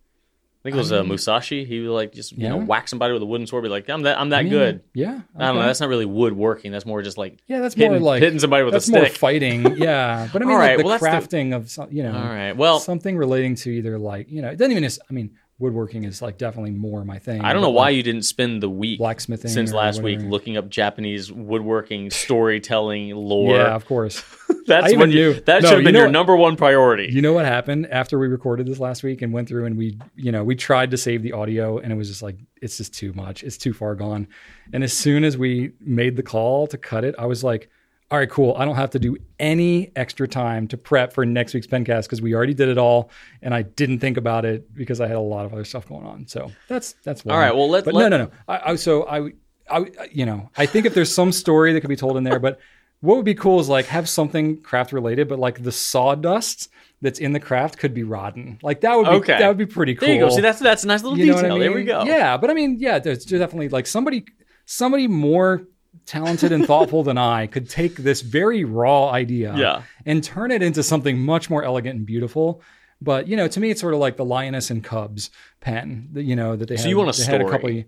Speaker 1: I think it was uh, Musashi. He would like just you know whack somebody with a wooden sword. Be like, I'm that I'm that
Speaker 2: I mean,
Speaker 1: good.
Speaker 2: Yeah,
Speaker 1: I don't know. That's not really woodworking. That's more just like
Speaker 2: yeah, that's
Speaker 1: hitting,
Speaker 2: more like
Speaker 1: hitting somebody with
Speaker 2: that's
Speaker 1: a
Speaker 2: more fighting. (laughs) Yeah, but I mean,
Speaker 1: All
Speaker 2: like the
Speaker 1: well, that's the-
Speaker 2: crafting of some, you know,
Speaker 1: All right. Well,
Speaker 2: something relating to either like you know, it doesn't even. I mean, woodworking is like definitely more my thing.
Speaker 1: I don't know why
Speaker 2: like,
Speaker 1: you didn't spend the week
Speaker 2: blacksmithing
Speaker 1: since last week looking up Japanese woodworking storytelling lore.
Speaker 2: Yeah, of course. (laughs)
Speaker 1: That's when you,
Speaker 2: knew-
Speaker 1: that
Speaker 2: No,
Speaker 1: should have been your
Speaker 2: what-
Speaker 1: number one priority.
Speaker 2: You know what happened after we recorded this last week and went through and we, you know, we tried to save the audio and it was just like, it's just too much. It's too far gone. And as soon as we made the call to cut it, I was like, all right, cool. I don't have to do any extra time to prep for next week's Pencast because we already did it all, and I didn't think about it because I had a lot of other stuff going on. So that's that's one.
Speaker 1: All right, well, let-
Speaker 2: but
Speaker 1: let-
Speaker 2: no, no, no. I, I so I, I, you know, I think if there's some story that could be told in there, but what would be cool is like have something craft related, but like the sawdust that's in the craft could be raden. Like that would be
Speaker 1: Okay.
Speaker 2: that would be pretty cool.
Speaker 1: there you go. See, that's that's a nice little
Speaker 2: You
Speaker 1: detail.
Speaker 2: I
Speaker 1: There we go.
Speaker 2: Yeah, but I mean, yeah, there's definitely like somebody somebody more talented and thoughtful than I could take this very raw idea
Speaker 1: Yeah.
Speaker 2: and turn it into something much more elegant and beautiful. But you know, to me, it's sort of like the lioness and cubs pen. that, You know that they
Speaker 1: So
Speaker 2: had,
Speaker 1: you want a
Speaker 2: they had
Speaker 1: story.
Speaker 2: couple. of-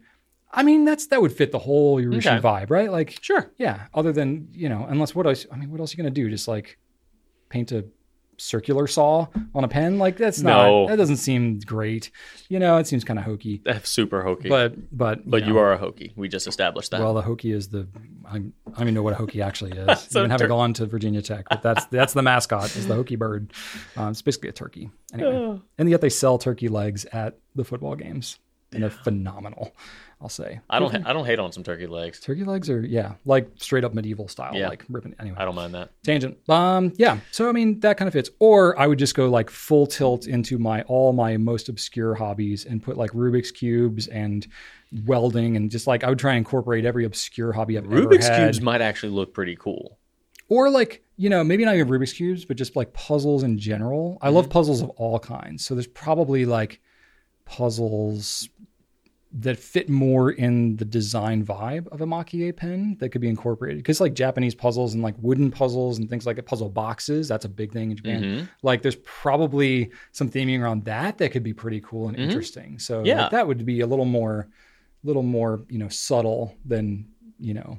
Speaker 2: I mean, that's that would fit the whole Eurasian
Speaker 1: Okay.
Speaker 2: vibe, right? Like,
Speaker 1: Sure.
Speaker 2: yeah. Other than you know, unless what else? I mean, what else are you gonna do? Just like paint a circular saw on a pen? Like that's not
Speaker 1: No.
Speaker 2: not. That doesn't seem great. You know, it seems kind of hokey.
Speaker 1: That's super hokey. But
Speaker 2: But but
Speaker 1: you
Speaker 2: know,
Speaker 1: are a Hokie. We just established that.
Speaker 2: well, the Hokie is the I, I don't even know what a Hokie actually is. (laughs)
Speaker 1: So
Speaker 2: even having
Speaker 1: tur-
Speaker 2: gone to Virginia Tech, but that's that's the mascot is the Hokie bird. Um, it's basically a turkey. Anyway, (sighs) and yet they sell turkey legs at the football games. and they're phenomenal. I'll say.
Speaker 1: I don't. Ha- I don't hate on some turkey legs.
Speaker 2: Turkey legs are yeah, like straight up medieval style,
Speaker 1: Yeah.
Speaker 2: like ripping. Anyway,
Speaker 1: I don't mind that.
Speaker 2: tangent. Um, yeah. So I mean that kind of fits. Or I would just go like full tilt into my all my most obscure hobbies and put like Rubik's cubes and welding and just like I would try and incorporate every obscure hobby I've
Speaker 1: Rubik's
Speaker 2: ever had.
Speaker 1: cubes might actually look pretty cool.
Speaker 2: or like you know maybe not even Rubik's cubes, but just like puzzles in general. I
Speaker 1: Mm-hmm.
Speaker 2: love puzzles of all kinds. So there's probably like puzzles that fit more in the design vibe of a Maki pen that could be incorporated. Because like Japanese puzzles and like wooden puzzles and things like that, puzzle boxes, that's a big thing in Japan.
Speaker 1: Mhm.
Speaker 2: Like there's probably some theming around that that could be pretty cool and interesting. So like,
Speaker 1: Mm-hmm. Yeah.
Speaker 2: that would be a little more, little more you know subtle than you know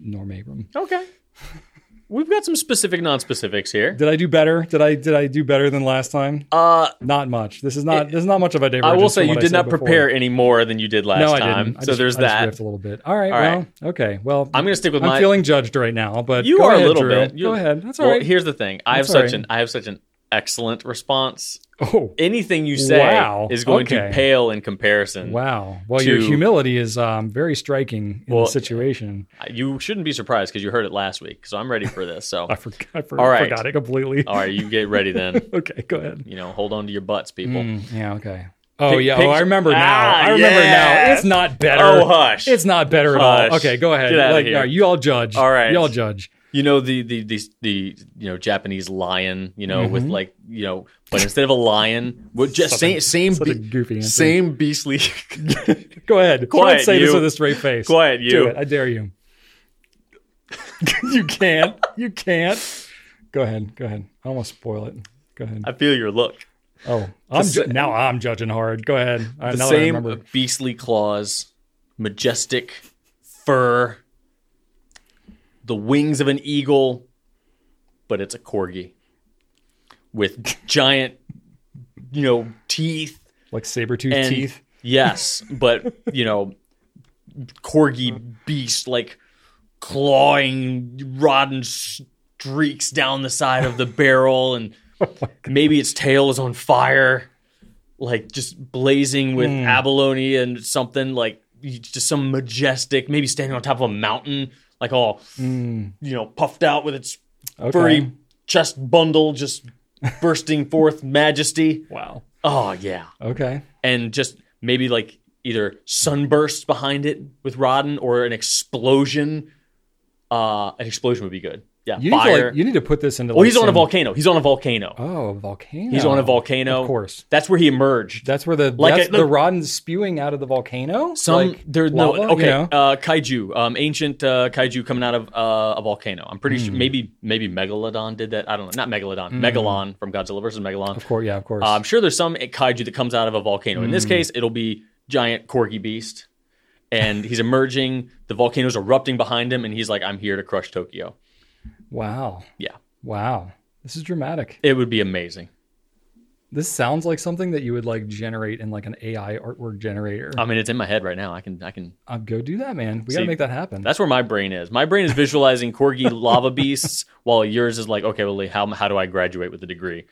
Speaker 2: Norm Abram.
Speaker 1: Okay. (laughs) We've got some specific non-specifics here.
Speaker 2: Did I do better? Did I did I do better than last time?
Speaker 1: Uh,
Speaker 2: Not much. This is not. this is not much of a divergence.
Speaker 1: I will say you did not
Speaker 2: before.
Speaker 1: prepare any more than you did last
Speaker 2: No, I
Speaker 1: time.
Speaker 2: didn't. I
Speaker 1: so
Speaker 2: just-
Speaker 1: there's
Speaker 2: I
Speaker 1: that.
Speaker 2: a little bit. All right.
Speaker 1: All
Speaker 2: well, okay. Well,
Speaker 1: I'm going to stick with
Speaker 2: I'm
Speaker 1: my.
Speaker 2: feeling judged right now, but
Speaker 1: you are
Speaker 2: ahead,
Speaker 1: a little
Speaker 2: Drew.
Speaker 1: bit.
Speaker 2: Go ahead. That's all
Speaker 1: well,
Speaker 2: right.
Speaker 1: here's the thing. I have
Speaker 2: That's
Speaker 1: such
Speaker 2: right.
Speaker 1: an I have such an excellent response.
Speaker 2: Oh,
Speaker 1: Anything you say
Speaker 2: Wow.
Speaker 1: is going to pale in comparison.
Speaker 2: wow. Well, your humility is um, very striking in
Speaker 1: Well,
Speaker 2: the situation.
Speaker 1: You shouldn't be surprised because you heard it last week. So I'm ready for this. So (laughs)
Speaker 2: I, for, I for,
Speaker 1: All right.
Speaker 2: forgot it completely.
Speaker 1: all right, you get ready then. (laughs)
Speaker 2: okay, go ahead.
Speaker 1: You know, hold on to your butts, people.
Speaker 2: Mm, yeah. Okay. Oh
Speaker 1: Pic-
Speaker 2: yeah. oh, I remember now.
Speaker 1: Ah,
Speaker 2: I remember
Speaker 1: yeah.
Speaker 2: now. It's not better.
Speaker 1: Oh, hush.
Speaker 2: It's not better at all. Okay, go ahead.
Speaker 1: Get outta
Speaker 2: like,
Speaker 1: here.
Speaker 2: all right, you all judge.
Speaker 1: All right.
Speaker 2: You all judge.
Speaker 1: You know the the the the you know Japanese lion. You know with like you know, but instead of a lion, with just same same
Speaker 2: Mm-hmm.
Speaker 1: Be- same beastly. (laughs)
Speaker 2: Go ahead.
Speaker 1: Quiet,
Speaker 2: say this with a straight face.
Speaker 1: Quiet,
Speaker 2: Do
Speaker 1: you.
Speaker 2: it. I dare you. (laughs) you can't. You can't. Go ahead. Go ahead. I almost spoil it. Go ahead.
Speaker 1: I feel your look.
Speaker 2: Oh, I'm ju- now I'm judging hard. Go ahead. I
Speaker 1: The
Speaker 2: now that I
Speaker 1: same beastly claws, majestic fur, the wings of an eagle, but it's a corgi with giant, you know, teeth.
Speaker 2: like saber tooth teeth.
Speaker 1: Yes, but you know, corgi beast like clawing raden streaks down the side of the (laughs) barrel, and maybe its tail is on fire, like just blazing with
Speaker 2: Hmm.
Speaker 1: abalone and something like just some majestic, maybe standing on top of a mountain, like all you know, puffed out with its.
Speaker 2: Okay.
Speaker 1: furry chest bundle, just (laughs) bursting forth majesty.
Speaker 2: Wow.
Speaker 1: Oh yeah
Speaker 2: Okay.
Speaker 1: and just maybe like either sunbursts behind it with raden or an explosion. Uh, an explosion would be good. Yeah,
Speaker 2: You need to like, you need to put this into.
Speaker 1: well,
Speaker 2: like,
Speaker 1: he's on a volcano. He's on a volcano.
Speaker 2: Oh, a volcano.
Speaker 1: He's on a volcano.
Speaker 2: Of course.
Speaker 1: That's where he emerged.
Speaker 2: That's where the
Speaker 1: Like a-
Speaker 2: the rodents spewing out of the volcano.
Speaker 1: Some
Speaker 2: Like
Speaker 1: there's no okay
Speaker 2: you know?
Speaker 1: uh, kaiju, um, ancient uh, kaiju coming out of uh, a volcano. I'm pretty
Speaker 2: Hmm.
Speaker 1: sure maybe maybe megalodon did that. I don't know, not megalodon, Megalon from Godzilla versus Megalon.
Speaker 2: Of course, yeah, of course.
Speaker 1: Uh, I'm sure there's some kaiju that comes out of a volcano. In
Speaker 2: Hmm.
Speaker 1: this case, it'll be giant corgi beast, and he's emerging. The volcano's erupting behind him, and he's like, "I'm here to crush Tokyo."
Speaker 2: Wow.
Speaker 1: Yeah,
Speaker 2: Wow. This is dramatic.
Speaker 1: it would be amazing.
Speaker 2: This sounds like something that you would like generate in like an AI artwork generator.
Speaker 1: I mean, it's in my head right now. I can, I can.
Speaker 2: I'll go do that, man. We
Speaker 1: See,
Speaker 2: gotta make that happen.
Speaker 1: That's where my brain is. My brain is visualizing corgi (laughs) lava beasts, while yours is like, okay, well, how how do I graduate with a degree?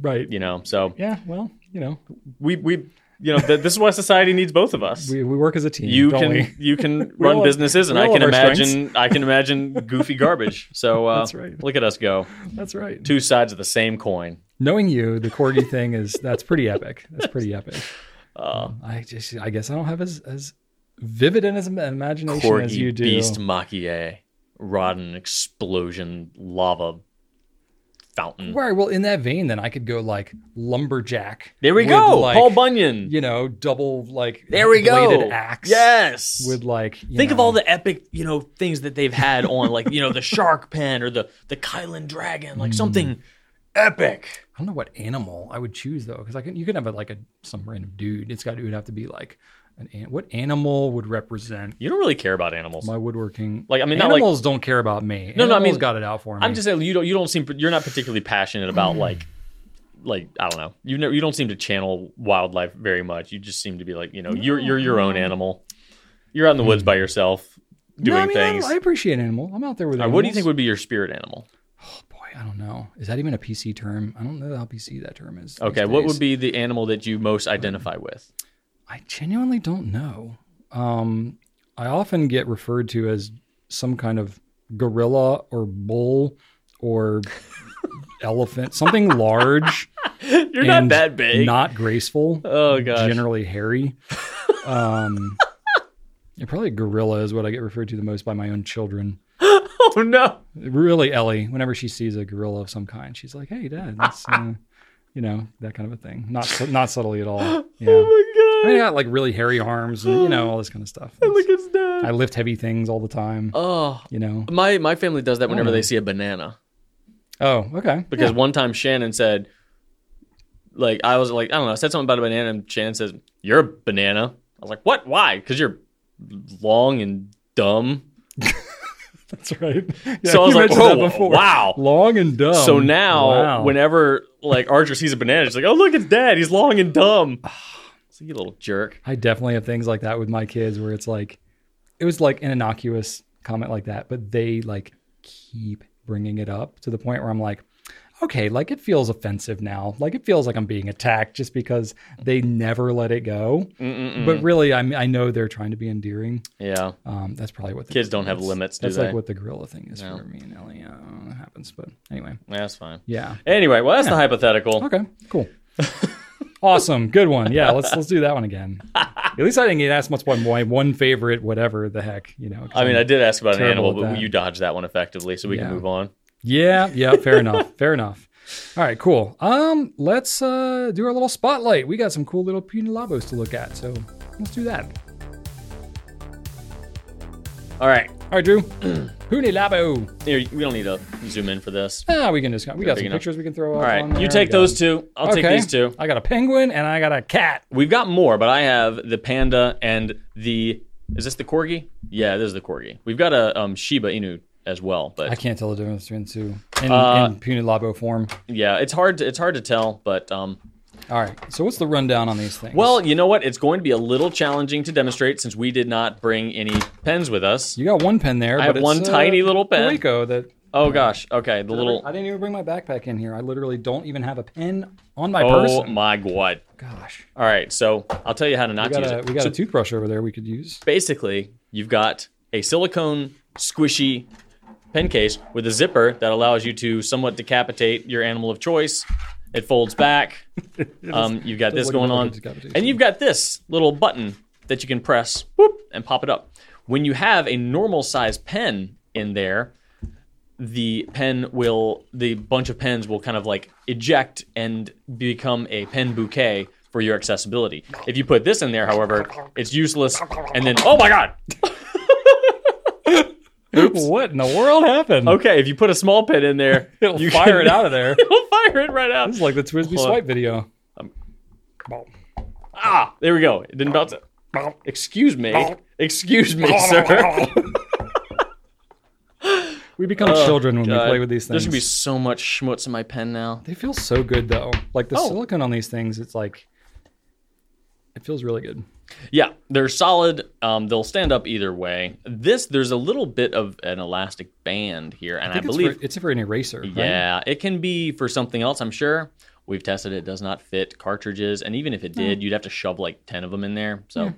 Speaker 2: right.
Speaker 1: You know, so
Speaker 2: Yeah. Well, you know,
Speaker 1: we we you know th- this is why society needs both of us.
Speaker 2: we, we work as a team.
Speaker 1: you can
Speaker 2: we?
Speaker 1: you can (laughs) run
Speaker 2: all-
Speaker 1: businesses and I can imagine I can imagine goofy garbage. So uh,
Speaker 2: That's right.
Speaker 1: look at us go.
Speaker 2: That's right.
Speaker 1: Two sides of the same coin.
Speaker 2: Knowing you, the corgi thing is that's pretty epic. That's pretty (laughs) epic.
Speaker 1: Uh,
Speaker 2: I just, I guess I don't have as as vivid an imagination as you do.
Speaker 1: beast maki-e, raden explosion lava fountain.
Speaker 2: Right. Well, in that vein, then I could go like lumberjack.
Speaker 1: There we go.
Speaker 2: like,
Speaker 1: Paul Bunyan.
Speaker 2: You know, double like
Speaker 1: There we go.
Speaker 2: axe.
Speaker 1: Yes.
Speaker 2: With like, you
Speaker 1: Think of all the epic, you know, things that they've had on, like you know, the shark pen or the the Kylan dragon,
Speaker 2: Hmm.
Speaker 1: like something epic.
Speaker 2: I don't know what animal I would choose though, because I can you can have a, like a some random dude. It's got it would have to be like an an- what animal would represent
Speaker 1: You don't really care about animals.
Speaker 2: my woodworking.
Speaker 1: Like, I mean, not like-
Speaker 2: animals don't care about me.
Speaker 1: No, no, I
Speaker 2: Animals
Speaker 1: mean-
Speaker 2: got it out for me.
Speaker 1: I'm just saying you don't you don't seem you're not particularly passionate about like like I don't know you never you don't seem to channel wildlife very much. You just seem to be like you know you're you're your own animal. You're out in the woods by yourself doing
Speaker 2: no, I mean, I-
Speaker 1: things.
Speaker 2: I, appreciate animal. I'm out there with
Speaker 1: All right,
Speaker 2: animals.
Speaker 1: what do you think would be your spirit animal?
Speaker 2: Oh boy, I don't know. Is that even a PC term? I don't know how PC that term is. these
Speaker 1: Okay, what
Speaker 2: days.
Speaker 1: would be the animal that you most identify with?
Speaker 2: I genuinely don't know. Um, I often get referred to as some kind of gorilla or bull or (laughs) elephant, something large. (laughs)
Speaker 1: You're not
Speaker 2: and
Speaker 1: that big.
Speaker 2: Not graceful.
Speaker 1: oh gosh.
Speaker 2: Generally hairy. (laughs) Um, yeah, probably gorilla is what I get referred to the most by my own children.
Speaker 1: oh no.
Speaker 2: Really, Ellie, whenever she sees a gorilla of some kind, she's like, "Hey, Dad," that's uh, you know that kind of a thing. Not not (laughs) subtly at all. Oh yeah.
Speaker 1: Oh my
Speaker 2: I mean, I got like really hairy arms and you know all this kind of stuff.
Speaker 1: Look his dad.
Speaker 2: I lift heavy things all the time.
Speaker 1: Oh,
Speaker 2: You know.
Speaker 1: my my family does that whenever
Speaker 2: Oh.
Speaker 1: they see a banana.
Speaker 2: Oh, okay.
Speaker 1: Because
Speaker 2: Yeah.
Speaker 1: one time Shannon said, like I was like I don't know, I said something about a banana, and Shannon says, "You're a banana." I was like, "What? Why? Because you're long and dumb." (laughs)
Speaker 2: that's right. Yeah,
Speaker 1: so I was like, oh,
Speaker 2: before.
Speaker 1: wow."
Speaker 2: long and dumb.
Speaker 1: So now,
Speaker 2: Wow.
Speaker 1: whenever like Archer sees a banana, she's like, "Oh, look, it's Dad. He's long and dumb." (sighs) so you little jerk.
Speaker 2: I definitely have things like that with my kids where it's like, it was like an innocuous comment like that, but they like keep bringing it up to the point where I'm like, okay, like it feels offensive now. Like it feels like I'm being attacked just because they never let it go.
Speaker 1: Mm-mm-mm.
Speaker 2: But really, I'm, I know they're trying to be endearing.
Speaker 1: yeah,
Speaker 2: Um, that's probably what the
Speaker 1: Kids don't have limits, do
Speaker 2: That's
Speaker 1: they?
Speaker 2: like what the gorilla thing is
Speaker 1: No.
Speaker 2: for me and Ellie. Uh, it happens, but anyway,
Speaker 1: that's fine.
Speaker 2: yeah.
Speaker 1: Anyway, well, that's the hypothetical.
Speaker 2: Okay, cool. (laughs) awesome, good one. Yeah, let's let's do that one again. (laughs) At least I didn't get asked much about my one favorite, whatever the heck, you know.
Speaker 1: I mean, I
Speaker 2: I'm-
Speaker 1: did ask about an animal, but
Speaker 2: that.
Speaker 1: you dodged that one effectively, so we
Speaker 2: Yeah.
Speaker 1: can move on.
Speaker 2: Yeah, yeah, fair enough, (laughs) fair enough. All right, cool. Um, let's uh do our little spotlight. We got some cool little punilabos to look at, so let's do that.
Speaker 1: All right,
Speaker 2: All right, Drew. (clears throat) punilabo.
Speaker 1: here we don't need to zoom in for this.
Speaker 2: Ah, we can just we got some
Speaker 1: enough.
Speaker 2: pictures we can throw
Speaker 1: All right, you take those two. I'll take these two.
Speaker 2: I got a penguin and I got a cat.
Speaker 1: We've got more, but I have the panda and the. Is this the corgi? Yeah, this is the corgi. We've got a um, Shiba Inu as well, but
Speaker 2: I can't tell the difference between two in,
Speaker 1: Uh,
Speaker 2: in punilabo form.
Speaker 1: yeah, it's hard. To, it's hard to tell, but um,
Speaker 2: All right. So what's the rundown on these things?
Speaker 1: well, you know what? It's going to be a little challenging to demonstrate since we did not bring any pens with us.
Speaker 2: you got one pen there.
Speaker 1: I have one tiny
Speaker 2: uh,
Speaker 1: little pen.
Speaker 2: Rico that
Speaker 1: Oh gosh. Okay, the little.
Speaker 2: I didn't even bring my backpack in here. I literally don't even have a pen on my purse.
Speaker 1: Oh
Speaker 2: person.
Speaker 1: my god.
Speaker 2: Gosh.
Speaker 1: All right, so I'll tell you how to
Speaker 2: We
Speaker 1: not
Speaker 2: got,
Speaker 1: use
Speaker 2: a,
Speaker 1: it.
Speaker 2: we got
Speaker 1: So
Speaker 2: a toothbrush over there we could use.
Speaker 1: basically, you've got a silicone squishy pen case with a zipper that allows you to somewhat decapitate your animal of choice. It folds back. (laughs) Um, you've got this going on, and you've got this little button that you can press whoop, and pop it up. When you have a normal size pen in there, the pen will the bunch of pens will kind of like eject and become a pen bouquet for your accessibility. If you put this in there, however, it's useless. And then, oh my god! (laughs) (laughs)
Speaker 2: What in the world happened?
Speaker 1: Okay, if you put a small pen in there, (laughs)
Speaker 2: It'll
Speaker 1: you
Speaker 2: fire
Speaker 1: can-
Speaker 2: it out of there. (laughs)
Speaker 1: It'll fire it right out.
Speaker 2: This is like the
Speaker 1: TWSBI
Speaker 2: swipe video.
Speaker 1: Ah, there we go. It didn't bounce. It. Excuse me. Excuse me, sir.
Speaker 2: We become children when we
Speaker 1: Oh,
Speaker 2: play with these things.
Speaker 1: There's gonna be so much schmutz in my pen now.
Speaker 2: They feel so good though. Like the
Speaker 1: Oh.
Speaker 2: silicone on these things, it's like it feels really good.
Speaker 1: Yeah, they're solid. Um, they'll stand up either way. This, there's a little bit of an elastic band here, and I,
Speaker 2: think it's
Speaker 1: believe,
Speaker 2: for, it's for an eraser. right?
Speaker 1: yeah, it can be for something else. I'm sure. We've tested it; it does not fit cartridges, and even if it did, you'd have to shove like ten of them in there. So,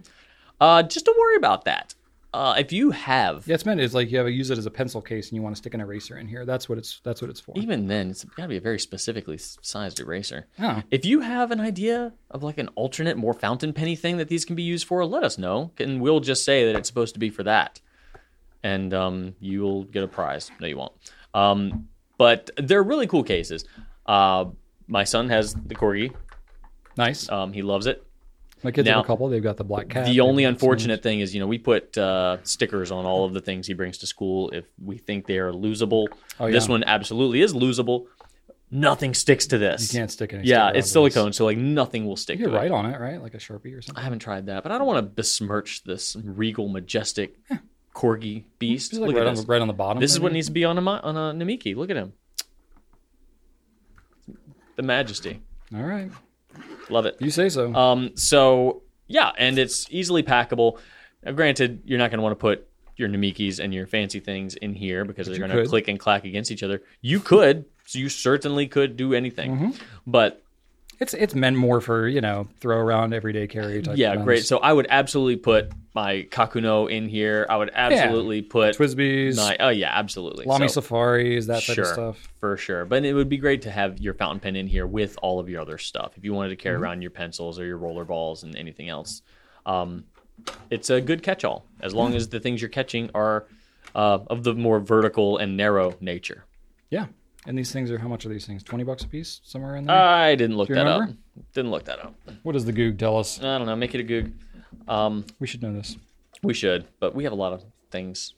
Speaker 1: uh, just don't worry about that. Uh, if you have,
Speaker 2: Yeah, it's meant it's like you have to use it as a pencil case and you want to stick an eraser in here. That's what it's that's what it's for.
Speaker 1: even then, it's got to be a very specifically sized eraser.
Speaker 2: Oh.
Speaker 1: If you have an idea of like an alternate, more fountain penny thing that these can be used for, let us know, and we'll just say that it's supposed to be for that, and um, you'll get a prize. No, you won't. Um, but they're really cool cases. Uh, my son has the corgi.
Speaker 2: Nice.
Speaker 1: Um, he loves it.
Speaker 2: My kids
Speaker 1: now,
Speaker 2: have a couple. They've got the black cat.
Speaker 1: The only unfortunate thing is, you know, we put uh, stickers on all of the things he brings to school if we think they are losable.
Speaker 2: Oh,
Speaker 1: This one absolutely is losable. Nothing sticks to this.
Speaker 2: You can't stick any.
Speaker 1: Yeah, it's
Speaker 2: onto this.
Speaker 1: silicone, so like nothing will stick
Speaker 2: You
Speaker 1: to
Speaker 2: can
Speaker 1: it.
Speaker 2: on it, right? Like a sharpie or something.
Speaker 1: I haven't tried that, but I don't want to besmirch this regal, majestic corgi beast.
Speaker 2: Like
Speaker 1: Look
Speaker 2: right
Speaker 1: at
Speaker 2: on,
Speaker 1: this.
Speaker 2: right on the bottom.
Speaker 1: This is what needs to be on a on a Namiki. Look at him. The majesty.
Speaker 2: All right,
Speaker 1: Love it.
Speaker 2: you say so.
Speaker 1: Um, so yeah, and it's easily packable. Now, granted, you're not going to want to put your Namikis and your fancy things in here because they're going to click and clack against each other. You could, so you certainly could do anything,
Speaker 2: Mm-hmm.
Speaker 1: but
Speaker 2: It's it's meant more for you know throw around everyday carry type.
Speaker 1: Yeah.
Speaker 2: Yeah,
Speaker 1: great. So I would absolutely put my Kakuno in here. I would absolutely put
Speaker 2: TWSBIs,
Speaker 1: Ni- oh yeah, absolutely.
Speaker 2: Lamy
Speaker 1: So-
Speaker 2: Safaris, that type
Speaker 1: sure,
Speaker 2: of stuff.
Speaker 1: for sure. But it would be great to have your fountain pen in here with all of your other stuff. If you wanted to
Speaker 2: Mm-hmm.
Speaker 1: carry around your pencils or your roller balls and anything else, um, it's a good catch-all as long as the things you're catching are uh, of the more vertical and narrow nature.
Speaker 2: Yeah, and these things are how much are these things? Twenty bucks a piece, somewhere in there.
Speaker 1: I didn't look
Speaker 2: Do you
Speaker 1: that
Speaker 2: remember?
Speaker 1: up. Didn't look that up.
Speaker 2: what does the Goog tell us?
Speaker 1: I don't know. Make it a goog. Um,
Speaker 2: We should know this.
Speaker 1: we should, but we have a lot of things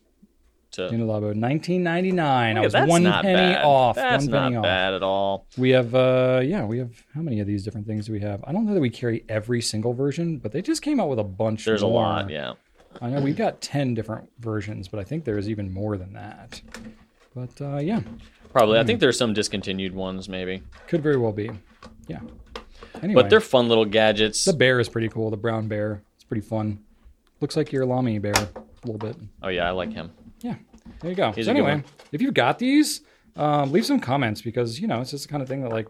Speaker 1: to.
Speaker 2: Punilabo, nineteen ninety nine. I
Speaker 1: Yeah,
Speaker 2: was
Speaker 1: that's
Speaker 2: one
Speaker 1: not
Speaker 2: penny
Speaker 1: bad.
Speaker 2: off.
Speaker 1: That's
Speaker 2: one
Speaker 1: not
Speaker 2: penny off.
Speaker 1: bad at all.
Speaker 2: We have, uh, yeah, we have. How many of these different things do we have? I don't know that we carry every single version, but they just came out with a bunch.
Speaker 1: There's a
Speaker 2: more.
Speaker 1: lot. Yeah.
Speaker 2: I know we've got ten different versions, but I think there's even more than that. But uh, yeah,
Speaker 1: Probably. I
Speaker 2: Hmm.
Speaker 1: think there's some discontinued ones, maybe.
Speaker 2: could very well be. Yeah. Anyway,
Speaker 1: But they're fun little gadgets.
Speaker 2: the bear is pretty cool. The brown bear, it's pretty fun. Looks like your Lamy bear a little bit.
Speaker 1: Oh yeah, I like him.
Speaker 2: Yeah, there you go.
Speaker 1: He's
Speaker 2: so anyway, if you've got these, um, leave some comments because you know it's just the kind of thing that like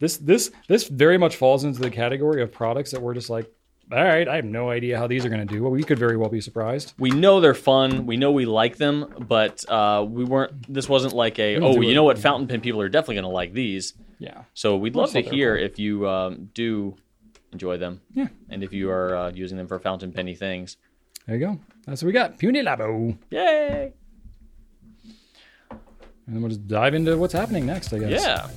Speaker 2: this this this very much falls into the category of products that we're just like, all right, I have no idea how these are going to do. Well, we could very well be surprised.
Speaker 1: We know they're fun. We know we like them, but uh, we weren't. This wasn't like a. Oh, you
Speaker 2: it.
Speaker 1: know what? Fountain pen people are definitely going to like these.
Speaker 2: Yeah,
Speaker 1: So we'd love to hear if you um, do enjoy them.
Speaker 2: Yeah.
Speaker 1: And if you are uh, using them for fountain penny things.
Speaker 2: there you go. That's what we got. Punilabo.
Speaker 1: Yay!
Speaker 2: And then we'll just dive into what's happening next. I guess.
Speaker 1: Yeah.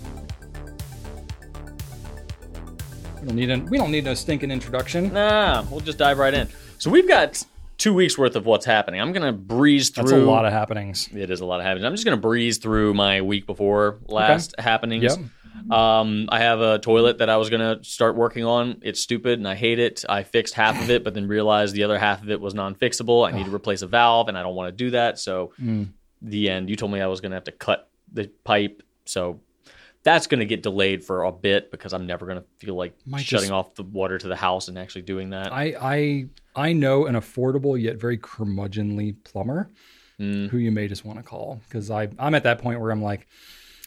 Speaker 2: We don't need a, we don't need no stinking introduction.
Speaker 1: Nah, we'll just dive right in. So we've got two weeks worth of what's happening. I'm gonna breeze through.
Speaker 2: That's a lot of happenings.
Speaker 1: It is a lot of happenings. I'm just gonna breeze through my week before last happenings.
Speaker 2: Yep.
Speaker 1: Um, I have a toilet that I was gonna start working on. It's stupid and I hate it. I fixed half of it, but then realized the other half of it was non-fixable. I need to replace a valve, and I don't want to do that. So,
Speaker 2: Mm.
Speaker 1: the end. You told me I was gonna have to cut the pipe, so that's gonna get delayed for a bit because I'm never gonna feel like
Speaker 2: Might
Speaker 1: shutting
Speaker 2: just-
Speaker 1: off the water to the house and actually doing that.
Speaker 2: I I I know an affordable yet very curmudgeonly plumber
Speaker 1: Mm.
Speaker 2: who you may just want to call because I I'm at that point where I'm like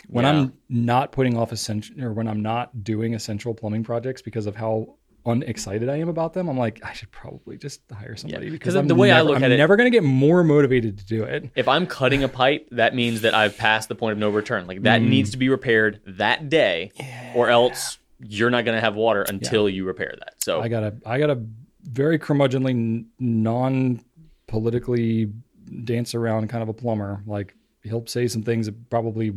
Speaker 2: when
Speaker 1: Yeah.
Speaker 2: I'm not putting off essential or when I'm not doing essential plumbing projects because of how unexcited I am about them, I'm like I should probably just hire somebody
Speaker 1: Yeah.
Speaker 2: because
Speaker 1: 'Cause
Speaker 2: I'm
Speaker 1: the way I
Speaker 2: never-
Speaker 1: look
Speaker 2: I'm
Speaker 1: at it-
Speaker 2: never going to get more motivated to do it.
Speaker 1: if I'm cutting a pipe, that means that I've passed the point of no return. Like that mm. needs to be repaired that day, or else you're not going to have water until you repair that. So
Speaker 2: I got a I got a very curmudgeonly non politically dance around kind of a plumber. Like he'll say some things that probably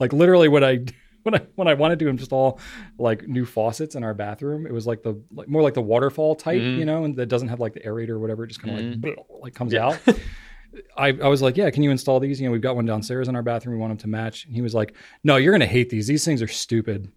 Speaker 2: like literally what I (laughs) when I when I wanted to install like new faucets in our bathroom, it was like the like more like the waterfall type, mm-hmm. you know, and that doesn't have like the aerator or whatever. It just kind of like mm-hmm. like comes out. (laughs) I, I was like, yeah, can you install these? You know, we've got one downstairs in our bathroom. We want them to match. And he was like, no, you're gonna hate these. These things are stupid.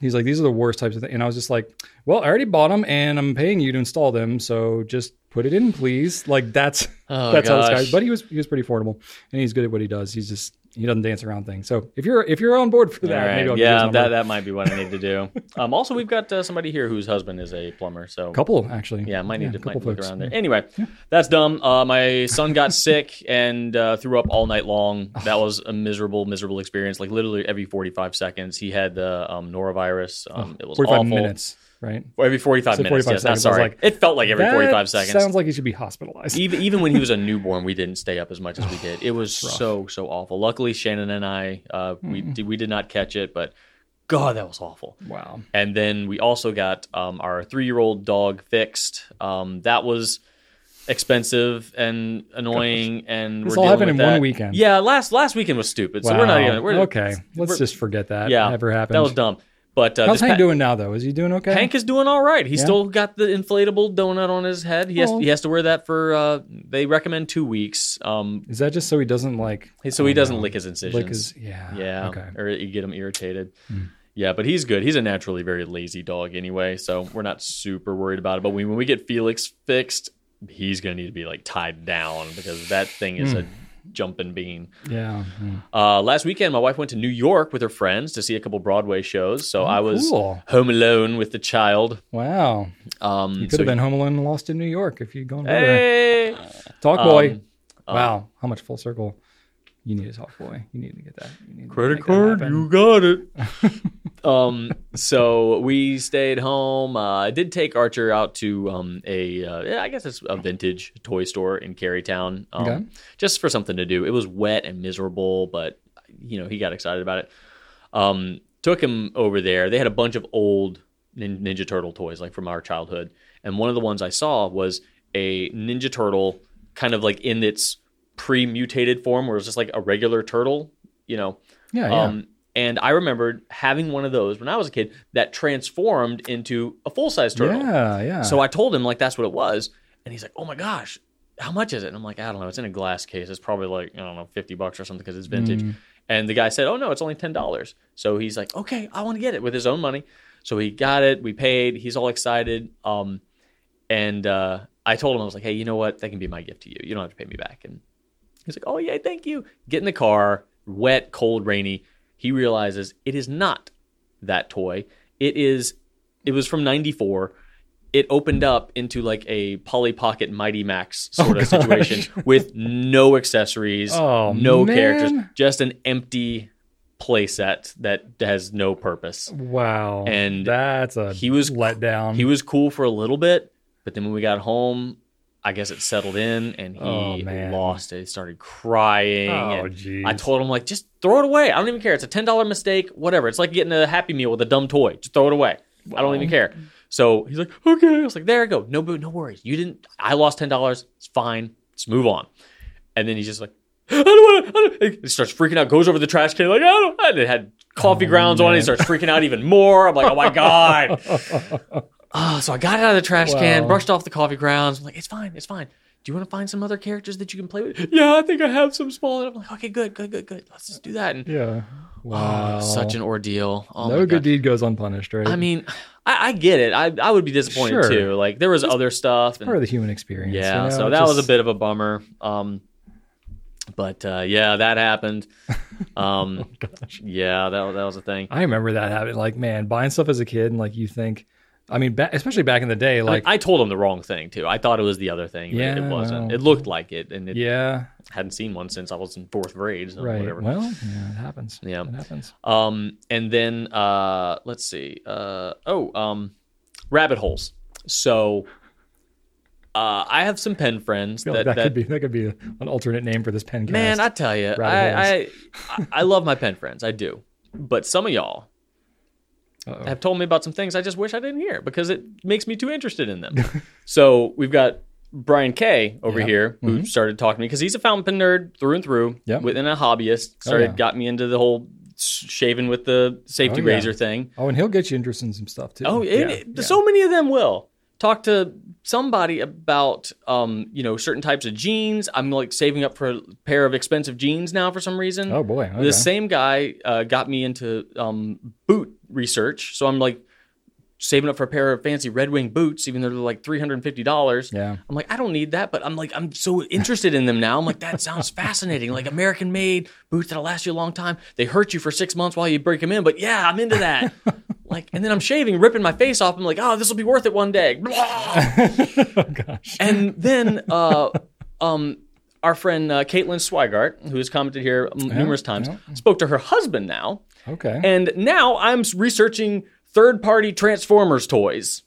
Speaker 2: He's like, these are the worst types of things. And I was just like, well, I already bought them and I'm paying you to install them. So just put it in, please. Like that's
Speaker 1: Oh, (laughs)
Speaker 2: that's how this guy. But he was he was pretty affordable and he's good at what he does. He's just he doesn't dance around things. So if you're if you're on board for that,
Speaker 1: right.
Speaker 2: maybe I'll give you his
Speaker 1: yeah, that that might be what I need to do. (laughs) um, also, we've got uh, somebody here whose husband is a plumber, so
Speaker 2: couple actually.
Speaker 1: yeah, might need to
Speaker 2: a
Speaker 1: might look around there. Anyway, that's dumb. Uh, my son got (laughs) sick and uh, threw up all night long. (laughs) That was a miserable, miserable experience. Like literally every 45 seconds, he had the um, norovirus. Um, it was
Speaker 2: 45
Speaker 1: awful.
Speaker 2: minutes, right?
Speaker 1: Every 45
Speaker 2: Said
Speaker 1: minutes.
Speaker 2: 45
Speaker 1: yes,
Speaker 2: seconds.
Speaker 1: Sorry.
Speaker 2: like,
Speaker 1: it felt like every
Speaker 2: That
Speaker 1: 45 seconds.
Speaker 2: Sounds like he should be hospitalized.
Speaker 1: even even when he was a (laughs) newborn, we didn't stay up as much as we did. It was so so awful. Luckily, Shannon and I uh, we
Speaker 2: Mm-hmm.
Speaker 1: did, we did not catch it, but God, that was awful.
Speaker 2: Wow.
Speaker 1: And then we also got um, our three year old dog fixed. Um, that was expensive and annoying, and
Speaker 2: This
Speaker 1: we're
Speaker 2: all happened in one weekend.
Speaker 1: Yeah, last last weekend was stupid. So we're not even we're,
Speaker 2: okay. Let's just forget that.
Speaker 1: Yeah,
Speaker 2: ever happened.
Speaker 1: That was dumb. But uh,
Speaker 2: How's Hank
Speaker 1: pa-
Speaker 2: doing now, though? Is he doing okay?
Speaker 1: Hank is doing all right. He's
Speaker 2: Yeah?
Speaker 1: still got the inflatable donut on his head. He has
Speaker 2: Oh.
Speaker 1: he has to wear that for. Uh, they recommend two weeks. Um,
Speaker 2: Is that just so he doesn't like?
Speaker 1: so he doesn't
Speaker 2: no.
Speaker 1: lick his incisions.
Speaker 2: Lick his, yeah.
Speaker 1: yeah,
Speaker 2: Okay.
Speaker 1: Or you get him irritated. Yeah, but he's good. He's a naturally very lazy dog anyway, so we're not super worried about it. But when, when we get Felix fixed, he's gonna need to be like tied down because that thing is a
Speaker 2: Hmm.
Speaker 1: Jumping bean.
Speaker 2: Yeah.
Speaker 1: Uh, last weekend, my wife went to New York with her friends to see a couple Broadway shows. So I was
Speaker 2: Oh, cool.
Speaker 1: home alone with the child.
Speaker 2: Wow.
Speaker 1: Um,
Speaker 2: You could
Speaker 1: so
Speaker 2: have been home alone and lost in New York if you'd gone.
Speaker 1: Hey,
Speaker 2: Talk boy.
Speaker 1: Um,
Speaker 2: wow. How much full circle? You need a talk boy. You need to get that. You need
Speaker 1: credit
Speaker 2: make that
Speaker 1: card, you got it. (laughs) um, so we stayed home. Uh, I did take Archer out to um, a, uh, yeah, I guess it's a vintage toy store in Carytown, um,
Speaker 2: Okay.
Speaker 1: just for something to do. It was wet and miserable, but you know he got excited about it. Um, took him over there. They had a bunch of old Nin- Ninja Turtle toys, like from our childhood, and one of the ones I saw was a Ninja Turtle, kind of like in its pre-mutated form, where it was just like a regular turtle, you know.
Speaker 2: Yeah, yeah.
Speaker 1: Um, and I remembered having one of those when I was a kid that transformed into a full size turtle.
Speaker 2: yeah, yeah.
Speaker 1: So I told him like that's what it was, and he's like, "Oh my gosh, how much is it?" And I'm like, "I don't know. It's in a glass case. It's probably like I don't know, fifty bucks or something because it's vintage."
Speaker 2: Mm.
Speaker 1: And the guy said, "Oh no, it's only ten dollars." So he's like, "Okay, I want to get it with his own money." So he got it. We paid. He's all excited. Um, and uh, I told him I was like, "Hey, you know what? That can be my gift to you. You don't have to pay me back." And he's like, "Oh yeah, thank you." Get in the car. Wet, cold, rainy. He realizes it is not that toy. It is. It was from '94. It opened up into like a Polly Pocket Mighty Max (laughs) oh, sort
Speaker 2: Oh,
Speaker 1: of situation with no accessories,
Speaker 2: Oh,
Speaker 1: no
Speaker 2: man.
Speaker 1: characters, just an empty playset that has no purpose.
Speaker 2: wow.
Speaker 1: and
Speaker 2: that's a
Speaker 1: he was-
Speaker 2: let down.
Speaker 1: He was cool for a little bit, but then when we got home, I guess it settled in and he
Speaker 2: Oh,
Speaker 1: lost it. He started crying.
Speaker 2: Oh.
Speaker 1: I told him like, just throw it away. I don't even care. It's a ten dollar mistake. Whatever. It's like getting a Happy Meal with a dumb toy. Just throw it away. I don't even care. So he's like, okay. I was like, there you go. No, no worries. You didn't. I lost ten dollars. It's fine. Let's move on. And then he's just like, (gasps) I don't want to. He starts freaking out. Goes over the trash can like, I don't. And it had coffee
Speaker 2: Oh,
Speaker 1: grounds on it. He starts freaking out even more. I'm like, oh my god. (laughs) Ah, so I got it out of the trash can,
Speaker 2: Wow.
Speaker 1: brushed off the coffee grounds. I'm like, it's fine, it's fine. Do you want to find some other characters that you can play with? Yeah, I think I have some small. And I'm like, okay, good, good, good, good. Let's just do that. And
Speaker 2: yeah. Wow.
Speaker 1: oh, such an ordeal. Oh
Speaker 2: no
Speaker 1: my
Speaker 2: good
Speaker 1: God.
Speaker 2: deed goes unpunished, right?
Speaker 1: I mean, I, I get it. I, I would be disappointed
Speaker 2: Sure.
Speaker 1: too. Like there was other stuff.
Speaker 2: part
Speaker 1: And,
Speaker 2: of the human experience.
Speaker 1: yeah,
Speaker 2: you know?
Speaker 1: so that was a
Speaker 2: Just-
Speaker 1: bit of a bummer. Um, but uh, yeah, that happened. (laughs) Um,
Speaker 2: Oh,
Speaker 1: yeah, that that was a thing.
Speaker 2: I remember that happening. Like, man, buying stuff as a kid, and like you think, I mean, ba- especially back in the day, like,
Speaker 1: I told him the wrong thing too. I thought it was the other thing. but
Speaker 2: Yeah,
Speaker 1: it wasn't.
Speaker 2: well.
Speaker 1: It looked like it, and it
Speaker 2: yeah,
Speaker 1: hadn't seen one since I was in fourth grade. So
Speaker 2: right.
Speaker 1: Whatever.
Speaker 2: Well, yeah, it happens.
Speaker 1: Yeah.
Speaker 2: it happens.
Speaker 1: Um, and then uh, let's see. Uh, oh, um, rabbit holes. So uh, I have some pen friends that,
Speaker 2: like that,
Speaker 1: that
Speaker 2: could be that could be an alternate name for this pen cast.
Speaker 1: man, I tell you, I, I, I I love my pen friends. I do, but some of y'all
Speaker 2: Uh-oh.
Speaker 1: have told me about some things I just wish I didn't hear because it makes me too interested in them. (laughs) so we've got Brian K over
Speaker 2: Yeah.
Speaker 1: here who started talking to me because he's a fountain pen nerd through and through.
Speaker 2: Mm-hmm. Yep.
Speaker 1: Within a hobbyist, started
Speaker 2: yeah.
Speaker 1: got me into the whole shaving with the safety
Speaker 2: Oh, yeah.
Speaker 1: razor thing.
Speaker 2: Oh, and he'll get you interested in some stuff too.
Speaker 1: Oh,
Speaker 2: yeah,
Speaker 1: and
Speaker 2: yeah.
Speaker 1: so many of them will talk to somebody about um, you know certain types of jeans. I'm like saving up for a pair of expensive jeans now for some reason.
Speaker 2: Oh boy, okay.
Speaker 1: The same guy uh, got me into um, boot research, so I'm like saving up for a pair of fancy Red Wing boots, even though they're like three hundred and fifty dollars.
Speaker 2: Yeah.
Speaker 1: I'm like, I don't need that, but I'm like, I'm so interested in them now. I'm like, that sounds fascinating. Like American made boots that'll last you a long time. They hurt you for six months while you break them in, but yeah, I'm into that. (laughs) like, and then I'm shaving, ripping my face off. I'm like, oh, this will be worth it one day. (laughs)
Speaker 2: oh gosh.
Speaker 1: and then, uh, um, our friend uh, Caitlin Swigart, who has commented here m- numerous times,
Speaker 2: yeah.
Speaker 1: spoke to her husband now,
Speaker 2: Okay.
Speaker 1: and now I'm researching third-party Transformers toys.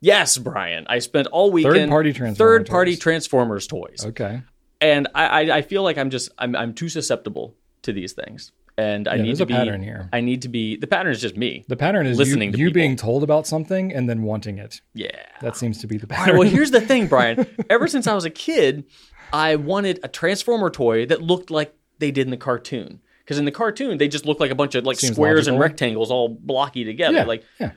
Speaker 1: Yes, Brian, I spent all weekend
Speaker 2: Third-party Transformer
Speaker 1: third-party
Speaker 2: toys.
Speaker 1: Transformers toys,
Speaker 2: okay.
Speaker 1: and I, I, I feel like I'm just I'm, I'm too susceptible to these things, and I
Speaker 2: Yeah,
Speaker 1: need
Speaker 2: there's
Speaker 1: to
Speaker 2: a
Speaker 1: be
Speaker 2: pattern here.
Speaker 1: I need to be the pattern is just me.
Speaker 2: The pattern is
Speaker 1: Listening
Speaker 2: you, you being told about something and then wanting it.
Speaker 1: Yeah.
Speaker 2: That seems to be the pattern.
Speaker 1: right, well, here's the thing, Brian. (laughs) Ever since I was a kid, I wanted a Transformer toy that looked like they did in the cartoon. Because in the cartoon, they just look like a bunch of like
Speaker 2: Seems
Speaker 1: squares and rectangles all blocky together.
Speaker 2: yeah.
Speaker 1: Like,
Speaker 2: yeah.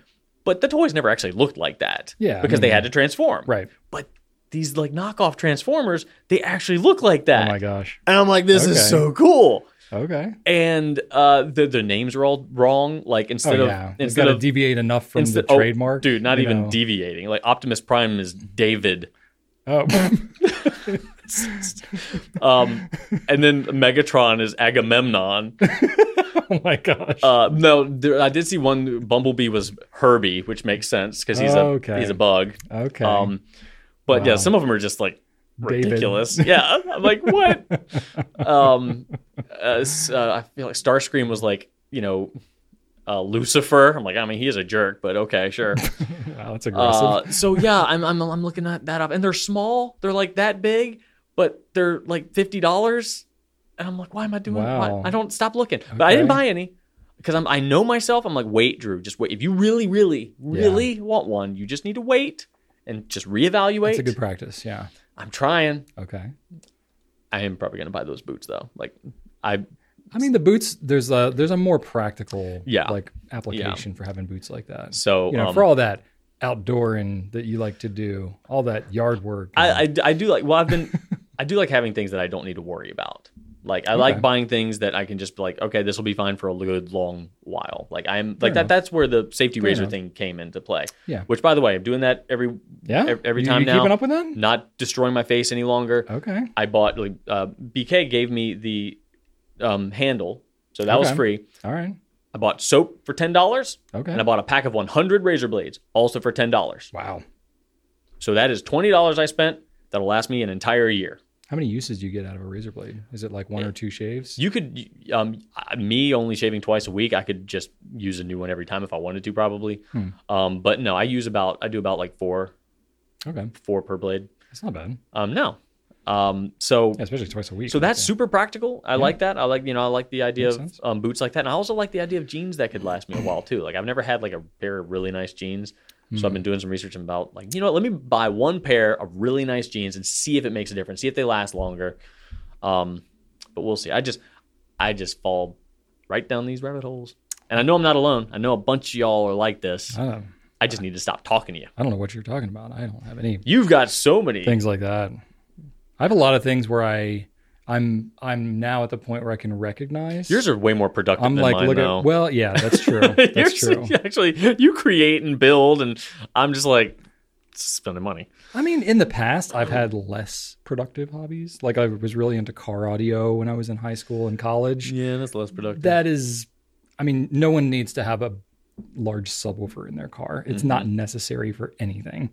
Speaker 1: but the toys never actually looked like that.
Speaker 2: Yeah, I
Speaker 1: because
Speaker 2: mean,
Speaker 1: they had to transform.
Speaker 2: Right.
Speaker 1: But these like knockoff Transformers, they actually look like that.
Speaker 2: Oh my gosh.
Speaker 1: And I'm like, this
Speaker 2: Okay.
Speaker 1: is so cool.
Speaker 2: Okay.
Speaker 1: And uh, the the names are all wrong. Like instead
Speaker 2: oh
Speaker 1: of
Speaker 2: yeah. It's
Speaker 1: instead of
Speaker 2: deviate enough from
Speaker 1: instead,
Speaker 2: the
Speaker 1: oh,
Speaker 2: trademark.
Speaker 1: dude, not even
Speaker 2: know.
Speaker 1: deviating. Like Optimus Prime is David.
Speaker 2: Oh. (laughs) (laughs) (laughs)
Speaker 1: Um, and then Megatron is Agamemnon. (laughs)
Speaker 2: oh my gosh.
Speaker 1: Uh, no, there, I did see one. Bumblebee was Herbie, which makes sense because he's a
Speaker 2: Okay.
Speaker 1: he's a bug.
Speaker 2: okay.
Speaker 1: Um, but yeah, some of them are just like
Speaker 2: David.
Speaker 1: ridiculous. (laughs) yeah, I'm like what? um, uh, uh, I feel like Starscream was like you know uh, Lucifer. I'm like, I mean, he is a jerk, but okay, sure.
Speaker 2: Wow, that's aggressive.
Speaker 1: uh, so yeah, I'm, I'm I'm looking at that up, and they're small. They're like that big, but they're like fifty dollars. And I'm like, why am I doing? why- I don't stop looking, but I didn't buy any because I'm I know myself. I'm like, wait, Drew, just wait. If you really, really, really want one, you just need to wait and just reevaluate.
Speaker 2: It's a good practice. Yeah.
Speaker 1: I'm trying.
Speaker 2: Okay.
Speaker 1: I am probably gonna buy those boots though. Like, I
Speaker 2: I mean, the boots. There's a there's a more practical
Speaker 1: Yeah.
Speaker 2: like application for having boots like that.
Speaker 1: so
Speaker 2: you know,
Speaker 1: um,
Speaker 2: for all that outdoor and that you like to do, all that yard work.
Speaker 1: I, I, I do like well I've been (laughs) I do like having things that I don't need to worry about. Like I like buying things that I can just be like, okay, this will be fine for a good long while. Like I'm like
Speaker 2: Fair
Speaker 1: that.
Speaker 2: enough.
Speaker 1: That's where the safety
Speaker 2: Fair
Speaker 1: razor
Speaker 2: enough.
Speaker 1: thing came into play.
Speaker 2: Yeah.
Speaker 1: Which, by the way, I'm doing that every
Speaker 2: yeah.
Speaker 1: ev- every
Speaker 2: You-
Speaker 1: time
Speaker 2: you
Speaker 1: now.
Speaker 2: Keeping up with that?
Speaker 1: not destroying my face any longer.
Speaker 2: Okay.
Speaker 1: I bought like uh, BK gave me the um, handle, so that was free.
Speaker 2: All right.
Speaker 1: I bought soap for ten dollars,
Speaker 2: Okay.
Speaker 1: and I bought a pack of 100 razor blades also for ten dollars.
Speaker 2: wow.
Speaker 1: So that is twenty dollars I spent that'll last me an entire year.
Speaker 2: How many uses do you get out of a razor blade? Is it like one or two shaves?
Speaker 1: You could, um, me only shaving twice a week. I could just use a new one every time if I wanted to, probably.
Speaker 2: Hmm.
Speaker 1: Um, but no, I use about, I do about like four,
Speaker 2: okay.
Speaker 1: four per blade.
Speaker 2: That's not bad.
Speaker 1: Um, no. Um, so,
Speaker 2: Yeah, especially twice a week.
Speaker 1: so that's
Speaker 2: Yeah.
Speaker 1: super practical. I like that. I like, you know, I like the idea
Speaker 2: Makes
Speaker 1: of um, boots like that. And I also like the idea of jeans that could last me a while too. Like I've never had like a pair of really nice jeans. So
Speaker 2: Hmm.
Speaker 1: I've been doing some research about like, you know what, let me buy one pair of really nice jeans and see if it makes a difference. See if they last longer. Um, but we'll see. I just, I just fall right down these rabbit holes. And I know I'm not alone. I know a bunch of y'all are like this.
Speaker 2: I don't,
Speaker 1: I just need to stop talking to you.
Speaker 2: I don't know what you're talking about. I don't have any
Speaker 1: You've got so many.
Speaker 2: things like that. I have a lot of things where I, I'm, I'm now at the point where I can recognize.
Speaker 1: Yours are way more productive
Speaker 2: I'm like, look
Speaker 1: though.
Speaker 2: at. Well, yeah, that's true. (laughs) That's true.
Speaker 1: Actually, you create and build, and I'm just like spending money.
Speaker 2: I mean, in the past, I've had less productive hobbies. Like I was really into car audio when I was in high school and college.
Speaker 1: Yeah, that's less productive.
Speaker 2: That is, I mean, no one needs to have a large subwoofer in their car. It's mm-hmm. not necessary for anything.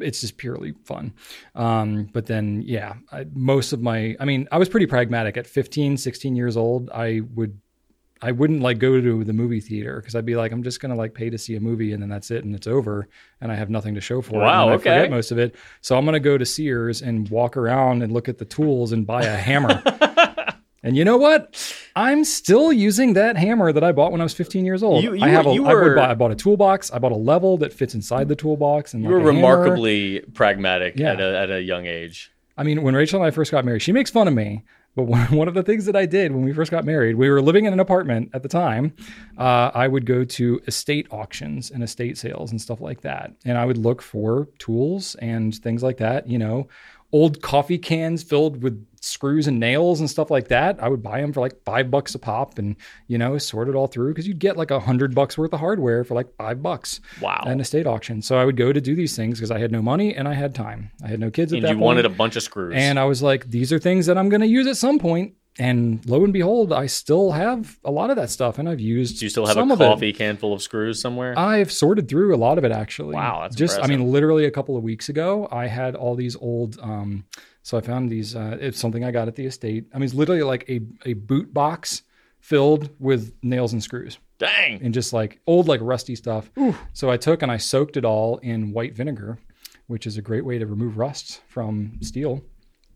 Speaker 2: It's just purely fun. Um, but then, yeah, I, most of my, I mean, I was pretty pragmatic. At 15, 16 years old, I would, I wouldn't like go to the movie theater because I'd be like, I'm just gonna like pay to see a movie and then that's it and it's over and I have nothing to show for it.
Speaker 1: Wow,
Speaker 2: and I
Speaker 1: okay.
Speaker 2: forget most of it. So I'm gonna go to Sears and walk around and look at the tools and buy a hammer. (laughs) And you know what? I'm still using that hammer that I bought when I was 15 years old.
Speaker 1: You- you
Speaker 2: I have
Speaker 1: were-
Speaker 2: a,
Speaker 1: you
Speaker 2: I would buy, I bought a toolbox. I bought a level that fits inside the toolbox, and
Speaker 1: you
Speaker 2: like
Speaker 1: were
Speaker 2: a hammer.
Speaker 1: remarkably pragmatic
Speaker 2: Yeah.
Speaker 1: at, a, at a young age.
Speaker 2: I mean, when Rachel and I first got married, she makes fun of me. But one, (laughs) one of the things that I did when we first got married, we were living in an apartment at the time. Uh, I would go to estate auctions and estate sales and stuff like that. And I would look for tools and things like that, you know, old coffee cans filled with screws and nails and stuff like that. I would buy them for like five bucks a pop and, you know, sort it all through because you'd get like a hundred bucks worth of hardware for like five bucks
Speaker 1: Wow.
Speaker 2: at an estate auction. So I would go to do these things because I had no money and I had time. I had no kids at
Speaker 1: and
Speaker 2: that
Speaker 1: you
Speaker 2: point.
Speaker 1: wanted a bunch of screws.
Speaker 2: And I was like, these are things that I'm going to use at some point. And lo and behold, I still have a lot of that stuff, and I've used.
Speaker 1: Do you still have
Speaker 2: some
Speaker 1: a coffee can full of screws somewhere?
Speaker 2: I've sorted through a lot of it actually.
Speaker 1: Wow, that's
Speaker 2: just I mean, literally a couple of weeks ago, I had all these old. Um, so I found these. Uh, it's something I got at the estate. I mean, it's literally like a a boot box filled with nails and screws
Speaker 1: Dang.
Speaker 2: and just like old like rusty stuff. So I took and I soaked it all in white vinegar, which is a great way to remove rust from steel.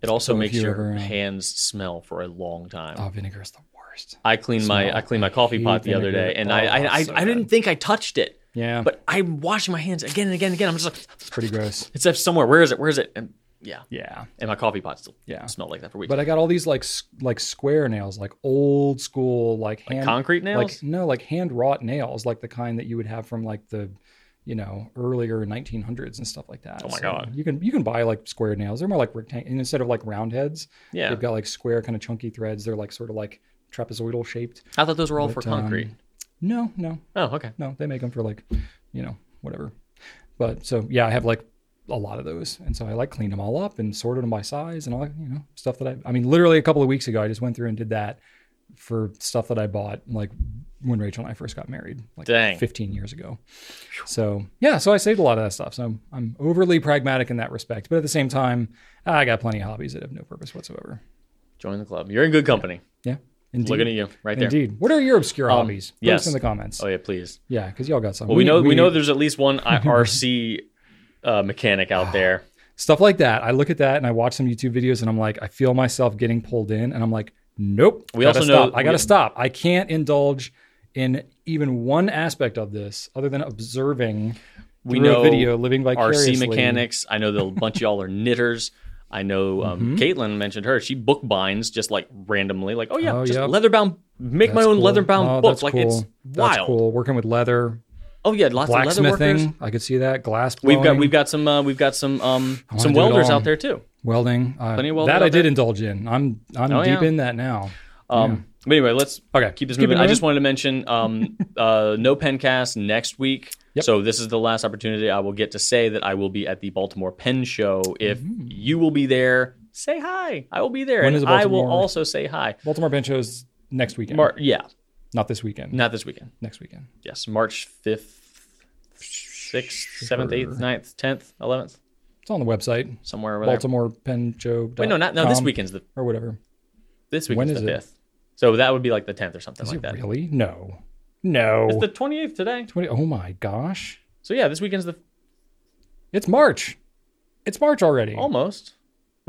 Speaker 1: It also
Speaker 2: So
Speaker 1: makes
Speaker 2: you
Speaker 1: your
Speaker 2: ever, uh,
Speaker 1: hands smell for a long time.
Speaker 2: Oh, vinegar is the worst.
Speaker 1: I cleaned my. I cleaned my coffee pot the other day, and
Speaker 2: Oh,
Speaker 1: I I, I,
Speaker 2: so
Speaker 1: I didn't think I touched it,
Speaker 2: Yeah,
Speaker 1: but I'm washing my hands again and again and again. I'm just like,
Speaker 2: it's pretty gross.
Speaker 1: it's up somewhere. Where is it? Where is it? And yeah,
Speaker 2: Yeah,
Speaker 1: and my coffee pot still
Speaker 2: Yeah.
Speaker 1: smelled like that for weeks.
Speaker 2: but I got all these like s- like square nails, like old school, like hand
Speaker 1: concrete nails?
Speaker 2: Like no, like hand wrought nails, like the kind that you would have from like the you know earlier 1900s and stuff like that.
Speaker 1: Oh my
Speaker 2: So
Speaker 1: God.
Speaker 2: You can you can buy like square nails. They're more like rectangle instead of like round heads.
Speaker 1: yeah,
Speaker 2: They've got like square kind of chunky threads. They're like sort of like trapezoidal shaped.
Speaker 1: I thought those were all for
Speaker 2: But, um,
Speaker 1: concrete.
Speaker 2: No, no,
Speaker 1: oh, okay.
Speaker 2: No, they make them for like, you know, whatever. But so yeah, I have like a lot of those, and so I like cleaned them all up and sorted them by size and all that, you know, stuff that I. I mean, literally a couple of weeks ago, I just went through and did that for stuff that I bought like when Rachel and I first got married, like
Speaker 1: Dang.
Speaker 2: 15 years ago. So yeah, so I saved a lot of that stuff. So I'm overly pragmatic in that respect, but at the same time, I got plenty of hobbies that have no purpose whatsoever.
Speaker 1: Join the club. You're in good company.
Speaker 2: Yeah, Indeed.
Speaker 1: Looking at you right there.
Speaker 2: Indeed. What are your obscure um, hobbies? Post
Speaker 1: yes.
Speaker 2: in the comments.
Speaker 1: Oh yeah, please.
Speaker 2: Yeah, because y'all got some.
Speaker 1: Well, we, know we, know there's at least one I- RC uh, mechanic out there.
Speaker 2: stuff like that. I look at that and I watch some YouTube videos and I'm like, I feel myself getting pulled in, and I'm like, nope.
Speaker 1: We
Speaker 2: gotta
Speaker 1: also know-
Speaker 2: stop. I gotta
Speaker 1: we-
Speaker 2: stop. I can't indulge in even one aspect of this other than observing.
Speaker 1: We know
Speaker 2: video, living vicariously.
Speaker 1: RC mechanics. I know that (laughs) a bunch of y'all are knitters. I know um,
Speaker 2: Mm-hmm.
Speaker 1: Caitlin mentioned her. She book binds just like randomly, like oh yeah,
Speaker 2: Oh,
Speaker 1: just
Speaker 2: yep.
Speaker 1: leather bound. Make my own
Speaker 2: cool.
Speaker 1: leather bound
Speaker 2: Oh,
Speaker 1: book.
Speaker 2: that's
Speaker 1: Like
Speaker 2: cool.
Speaker 1: it's
Speaker 2: That's cool. Working with leather,
Speaker 1: Oh yeah, lots of leather workers.
Speaker 2: I could see that. Glass.
Speaker 1: We've got we've got some uh, we've got some um some welders out there too.
Speaker 2: welding. Uh,
Speaker 1: Plenty of welders
Speaker 2: that I did
Speaker 1: there.
Speaker 2: indulge in. I'm I'm
Speaker 1: Oh,
Speaker 2: deep
Speaker 1: yeah.
Speaker 2: in that now.
Speaker 1: Um, But anyway, let's
Speaker 2: Okay,
Speaker 1: keep this
Speaker 2: keep it
Speaker 1: moving. I just wanted to mention um, (laughs) uh, no pencast next week.
Speaker 2: Yep.
Speaker 1: So this is the last opportunity I will get to say that I will be at the Baltimore Pen Show. If you will be there, say hi. I will be there,
Speaker 2: Mm-hmm. When
Speaker 1: and
Speaker 2: is
Speaker 1: I will also say hi.
Speaker 2: Baltimore bench shows next weekend.
Speaker 1: Mar- yeah,
Speaker 2: Not this weekend.
Speaker 1: not this weekend.
Speaker 2: Next weekend.
Speaker 1: Yes, March fifth, sixth, seventh, eighth, 9th, tenth, eleventh,
Speaker 2: It's on the website.
Speaker 1: somewhere over.
Speaker 2: Baltimore Pen Show.
Speaker 1: Wait, no, not no. This weekend's the
Speaker 2: or whatever.
Speaker 1: this weekend's
Speaker 2: is
Speaker 1: the
Speaker 2: it?
Speaker 1: fifth. So that would be like the tenth or something
Speaker 2: Is
Speaker 1: like
Speaker 2: it
Speaker 1: that.
Speaker 2: really? No. No.
Speaker 1: It's the twenty eighth today.
Speaker 2: 20, oh my gosh.
Speaker 1: So yeah, this weekend's the
Speaker 2: It's March. It's March already.
Speaker 1: almost.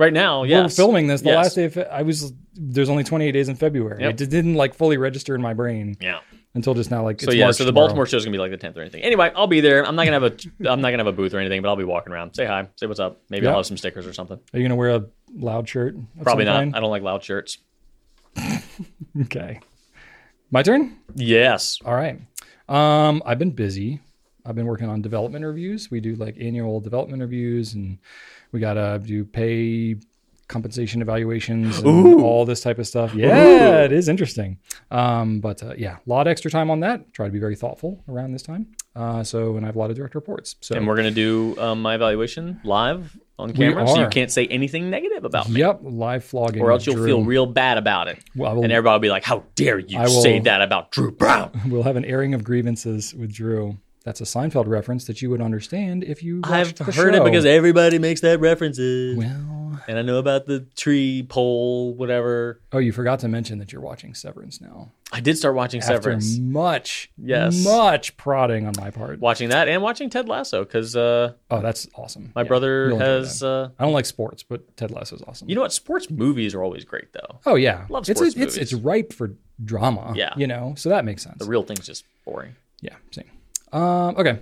Speaker 1: Right now,
Speaker 2: We're filming this the
Speaker 1: Yes.
Speaker 2: last day of I was there's only 28 days in February.
Speaker 1: Yep.
Speaker 2: It didn't like fully register in my brain
Speaker 1: Yeah.
Speaker 2: until just now like
Speaker 1: So yeah,
Speaker 2: March
Speaker 1: so the
Speaker 2: tomorrow.
Speaker 1: Baltimore is gonna be like the tenth or anything. Anyway, I'll be there. I'm not gonna have a I'm not gonna have a booth or anything, but I'll be walking around. Say hi. Say what's up. Maybe
Speaker 2: Yeah.
Speaker 1: I'll have some stickers or something.
Speaker 2: Are you going to wear a loud shirt?
Speaker 1: Probably not.
Speaker 2: kind?
Speaker 1: I don't like loud shirts. (laughs)
Speaker 2: Okay. My turn?
Speaker 1: Yes.
Speaker 2: All right. Um, I've been busy. I've been working on development reviews. We do like annual development reviews, and we gotta do pay compensation evaluations and all this type of stuff. Yeah, it is interesting. Um, but uh, yeah, a lot of extra time on that. Try to be very thoughtful around this time. Uh, so, and I have a lot of direct reports. So,
Speaker 1: And we're gonna do um, my evaluation live on camera, so you can't say anything negative about me,
Speaker 2: yep, live flogging.
Speaker 1: or else you'll
Speaker 2: Drew.
Speaker 1: feel real bad about it,
Speaker 2: Well, will-
Speaker 1: and everybody will be like, "How dare you
Speaker 2: will-
Speaker 1: say that about Drew Brown?" (laughs)
Speaker 2: We'll have an airing of grievances with Drew. That's a Seinfeld reference that you would understand if you
Speaker 1: I've
Speaker 2: the
Speaker 1: heard
Speaker 2: show.
Speaker 1: it because everybody makes that references,
Speaker 2: well,
Speaker 1: and I know about the tree pole, whatever.
Speaker 2: oh, you forgot to mention that you're watching Severance now.
Speaker 1: I did start watching
Speaker 2: After
Speaker 1: Severance.
Speaker 2: much,
Speaker 1: Yes.
Speaker 2: much prodding on my part.
Speaker 1: watching that and watching Ted Lasso because uh,
Speaker 2: Oh, that's awesome.
Speaker 1: my
Speaker 2: Yeah,
Speaker 1: brother has. Uh,
Speaker 2: I don't like sports, but Ted Lasso is awesome.
Speaker 1: you know what? Sports movies are always great though.
Speaker 2: oh yeah,
Speaker 1: Love
Speaker 2: it's
Speaker 1: sports
Speaker 2: it's
Speaker 1: movies.
Speaker 2: it's ripe for drama.
Speaker 1: Yeah.
Speaker 2: you know, so that makes sense.
Speaker 1: The real thing's just boring.
Speaker 2: yeah, same. Um, okay.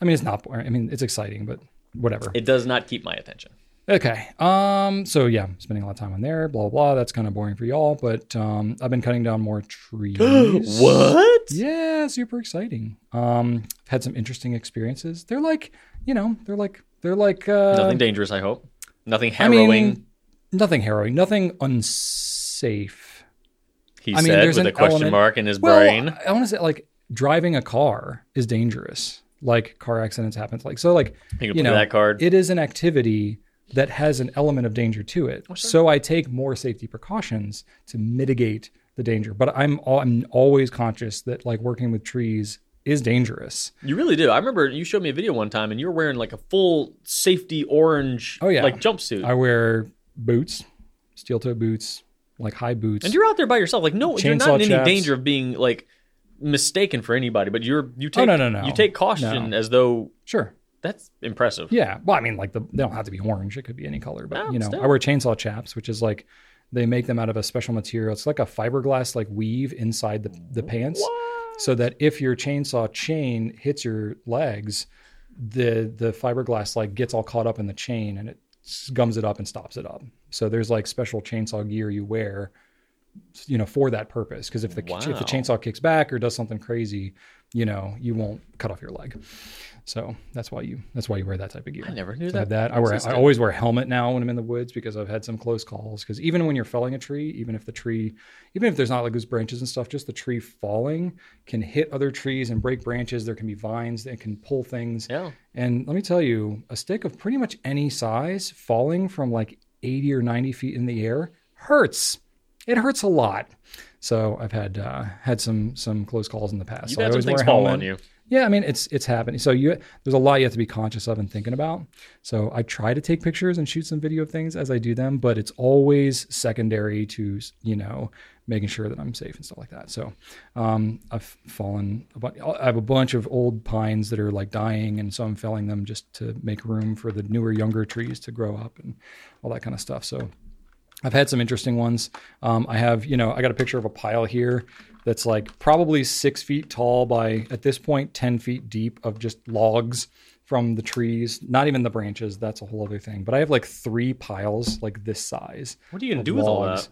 Speaker 2: I mean, it's not boring. I mean, it's exciting, but whatever.
Speaker 1: It does not keep my attention.
Speaker 2: Okay. Um. So yeah, spending a lot of time on there. Blah blah. blah. That's kind of boring for y'all, but um, I've been cutting down more trees. (gasps)
Speaker 1: What?
Speaker 2: Yeah, super exciting. Um, I've had some interesting experiences. They're like, you know, they're like, they're like, uh,
Speaker 1: Nothing dangerous, I hope. Nothing
Speaker 2: I
Speaker 1: harrowing.
Speaker 2: mean, nothing harrowing, nothing unsafe.
Speaker 1: he
Speaker 2: I mean,
Speaker 1: said with a question
Speaker 2: element-
Speaker 1: mark in his
Speaker 2: Well,
Speaker 1: brain.
Speaker 2: I want to say like driving a car is dangerous. Like car accidents happen. Like so, like
Speaker 1: You can
Speaker 2: you know,
Speaker 1: that card.
Speaker 2: it is an activity that has an element of danger to it. Oh, so I take more safety precautions to mitigate the danger. But I'm al- I'm always conscious that like working with trees is dangerous.
Speaker 1: You really do. I remember you showed me a video one time, and you were wearing like a full safety orange,
Speaker 2: Oh, yeah.
Speaker 1: like jumpsuit,
Speaker 2: I wear boots, steel toe boots, like high boots.
Speaker 1: and you're out there by yourself. Like, no, you're not
Speaker 2: Chainsaw
Speaker 1: in any
Speaker 2: chaps.
Speaker 1: danger of being like mistaken for anybody. But you're you take
Speaker 2: Oh, no, no, no.
Speaker 1: you take caution as though
Speaker 2: sure.
Speaker 1: that's impressive.
Speaker 2: Yeah. Well, I mean, like the they don't have to be orange. It could be any color. But you know,
Speaker 1: still.
Speaker 2: I wear chainsaw chaps, which is like they make them out of a special material. It's like a fiberglass like weave inside the the pants, so that if your chainsaw chain hits your legs, the the fiberglass like gets all caught up in the chain and it gums it up and stops it up. So there's like special chainsaw gear you wear, you know, for that purpose. Because if the if the chainsaw kicks back or does something crazy, you know, you won't cut off your leg. So that's why you that's why you wear that type of gear.
Speaker 1: I never knew
Speaker 2: So
Speaker 1: that.
Speaker 2: that. I wear. I always wear a helmet now when I'm in the woods because I've had some close calls. Because even when you're felling a tree, even if the tree, even if there's not like loose branches and stuff, just the tree falling can hit other trees and break branches. There can be vines that can pull things.
Speaker 1: Yeah.
Speaker 2: And let me tell you, a stick of pretty much any size falling from like 80 or 90 feet in the air hurts. It hurts a lot. So I've had uh, had some some close calls in the past.
Speaker 1: You've
Speaker 2: so I
Speaker 1: had some things fall on you.
Speaker 2: Yeah, I mean it's it's happening. So you there's a lot you have to be conscious of and thinking about. So I try to take pictures and shoot some video of things as I do them, but it's always secondary to you know making sure that I'm safe and stuff like that. So um, I've fallen. I have a bunch of old pines that are like dying, and so I'm felling them just to make room for the newer, younger trees to grow up and all that kind of stuff. So I've had some interesting ones. Um, I have, you know, I got a picture of a pile here that's like probably six feet tall by at this point ten feet deep of just logs from the trees. Not even the branches. That's a whole other thing. But I have like three piles like this size.
Speaker 1: What are you gonna do with all
Speaker 2: logs.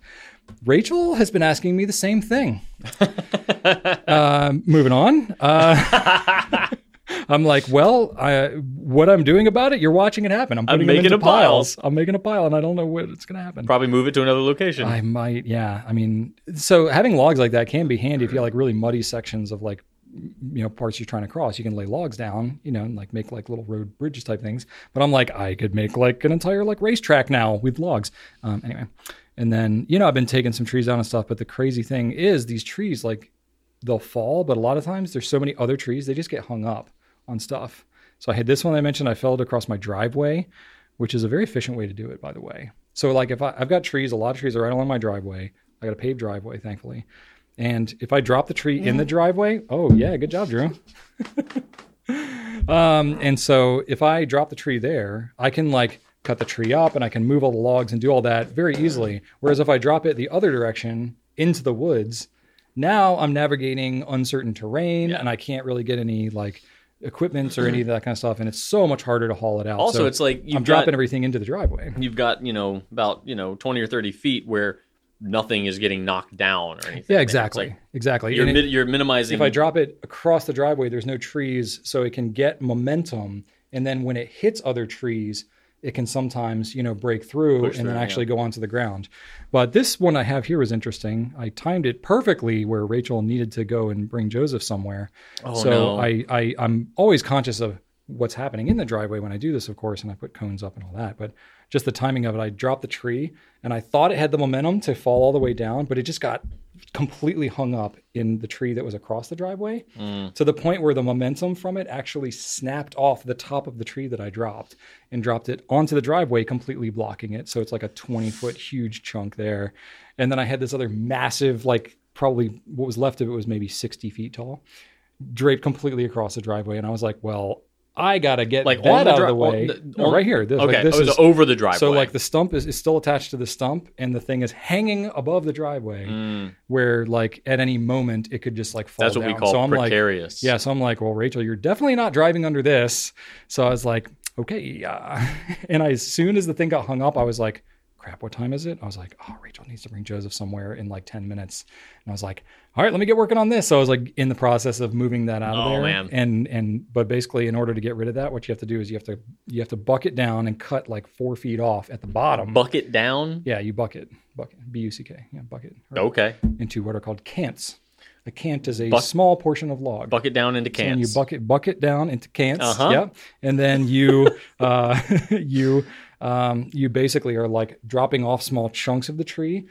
Speaker 2: Rachel has been asking me the same thing. (laughs) uh, moving on. Uh, (laughs) I'm like, well, I, what I'm doing about it, you're watching it happen. I'm them
Speaker 1: making a pile.
Speaker 2: I'm making a pile, and I don't know what it's going to happen.
Speaker 1: Probably move it to another location.
Speaker 2: I might, yeah. I mean, so having logs like that can be handy if you have like really muddy sections of like, you know, parts you're trying to cross. You can lay logs down, you know, and like make like little road bridges type things. But I'm like, I could make like an entire like racetrack now with logs. Um, anyway, and then you know, I've been taking some trees down and stuff. But the crazy thing is, these trees like they'll fall, but a lot of times there's so many other trees they just get hung up on stuff. So I had this one I mentioned. I felled across my driveway, which is a very efficient way to do it, by the way. So like if I, I've got trees, a lot of trees are right along my driveway. I got a paved driveway, thankfully. And if I drop the tree in the driveway, oh yeah, good job, Drew. um, and so if I drop the tree there, I can like cut the tree up and I can move all the logs and do all that very easily. Whereas if I drop it the other direction into the woods, now I'm navigating uncertain terrain and I can't really get any like equipment or any of that kind of stuff. And it's so much harder to haul it out.
Speaker 1: also,
Speaker 2: So
Speaker 1: it's like you're
Speaker 2: dropping everything into the driveway.
Speaker 1: you've got you know about you know twenty or thirty feet where nothing is getting knocked down or anything.
Speaker 2: Yeah, exactly.
Speaker 1: like
Speaker 2: exactly.
Speaker 1: you're mi- you're minimizing.
Speaker 2: if I drop it across the driveway, there's no trees, so it can get momentum. And then when it hits other trees, it can sometimes, you know, break through
Speaker 1: Push
Speaker 2: and then
Speaker 1: through,
Speaker 2: actually go onto the ground. But this one I have here was interesting. I timed it perfectly where Rachel needed to go and bring Joseph somewhere.
Speaker 1: Oh,
Speaker 2: so
Speaker 1: no.
Speaker 2: I, I I'm always conscious of what's happening in the driveway when I do this, of course, and I put cones up and all that. But just the timing of it, I dropped the tree and I thought it had the momentum to fall all the way down, but it just got completely hung up in the tree that was across the driveway mm. to the point where the momentum from it actually snapped off the top of the tree that I dropped and dropped it onto the driveway, completely blocking it. So it's like a 20 foot huge chunk there. And then I had this other massive, like probably what was left of it was maybe 60 feet tall, draped completely across the driveway. And I was like, well, I gotta get
Speaker 1: Like,
Speaker 2: that out
Speaker 1: dri-
Speaker 2: of the way.
Speaker 1: the-
Speaker 2: No,
Speaker 1: on-
Speaker 2: right here. This, like,
Speaker 1: okay,
Speaker 2: this
Speaker 1: oh,
Speaker 2: is
Speaker 1: over the driveway.
Speaker 2: so like the stump is, is still attached to the stump and the thing is hanging above the driveway where like at any moment it could just like fall
Speaker 1: Mm. that's what we call
Speaker 2: so I'm
Speaker 1: precarious.
Speaker 2: like yeah so I'm like well Rachel you're definitely not driving under this so I was like okay uh, (laughs) and I, as soon as the thing got hung up I was like crap what time is it I was like oh Rachel needs to bring Joseph somewhere in like 10 minutes and I was like all right let me get working on this so I was like in the process of moving that out of
Speaker 1: Oh,
Speaker 2: there
Speaker 1: man.
Speaker 2: and and but basically in order to get rid of that what you have to do is you have to you have to bucket down and cut like four feet off at the bottom
Speaker 1: bucket down.
Speaker 2: yeah, you bucket, bucket, B U C K, yeah, bucket, right,
Speaker 1: Okay,
Speaker 2: into what are called cants. A cant is a
Speaker 1: Buck-
Speaker 2: small portion of log.
Speaker 1: bucket down into
Speaker 2: And you bucket bucket down into cants.
Speaker 1: Uh-huh.
Speaker 2: Yeah, and then you (laughs) uh, (laughs) you um, you basically are like dropping off small chunks of the tree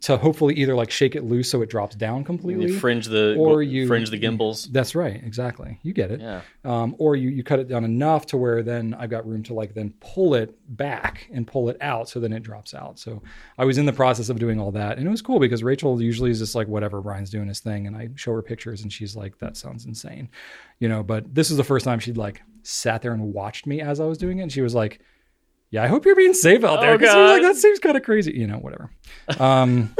Speaker 2: to hopefully either like shake it loose so it drops down completely.
Speaker 1: you fringe the
Speaker 2: or you-
Speaker 1: fringe the gimbals.
Speaker 2: That's right, exactly. You get it.
Speaker 1: Yeah.
Speaker 2: Um, or you, you cut it down enough to where then I've got room to like then pull it back and pull it out so then it drops out. So I was in the process of doing all that. And it was cool because Rachel usually is just like, whatever, Brian's doing his thing. And I show her pictures and she's like, that sounds insane. You know, but this is the first time she'd like sat there and watched me as I was doing it. And she was like, yeah, I hope you're being safe out there.
Speaker 1: Oh,
Speaker 2: 'Cause she was like, that seems kind of crazy. You know, whatever. Um,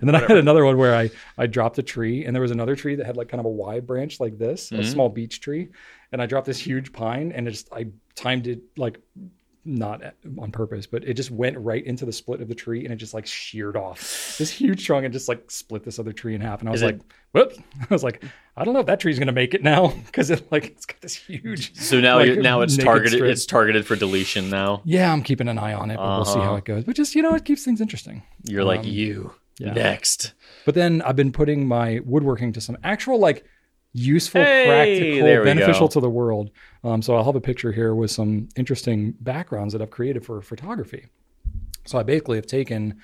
Speaker 2: and then I had another one where I I dropped a tree, and there was another tree that had like kind of a wide branch like this, a small beech tree, and I dropped this huge pine, and it just I timed it like not on purpose, but it just went right into the split of the tree, and it just like sheared off this huge trunk and just like split this other tree in half. And I was
Speaker 1: Is
Speaker 2: like,
Speaker 1: it-
Speaker 2: whoops! (laughs) I was like, I don't know if that tree's gonna make it now (laughs) because it like it's got this huge.
Speaker 1: So now
Speaker 2: like,
Speaker 1: now it's targeted.
Speaker 2: strip.
Speaker 1: It's targeted for deletion now.
Speaker 2: Yeah, I'm keeping an eye on it, but we'll see how
Speaker 1: Uh-huh.
Speaker 2: it goes. But just you know, it keeps things interesting.
Speaker 1: You're like you
Speaker 2: Um, yeah.
Speaker 1: next.
Speaker 2: But then I've been putting my woodworking to some actual like useful,
Speaker 1: Hey,
Speaker 2: practical, beneficial
Speaker 1: go.
Speaker 2: to the world. Um, so I'll have a picture here with some interesting backgrounds that I've created for photography. So I basically have taken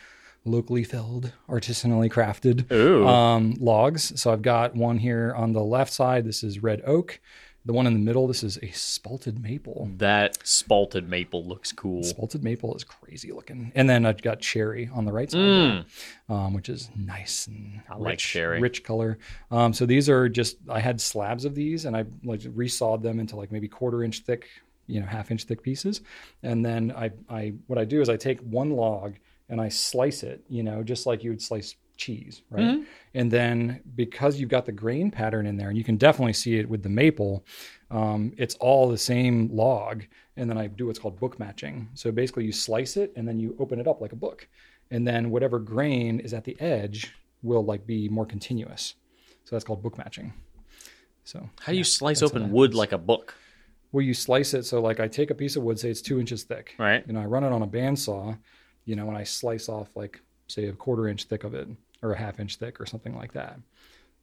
Speaker 2: locally felled, artisanally crafted um, logs. So I've got one here on the left side. This is red oak. The one in the middle, this is a spalted maple.
Speaker 1: That spalted maple looks cool.
Speaker 2: Spalted maple is crazy looking. And then I've got cherry on the right side,
Speaker 1: Mm.
Speaker 2: there, um, which is nice and
Speaker 1: I like
Speaker 2: rich,
Speaker 1: cherry.
Speaker 2: rich color. Um, so these are just I had slabs of these and I like resawed them into like maybe quarter inch thick, you know, half inch thick pieces. And then I, I what I do is I take one log and I slice it, you know, just like you would slice cheese, right?
Speaker 1: Mm-hmm.
Speaker 2: And then because you've got the grain pattern in there, and you can definitely see it with the maple, um, it's all the same log. And then I do what's called book matching. So basically, you slice it and then you open it up like a book, and then whatever grain is at the edge will like be more continuous. So that's called book matching. So
Speaker 1: How do you slice open wood like a book?
Speaker 2: where you slice it. So like I take a piece of wood, say it's two inches thick.
Speaker 1: Right.
Speaker 2: You know, I run it on a bandsaw, you know, and I slice off like say a quarter inch thick of it or a half inch thick or something like that.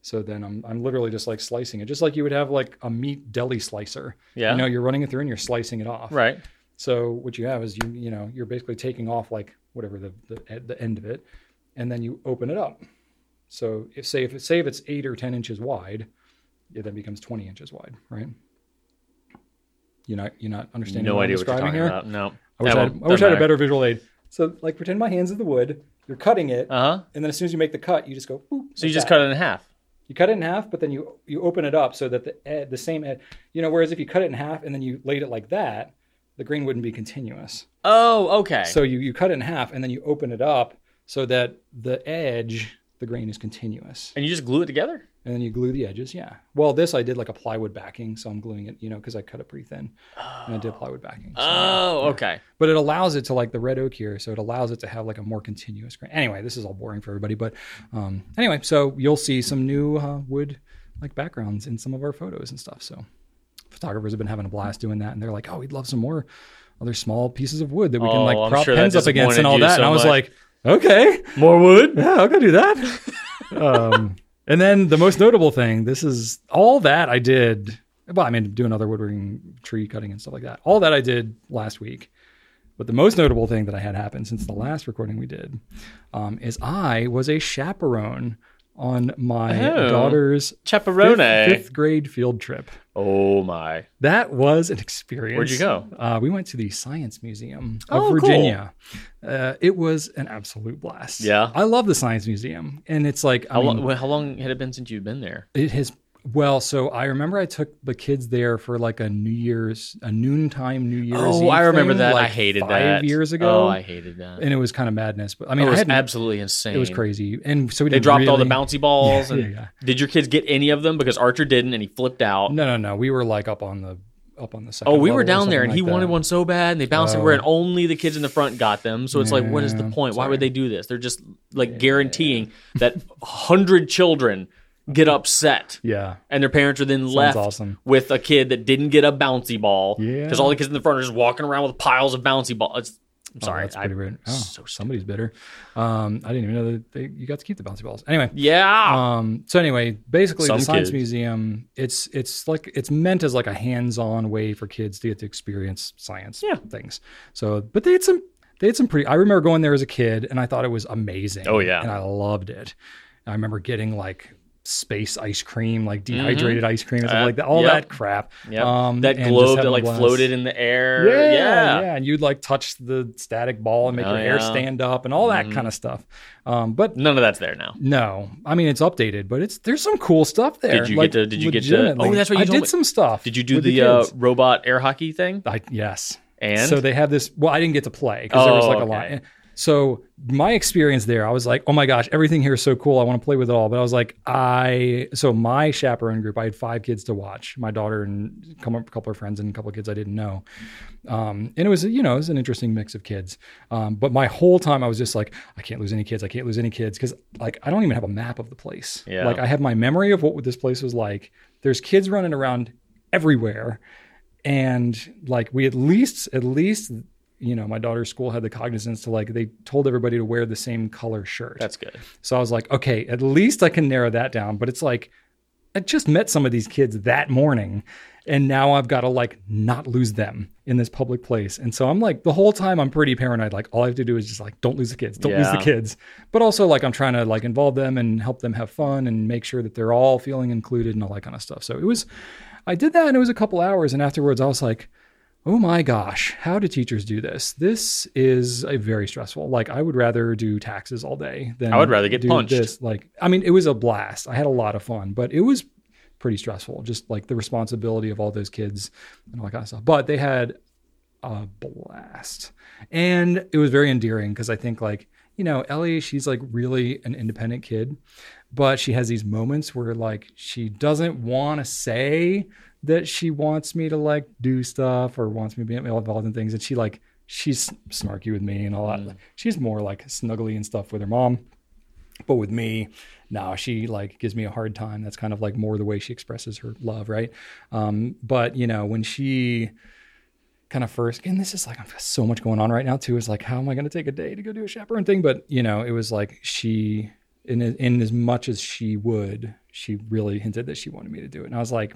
Speaker 2: So then I'm I'm literally just like slicing it, just like you would have like a meat deli slicer.
Speaker 1: Yeah.
Speaker 2: You know, you're running it through and you're slicing it off.
Speaker 1: Right.
Speaker 2: So what you have is you you know you're basically taking off like whatever the the, the end of it, and then you open it up. So if say if it, say if it's eight or ten inches wide, it then becomes twenty inches wide, right? You're not you're not understanding
Speaker 1: No
Speaker 2: what
Speaker 1: idea
Speaker 2: I'm
Speaker 1: what you're talking
Speaker 2: here.
Speaker 1: about. No.
Speaker 2: I wish, I, had, I wish I had a better visual aid. So like pretend my hands are the wood. You're cutting it,
Speaker 1: Uh huh.
Speaker 2: and then as soon as you make the cut, you just go. Boop,
Speaker 1: So you just
Speaker 2: that.
Speaker 1: cut it in half.
Speaker 2: You cut it in half, but then you you open it up so that the ed, the same ed, you know. Whereas if you cut it in half and then you laid it like that, the grain wouldn't be continuous.
Speaker 1: Oh, okay.
Speaker 2: So you, you cut it in half and then you open it up so that the edge, the grain is continuous.
Speaker 1: and you just glue it together?
Speaker 2: And then you glue the edges. Yeah. Well, this I did like a plywood backing. So I'm gluing it, you know, because I cut it pretty thin and I did plywood backing. So-
Speaker 1: Oh, okay.
Speaker 2: but it allows it to like the red oak here. So it allows it to have like a more continuous grain. Anyway, this is all boring for everybody. But um, anyway, so you'll see some new uh, wood like backgrounds in some of our photos and stuff. So photographers have been having a blast doing that. And they're like, oh, we'd love some more other small pieces of wood that we can
Speaker 1: Oh,
Speaker 2: like prop
Speaker 1: sure
Speaker 2: pens up against and all that.
Speaker 1: so
Speaker 2: and I was
Speaker 1: much.
Speaker 2: like, okay,
Speaker 1: More wood?
Speaker 2: yeah, I'll go do that. (laughs) um, and then the most notable thing, this is all that I did. Well, I mean, doing other woodworking, tree cutting, and stuff like that. All that I did last week. But the most notable thing that I had happen since the last recording we did um, is I was a chaperone on my
Speaker 1: Oh.
Speaker 2: daughter's
Speaker 1: Chaperone.
Speaker 2: fifth, fifth grade field trip.
Speaker 1: Oh my.
Speaker 2: That was an experience.
Speaker 1: Where'd you go?
Speaker 2: Uh, we went to the Science Museum of
Speaker 1: Oh, cool.
Speaker 2: Virginia. Uh, it was an absolute blast.
Speaker 1: Yeah?
Speaker 2: I love the Science Museum, and it's like I
Speaker 1: How
Speaker 2: mean,
Speaker 1: long, how long had it been since you'd been there?
Speaker 2: it has. Well, so I remember I took the kids there for like a New Year's, a noontime New Year's.
Speaker 1: Oh,
Speaker 2: Eve
Speaker 1: I remember
Speaker 2: thing,
Speaker 1: that. I
Speaker 2: like
Speaker 1: hated
Speaker 2: five
Speaker 1: that.
Speaker 2: years ago.
Speaker 1: Oh, I hated that.
Speaker 2: and it was kind of madness. But I mean,
Speaker 1: oh,
Speaker 2: it
Speaker 1: was
Speaker 2: hadn't-
Speaker 1: absolutely insane.
Speaker 2: it was crazy. And so we
Speaker 1: They
Speaker 2: didn't
Speaker 1: dropped all the bouncy balls. (laughs)
Speaker 2: Yeah,
Speaker 1: and
Speaker 2: yeah, yeah.
Speaker 1: Did your kids get any of them? Because Archer didn't, and he flipped out.
Speaker 2: No, no, no. We were like up on the up on the second.
Speaker 1: Oh, we were down there, and
Speaker 2: something
Speaker 1: he
Speaker 2: like
Speaker 1: wanted one so bad, and they bounced everywhere, and
Speaker 2: Oh.
Speaker 1: only the kids in the front got them. So it's like, what is the
Speaker 2: Yeah,
Speaker 1: point? Why would they do this? They're just like guaranteeing that hundred children get upset,
Speaker 2: Yeah.
Speaker 1: and their parents are then left
Speaker 2: awesome.
Speaker 1: with a kid that didn't get a bouncy ball.
Speaker 2: Yeah.
Speaker 1: because all the kids in the front are just walking around with piles of bouncy balls. I'm
Speaker 2: Oh,
Speaker 1: sorry,
Speaker 2: that's
Speaker 1: I-
Speaker 2: pretty weird. Oh,
Speaker 1: so
Speaker 2: somebody's bitter. Um, I didn't even know that they, you got to keep the bouncy balls. Anyway,
Speaker 1: yeah.
Speaker 2: um, so anyway, basically,
Speaker 1: Some
Speaker 2: the science
Speaker 1: kids.
Speaker 2: museum it's it's like it's meant as like a hands-on way for kids to get to experience science
Speaker 1: Yeah.
Speaker 2: things. So, but they had some they had some pretty. I remember going there as a kid, and I thought it was amazing.
Speaker 1: Oh, yeah.
Speaker 2: and I loved it. I remember getting like space ice cream, like dehydrated ice cream,
Speaker 1: Uh,
Speaker 2: like that. All
Speaker 1: yep.
Speaker 2: that crap.
Speaker 1: Yep.
Speaker 2: Um,
Speaker 1: that globe that like
Speaker 2: blast.
Speaker 1: floated in the air.
Speaker 2: Yeah,
Speaker 1: Yeah.
Speaker 2: yeah, and you'd like touch the static ball and make
Speaker 1: Oh,
Speaker 2: your hair
Speaker 1: yeah. Mm-hmm.
Speaker 2: stand up and all that kind of stuff. Um, but
Speaker 1: None of that's there now.
Speaker 2: no, I mean it's updated, but it's there's some cool stuff there.
Speaker 1: Did you
Speaker 2: like,
Speaker 1: get to- did you get to- oh, that's what you
Speaker 2: I did
Speaker 1: me.
Speaker 2: some stuff.
Speaker 1: Did you do
Speaker 2: with
Speaker 1: the, uh, robot air hockey thing?
Speaker 2: I, yes.
Speaker 1: And
Speaker 2: So they have this. Well, I didn't get to play because there was
Speaker 1: Oh,
Speaker 2: like a
Speaker 1: okay.
Speaker 2: lot. So my experience there, I was like, oh my gosh, everything here is so cool. I want to play with it all. But I was like, I so my chaperone group, I had five kids to watch. My daughter and a couple of friends and a couple of kids I didn't know. Um, and it was, you know, it was an interesting mix of kids. Um, but my whole time I was just like, I can't lose any kids. I can't lose any kids because like I don't even have a map of the place.
Speaker 1: Yeah.
Speaker 2: Like I have my memory of what this place was like. There's kids running around everywhere and like we at least at least you know my daughter's school had the cognizance to like they told everybody to wear the same color shirt.
Speaker 1: That's good.
Speaker 2: so i was like okay at least i can narrow that down. But it's like i just met some of these kids that morning and now i've got to like not lose them in this public place. And so i'm like the whole time i'm pretty paranoid. Like all i have to do is just like don't lose the kids don't lose the kids. But also like i'm trying to like involve them and help them have fun and make sure that they're all feeling included and all that kind of stuff. So it was I did that and it was a couple hours. And afterwards, I was like, oh my gosh, how do teachers do this? This is a very stressful. Like, I would rather do taxes all day than
Speaker 1: I would rather get
Speaker 2: do
Speaker 1: punched.
Speaker 2: This. Like, I mean, it was a blast. I had a lot of fun, but it was pretty stressful. Just like the responsibility of all those kids and all that kind of stuff. But they had a blast, and it was very endearing because I think like you know Ellie, she's like really an independent kid, but she has these moments where like she doesn't want to say that she wants me to like do stuff or wants me to be involved in things, and she like she's snarky with me and all that. She's more like snuggly and stuff with her mom. But with me, no, she like gives me a hard time. That's kind of like more the way she expresses her love, right? Um, but you know, when she kind of first, and this is like I've got so much going on right now too. Is like, how am I going to take a day to go do a chaperone thing? But you know, it was like she, in in as much as she would, she really hinted that she wanted me to do it, and I was like,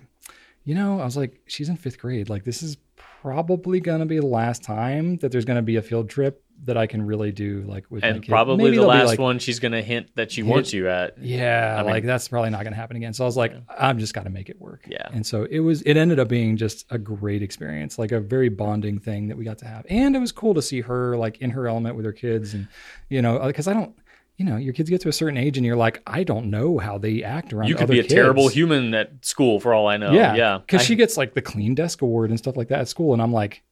Speaker 2: you know, I was like, she's in fifth grade. Like, this is probably going to be the last time that there's going to be a field trip that I can really do like with my
Speaker 1: And probably the last
Speaker 2: like,
Speaker 1: one she's going to hint that she wants you at.
Speaker 2: yeah,
Speaker 1: I mean-
Speaker 2: like that's probably not going to happen again. So I was like, I'm just got to make it work.
Speaker 1: Yeah.
Speaker 2: And so it was. It ended up being just a great experience, like a very bonding thing that we got to have, and it was cool to see her like in her element with her kids, and you know, uh, because I don't, you know, your kids get to a certain age, and you're like, I don't know how they act around.
Speaker 1: You could be a
Speaker 2: kids.
Speaker 1: terrible human at school for all I know.
Speaker 2: Yeah,
Speaker 1: Yeah.
Speaker 2: Because she gets like the clean desk award and stuff like that at school, and I'm like,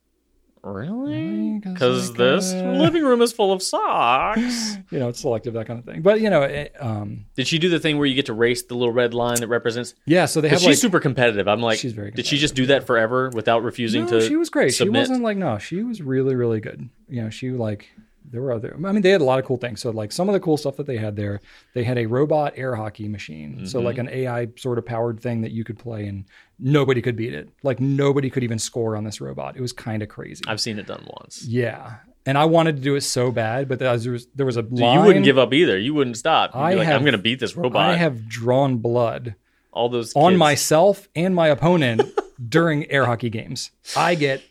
Speaker 1: Really? Because
Speaker 2: like,
Speaker 1: this
Speaker 2: uh,
Speaker 1: living room is full of (laughs) socks.
Speaker 2: you know, it's selective that kind of thing. But you know, it, um,
Speaker 1: Did she do the thing where you get to race the little red line that represents?
Speaker 2: yeah. So they have
Speaker 1: Because
Speaker 2: like
Speaker 1: she's super competitive. I'm like,
Speaker 2: She's very
Speaker 1: did she just do that forever without refusing
Speaker 2: no,
Speaker 1: to?
Speaker 2: she was great.
Speaker 1: submit?
Speaker 2: She wasn't like no, she was really really good. You know, she like there were other. I mean, they had a lot of cool things. So like some of the cool stuff that they had there, they had a robot air hockey machine. So
Speaker 1: Mm-hmm.
Speaker 2: like an AI sort of powered thing that you could play, and nobody could beat it. Like nobody could even score on this robot. It was kind of crazy.
Speaker 1: I've seen it done once.
Speaker 2: yeah. And I wanted to do it so bad, but there was there was a line.
Speaker 1: you wouldn't give up either. You wouldn't stop. You'd
Speaker 2: I
Speaker 1: like,
Speaker 2: have-
Speaker 1: I'm going to beat this robot.
Speaker 2: I have drawn blood
Speaker 1: all those
Speaker 2: on myself and my opponent (laughs) during air hockey games. I get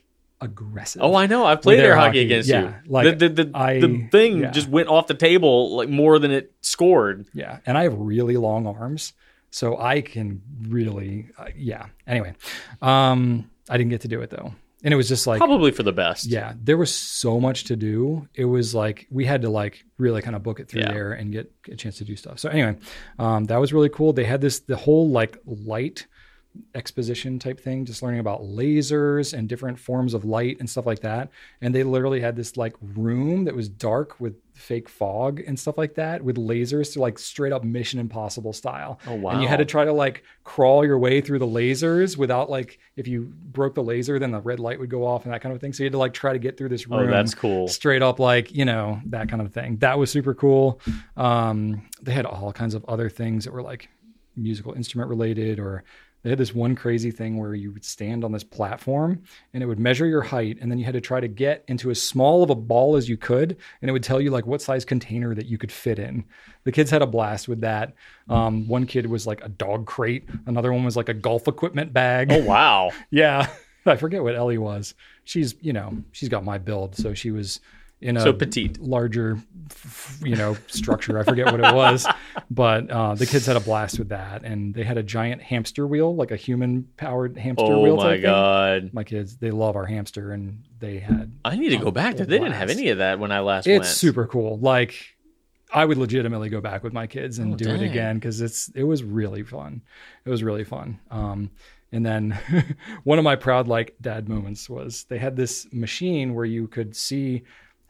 Speaker 2: aggressive.
Speaker 1: Oh, I know. I've played air hockey
Speaker 2: hockey,
Speaker 1: against
Speaker 2: yeah,
Speaker 1: you.
Speaker 2: like,
Speaker 1: the the, the,
Speaker 2: I-
Speaker 1: the thing
Speaker 2: yeah.
Speaker 1: just went off the table like more than it scored.
Speaker 2: Yeah, and I have really long arms, so I can really, uh, yeah. Anyway, um, I didn't get to do it though, and it was just like,
Speaker 1: Probably for the best.
Speaker 2: yeah, there was so much to do. It was like we had to like really kind of book it through
Speaker 1: Yeah.
Speaker 2: there and get a chance to do stuff. So anyway, um, that was really cool. They had this the whole like light exposition type thing, just learning about lasers and different forms of light and stuff like that. And they literally had this like room that was dark with fake fog and stuff like that with lasers to like straight up Mission Impossible style.
Speaker 1: Oh, wow.
Speaker 2: And you had to try to like crawl your way through the lasers without like if you broke the laser, then the red light would go off and that kind of thing. So you had to like try to get through this room
Speaker 1: Oh, that's cool.
Speaker 2: straight up like you know that kind of thing that was super cool um they had all kinds of other things that were like musical instrument related or they had this one crazy thing where you would stand on this platform and it would measure your height and then you had to try to get into as small of a ball as you could and it would tell you like what size container that you could fit in. The kids had a blast with that. Um, one kid was like a dog crate. Another one was like a golf equipment bag.
Speaker 1: Oh wow. (laughs)
Speaker 2: yeah. I forget what ellie was. She's you know she's got my build so she was in a
Speaker 1: So petite.
Speaker 2: larger you know structure i forget what it was (laughs) but uh, the kids had a blast with that and they had a giant hamster wheel like a human powered hamster
Speaker 1: Oh
Speaker 2: wheel
Speaker 1: my
Speaker 2: type thing.
Speaker 1: god.
Speaker 2: my kids they love our hamster and they had
Speaker 1: I need to go back there. They didn't have any of that when I last
Speaker 2: it's
Speaker 1: went.
Speaker 2: super cool like i would legitimately go back with my kids and
Speaker 1: Oh,
Speaker 2: do it again because it's it was really fun it was really fun um and then (laughs) one of my proud like dad moments was they had this machine where you could see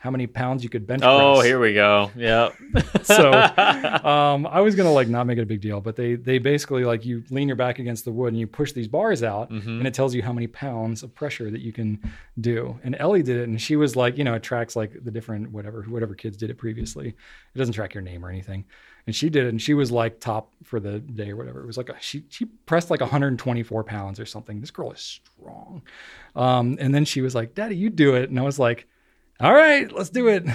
Speaker 2: how many pounds you could bench press?
Speaker 1: Oh,
Speaker 2: press.
Speaker 1: here we go. Yeah. (laughs)
Speaker 2: so (laughs) um, I was gonna like not make it a big deal, but they they basically like you lean your back against the wood and you push these bars out,
Speaker 1: Mm-hmm.
Speaker 2: and it tells you how many pounds of pressure that you can do. And Ellie did it, and she was like, you know, it tracks like the different whatever whatever kids did it previously. It doesn't track your name or anything. And she did it, and she was like top for the day or whatever. It was like a, she she pressed like 124 pounds or something. This girl is strong. Um, and then she was like, "Daddy, you do it," and I was like, "All right, let's do it."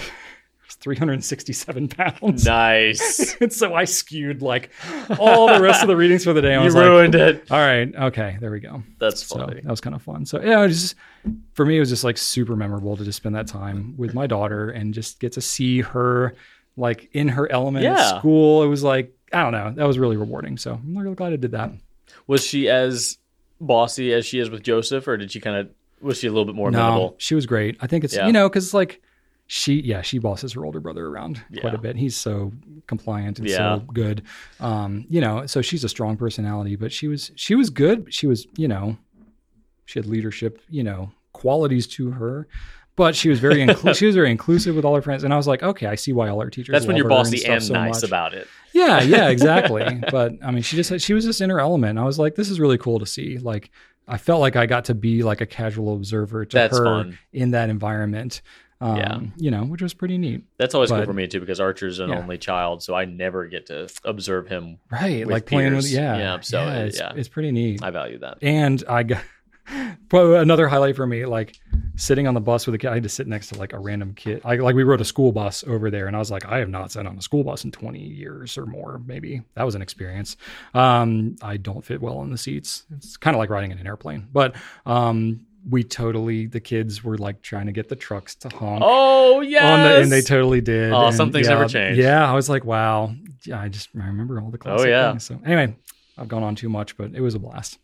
Speaker 2: It's 367 pounds.
Speaker 1: nice. (laughs)
Speaker 2: and so I skewed like all the rest of the readings for the day. I
Speaker 1: you
Speaker 2: was like,
Speaker 1: ruined it.
Speaker 2: all right, okay, there we go.
Speaker 1: That's
Speaker 2: So
Speaker 1: funny.
Speaker 2: that was kind of fun. So yeah, it was just for me, it was just like super memorable to just spend that time with my daughter and just get to see her like in her element
Speaker 1: Yeah.
Speaker 2: at school. It was like I don't know, that was really rewarding. So I'm really glad I did that.
Speaker 1: Was she as bossy as she is with Joseph, or did she kind of was she a little bit more
Speaker 2: no,
Speaker 1: amenable?
Speaker 2: she was great. I think it's
Speaker 1: Yeah.
Speaker 2: you know because like she yeah she bosses her older brother around quite a bit. He's so compliant and
Speaker 1: Yeah.
Speaker 2: so good. Um, you know, so she's a strong personality, but she was she was good. She was you know she had leadership you know qualities to her. But she was very inclu- she was very inclusive with all her friends, and I was like, okay, I see why all our teachers.
Speaker 1: That's when you're bossy
Speaker 2: stuff
Speaker 1: and
Speaker 2: so
Speaker 1: nice
Speaker 2: much.
Speaker 1: about it.
Speaker 2: Yeah, yeah, (laughs) exactly. but I mean, she just had, she was just in her element. I was like, this is really cool to see. Like, I felt like I got to be like a casual observer to
Speaker 1: That's
Speaker 2: her
Speaker 1: fun.
Speaker 2: in that environment. Um,
Speaker 1: Yeah.
Speaker 2: you know, which was pretty neat.
Speaker 1: That's always cool for me too, because Archer's an
Speaker 2: Yeah.
Speaker 1: only child, so I never get to observe him.
Speaker 2: Right, like playing with
Speaker 1: peers.
Speaker 2: yeah,
Speaker 1: Yeah, so, uh,
Speaker 2: it's,
Speaker 1: yeah.
Speaker 2: it's pretty neat.
Speaker 1: I value that.
Speaker 2: and I got (laughs) but another highlight for me, like sitting on the bus with a kid. I had to sit next to like a random kid. I, like we rode a school bus over there, and I was like, I have not sat on a school bus in 20 years or more. Maybe that was an experience. Um, I don't fit well in the seats. It's kind of like riding in an airplane, but um, we totally the kids were like trying to get the trucks to honk.
Speaker 1: Oh
Speaker 2: On the, and they totally did.
Speaker 1: Oh,
Speaker 2: And,
Speaker 1: some things
Speaker 2: yeah,
Speaker 1: never change.
Speaker 2: Yeah, I was like, wow. Yeah, I just I remember all the classic
Speaker 1: Oh, yeah.
Speaker 2: things. So anyway, I've gone on too much, but it was a blast.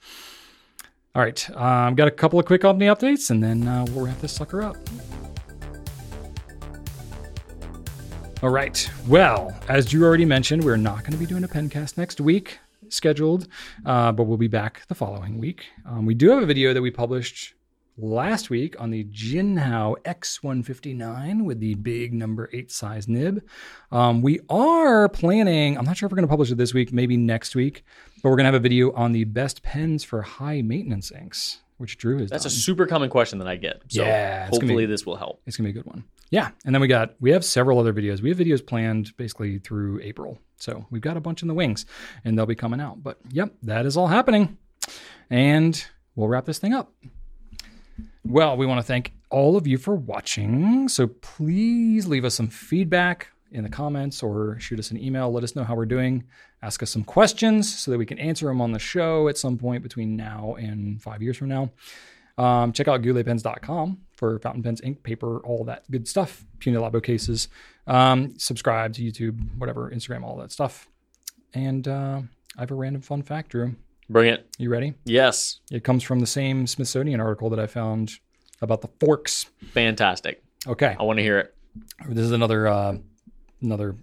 Speaker 2: All right, I've got a couple of quick company updates, and then uh, we'll wrap this sucker up. All right. Well, as Drew already mentioned, we're not going to be doing a pencast next week scheduled, uh, but we'll be back the following week. Um, we do have a video that we published last week on the Jinhao X159 with the big number eight size nib. Um, we are planning, I'm not sure if we're going to publish it this week, maybe next week, but we're going to have a video on the best pens for high maintenance inks, which Drew has
Speaker 1: That's a super common question that I get. So
Speaker 2: Yeah,
Speaker 1: hopefully
Speaker 2: be-
Speaker 1: this will help.
Speaker 2: It's gonna be a good one. Yeah, and then we got we have several other videos. We have videos planned basically through April, so we've got a bunch in the wings, and they'll be coming out. But yep, that is all happening, and we'll wrap this thing up. Well, we want to thank all of you for watching. So please leave us some feedback in the comments or shoot us an email. Let us know how we're doing. Ask us some questions so that we can answer them on the show at some point between now and five years from now. Um, check out gouletpens.com for fountain pens, ink, paper, all that good stuff. Punilabo cases. Um, subscribe to YouTube, whatever, Instagram, all that stuff. And uh, I have a random fun fact, Drew.
Speaker 1: Bring it.
Speaker 2: You ready?
Speaker 1: Yes,
Speaker 2: It comes from the same Smithsonian article that I found about the forks.
Speaker 1: fantastic.
Speaker 2: Okay,
Speaker 1: I want to hear it.
Speaker 2: this is another uh, another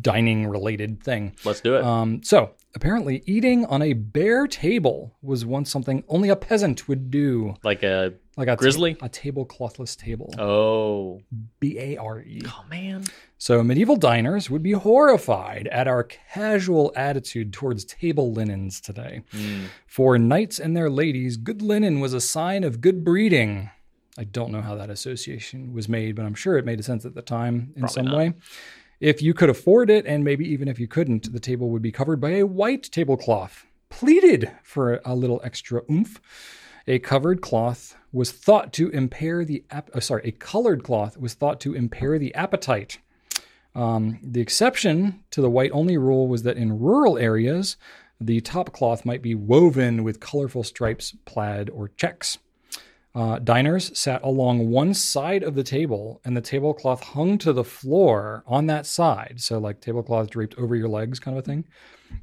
Speaker 2: dining related thing.
Speaker 1: Let's do it.
Speaker 2: Um, so apparently, eating on a bare table was once something only a peasant would do,
Speaker 1: like a
Speaker 2: like a ta-
Speaker 1: Grizzly?
Speaker 2: a tableclothless table.
Speaker 1: oh,
Speaker 2: B A R E.
Speaker 1: oh man.
Speaker 2: So medieval diners would be horrified at our casual attitude towards table linens today.
Speaker 1: Mm.
Speaker 2: For knights and their ladies, good linen was a sign of good breeding. I don't know how that association was made, but I'm sure it made sense at the time in
Speaker 1: Probably
Speaker 2: some
Speaker 1: not.
Speaker 2: way. If you could afford it, and maybe even if you couldn't, the table would be covered by a white tablecloth, pleated for a little extra oomph. A covered cloth was thought to impair the ap- oh, sorry, a colored cloth was thought to impair the appetite. Um, the exception to the white only rule was that in rural areas, the top cloth might be woven with colorful stripes, plaid, or checks. Uh, diners sat along one side of the table, and the tablecloth hung to the floor on that side. So, like tablecloth draped over your legs, kind of a thing,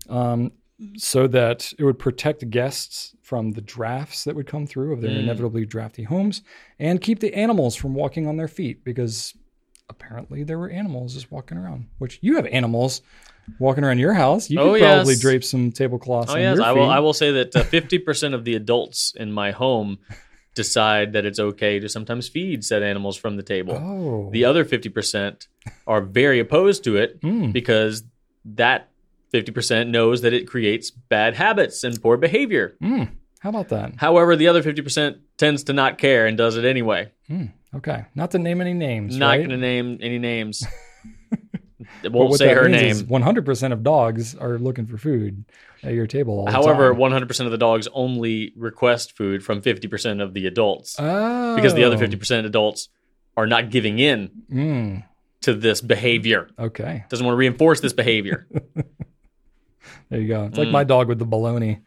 Speaker 2: um, so that it would protect guests from the drafts that would come through of their
Speaker 1: Mm.
Speaker 2: inevitably drafty homes, and keep the animals from walking on their feet because apparently there were animals just walking around. Which you have animals walking around your house. You could
Speaker 1: Oh,
Speaker 2: probably
Speaker 1: yes.
Speaker 2: drape some tablecloths.
Speaker 1: Oh
Speaker 2: on
Speaker 1: yes,
Speaker 2: your
Speaker 1: I will. I will say that uh, fifty percent of the adults in my home decide that it's okay to sometimes feed said animals from the table.
Speaker 2: Oh,
Speaker 1: The other fifty percent are very opposed to it
Speaker 2: Mm.
Speaker 1: because that fifty percent knows that it creates bad habits and poor behavior.
Speaker 2: Mm. How about that?
Speaker 1: However, the other fifty percent tends to not care and does it anyway.
Speaker 2: Mm. Okay, not to name any names.
Speaker 1: Not
Speaker 2: right?
Speaker 1: going to name any names. (laughs)
Speaker 2: But
Speaker 1: Won't
Speaker 2: what
Speaker 1: say her name.
Speaker 2: is 100% of dogs are looking for food at your table. All
Speaker 1: However, 100% of the dogs only request food from 50% of the adults
Speaker 2: oh.
Speaker 1: because the other 50% adults are not giving in
Speaker 2: Mm.
Speaker 1: to this behavior.
Speaker 2: Okay,
Speaker 1: Doesn't want to reinforce this behavior. (laughs)
Speaker 2: there you go. It's
Speaker 1: Mm.
Speaker 2: like my dog with the baloney.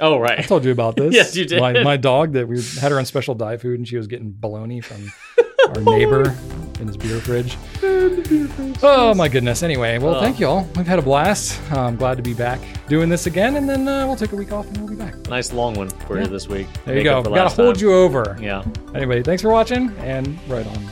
Speaker 1: oh, right, I
Speaker 2: told you about (laughs) this.
Speaker 1: Yes, you did.
Speaker 2: My, my dog that we had her on special diet food, and she was getting baloney from (laughs) our neighbor in his beer fridge. (laughs) Oh my goodness. Anyway, well,
Speaker 1: Oh.
Speaker 2: thank you all. We've had a blast. I'm glad to be back doing this again, and then uh, we'll take a week off and we'll be back.
Speaker 1: Nice long one for
Speaker 2: Yeah.
Speaker 1: you this week.
Speaker 2: There you
Speaker 1: Make up
Speaker 2: go.
Speaker 1: for
Speaker 2: Gotta hold you over.
Speaker 1: Yeah.
Speaker 2: Anyway, thanks for watching, and right on.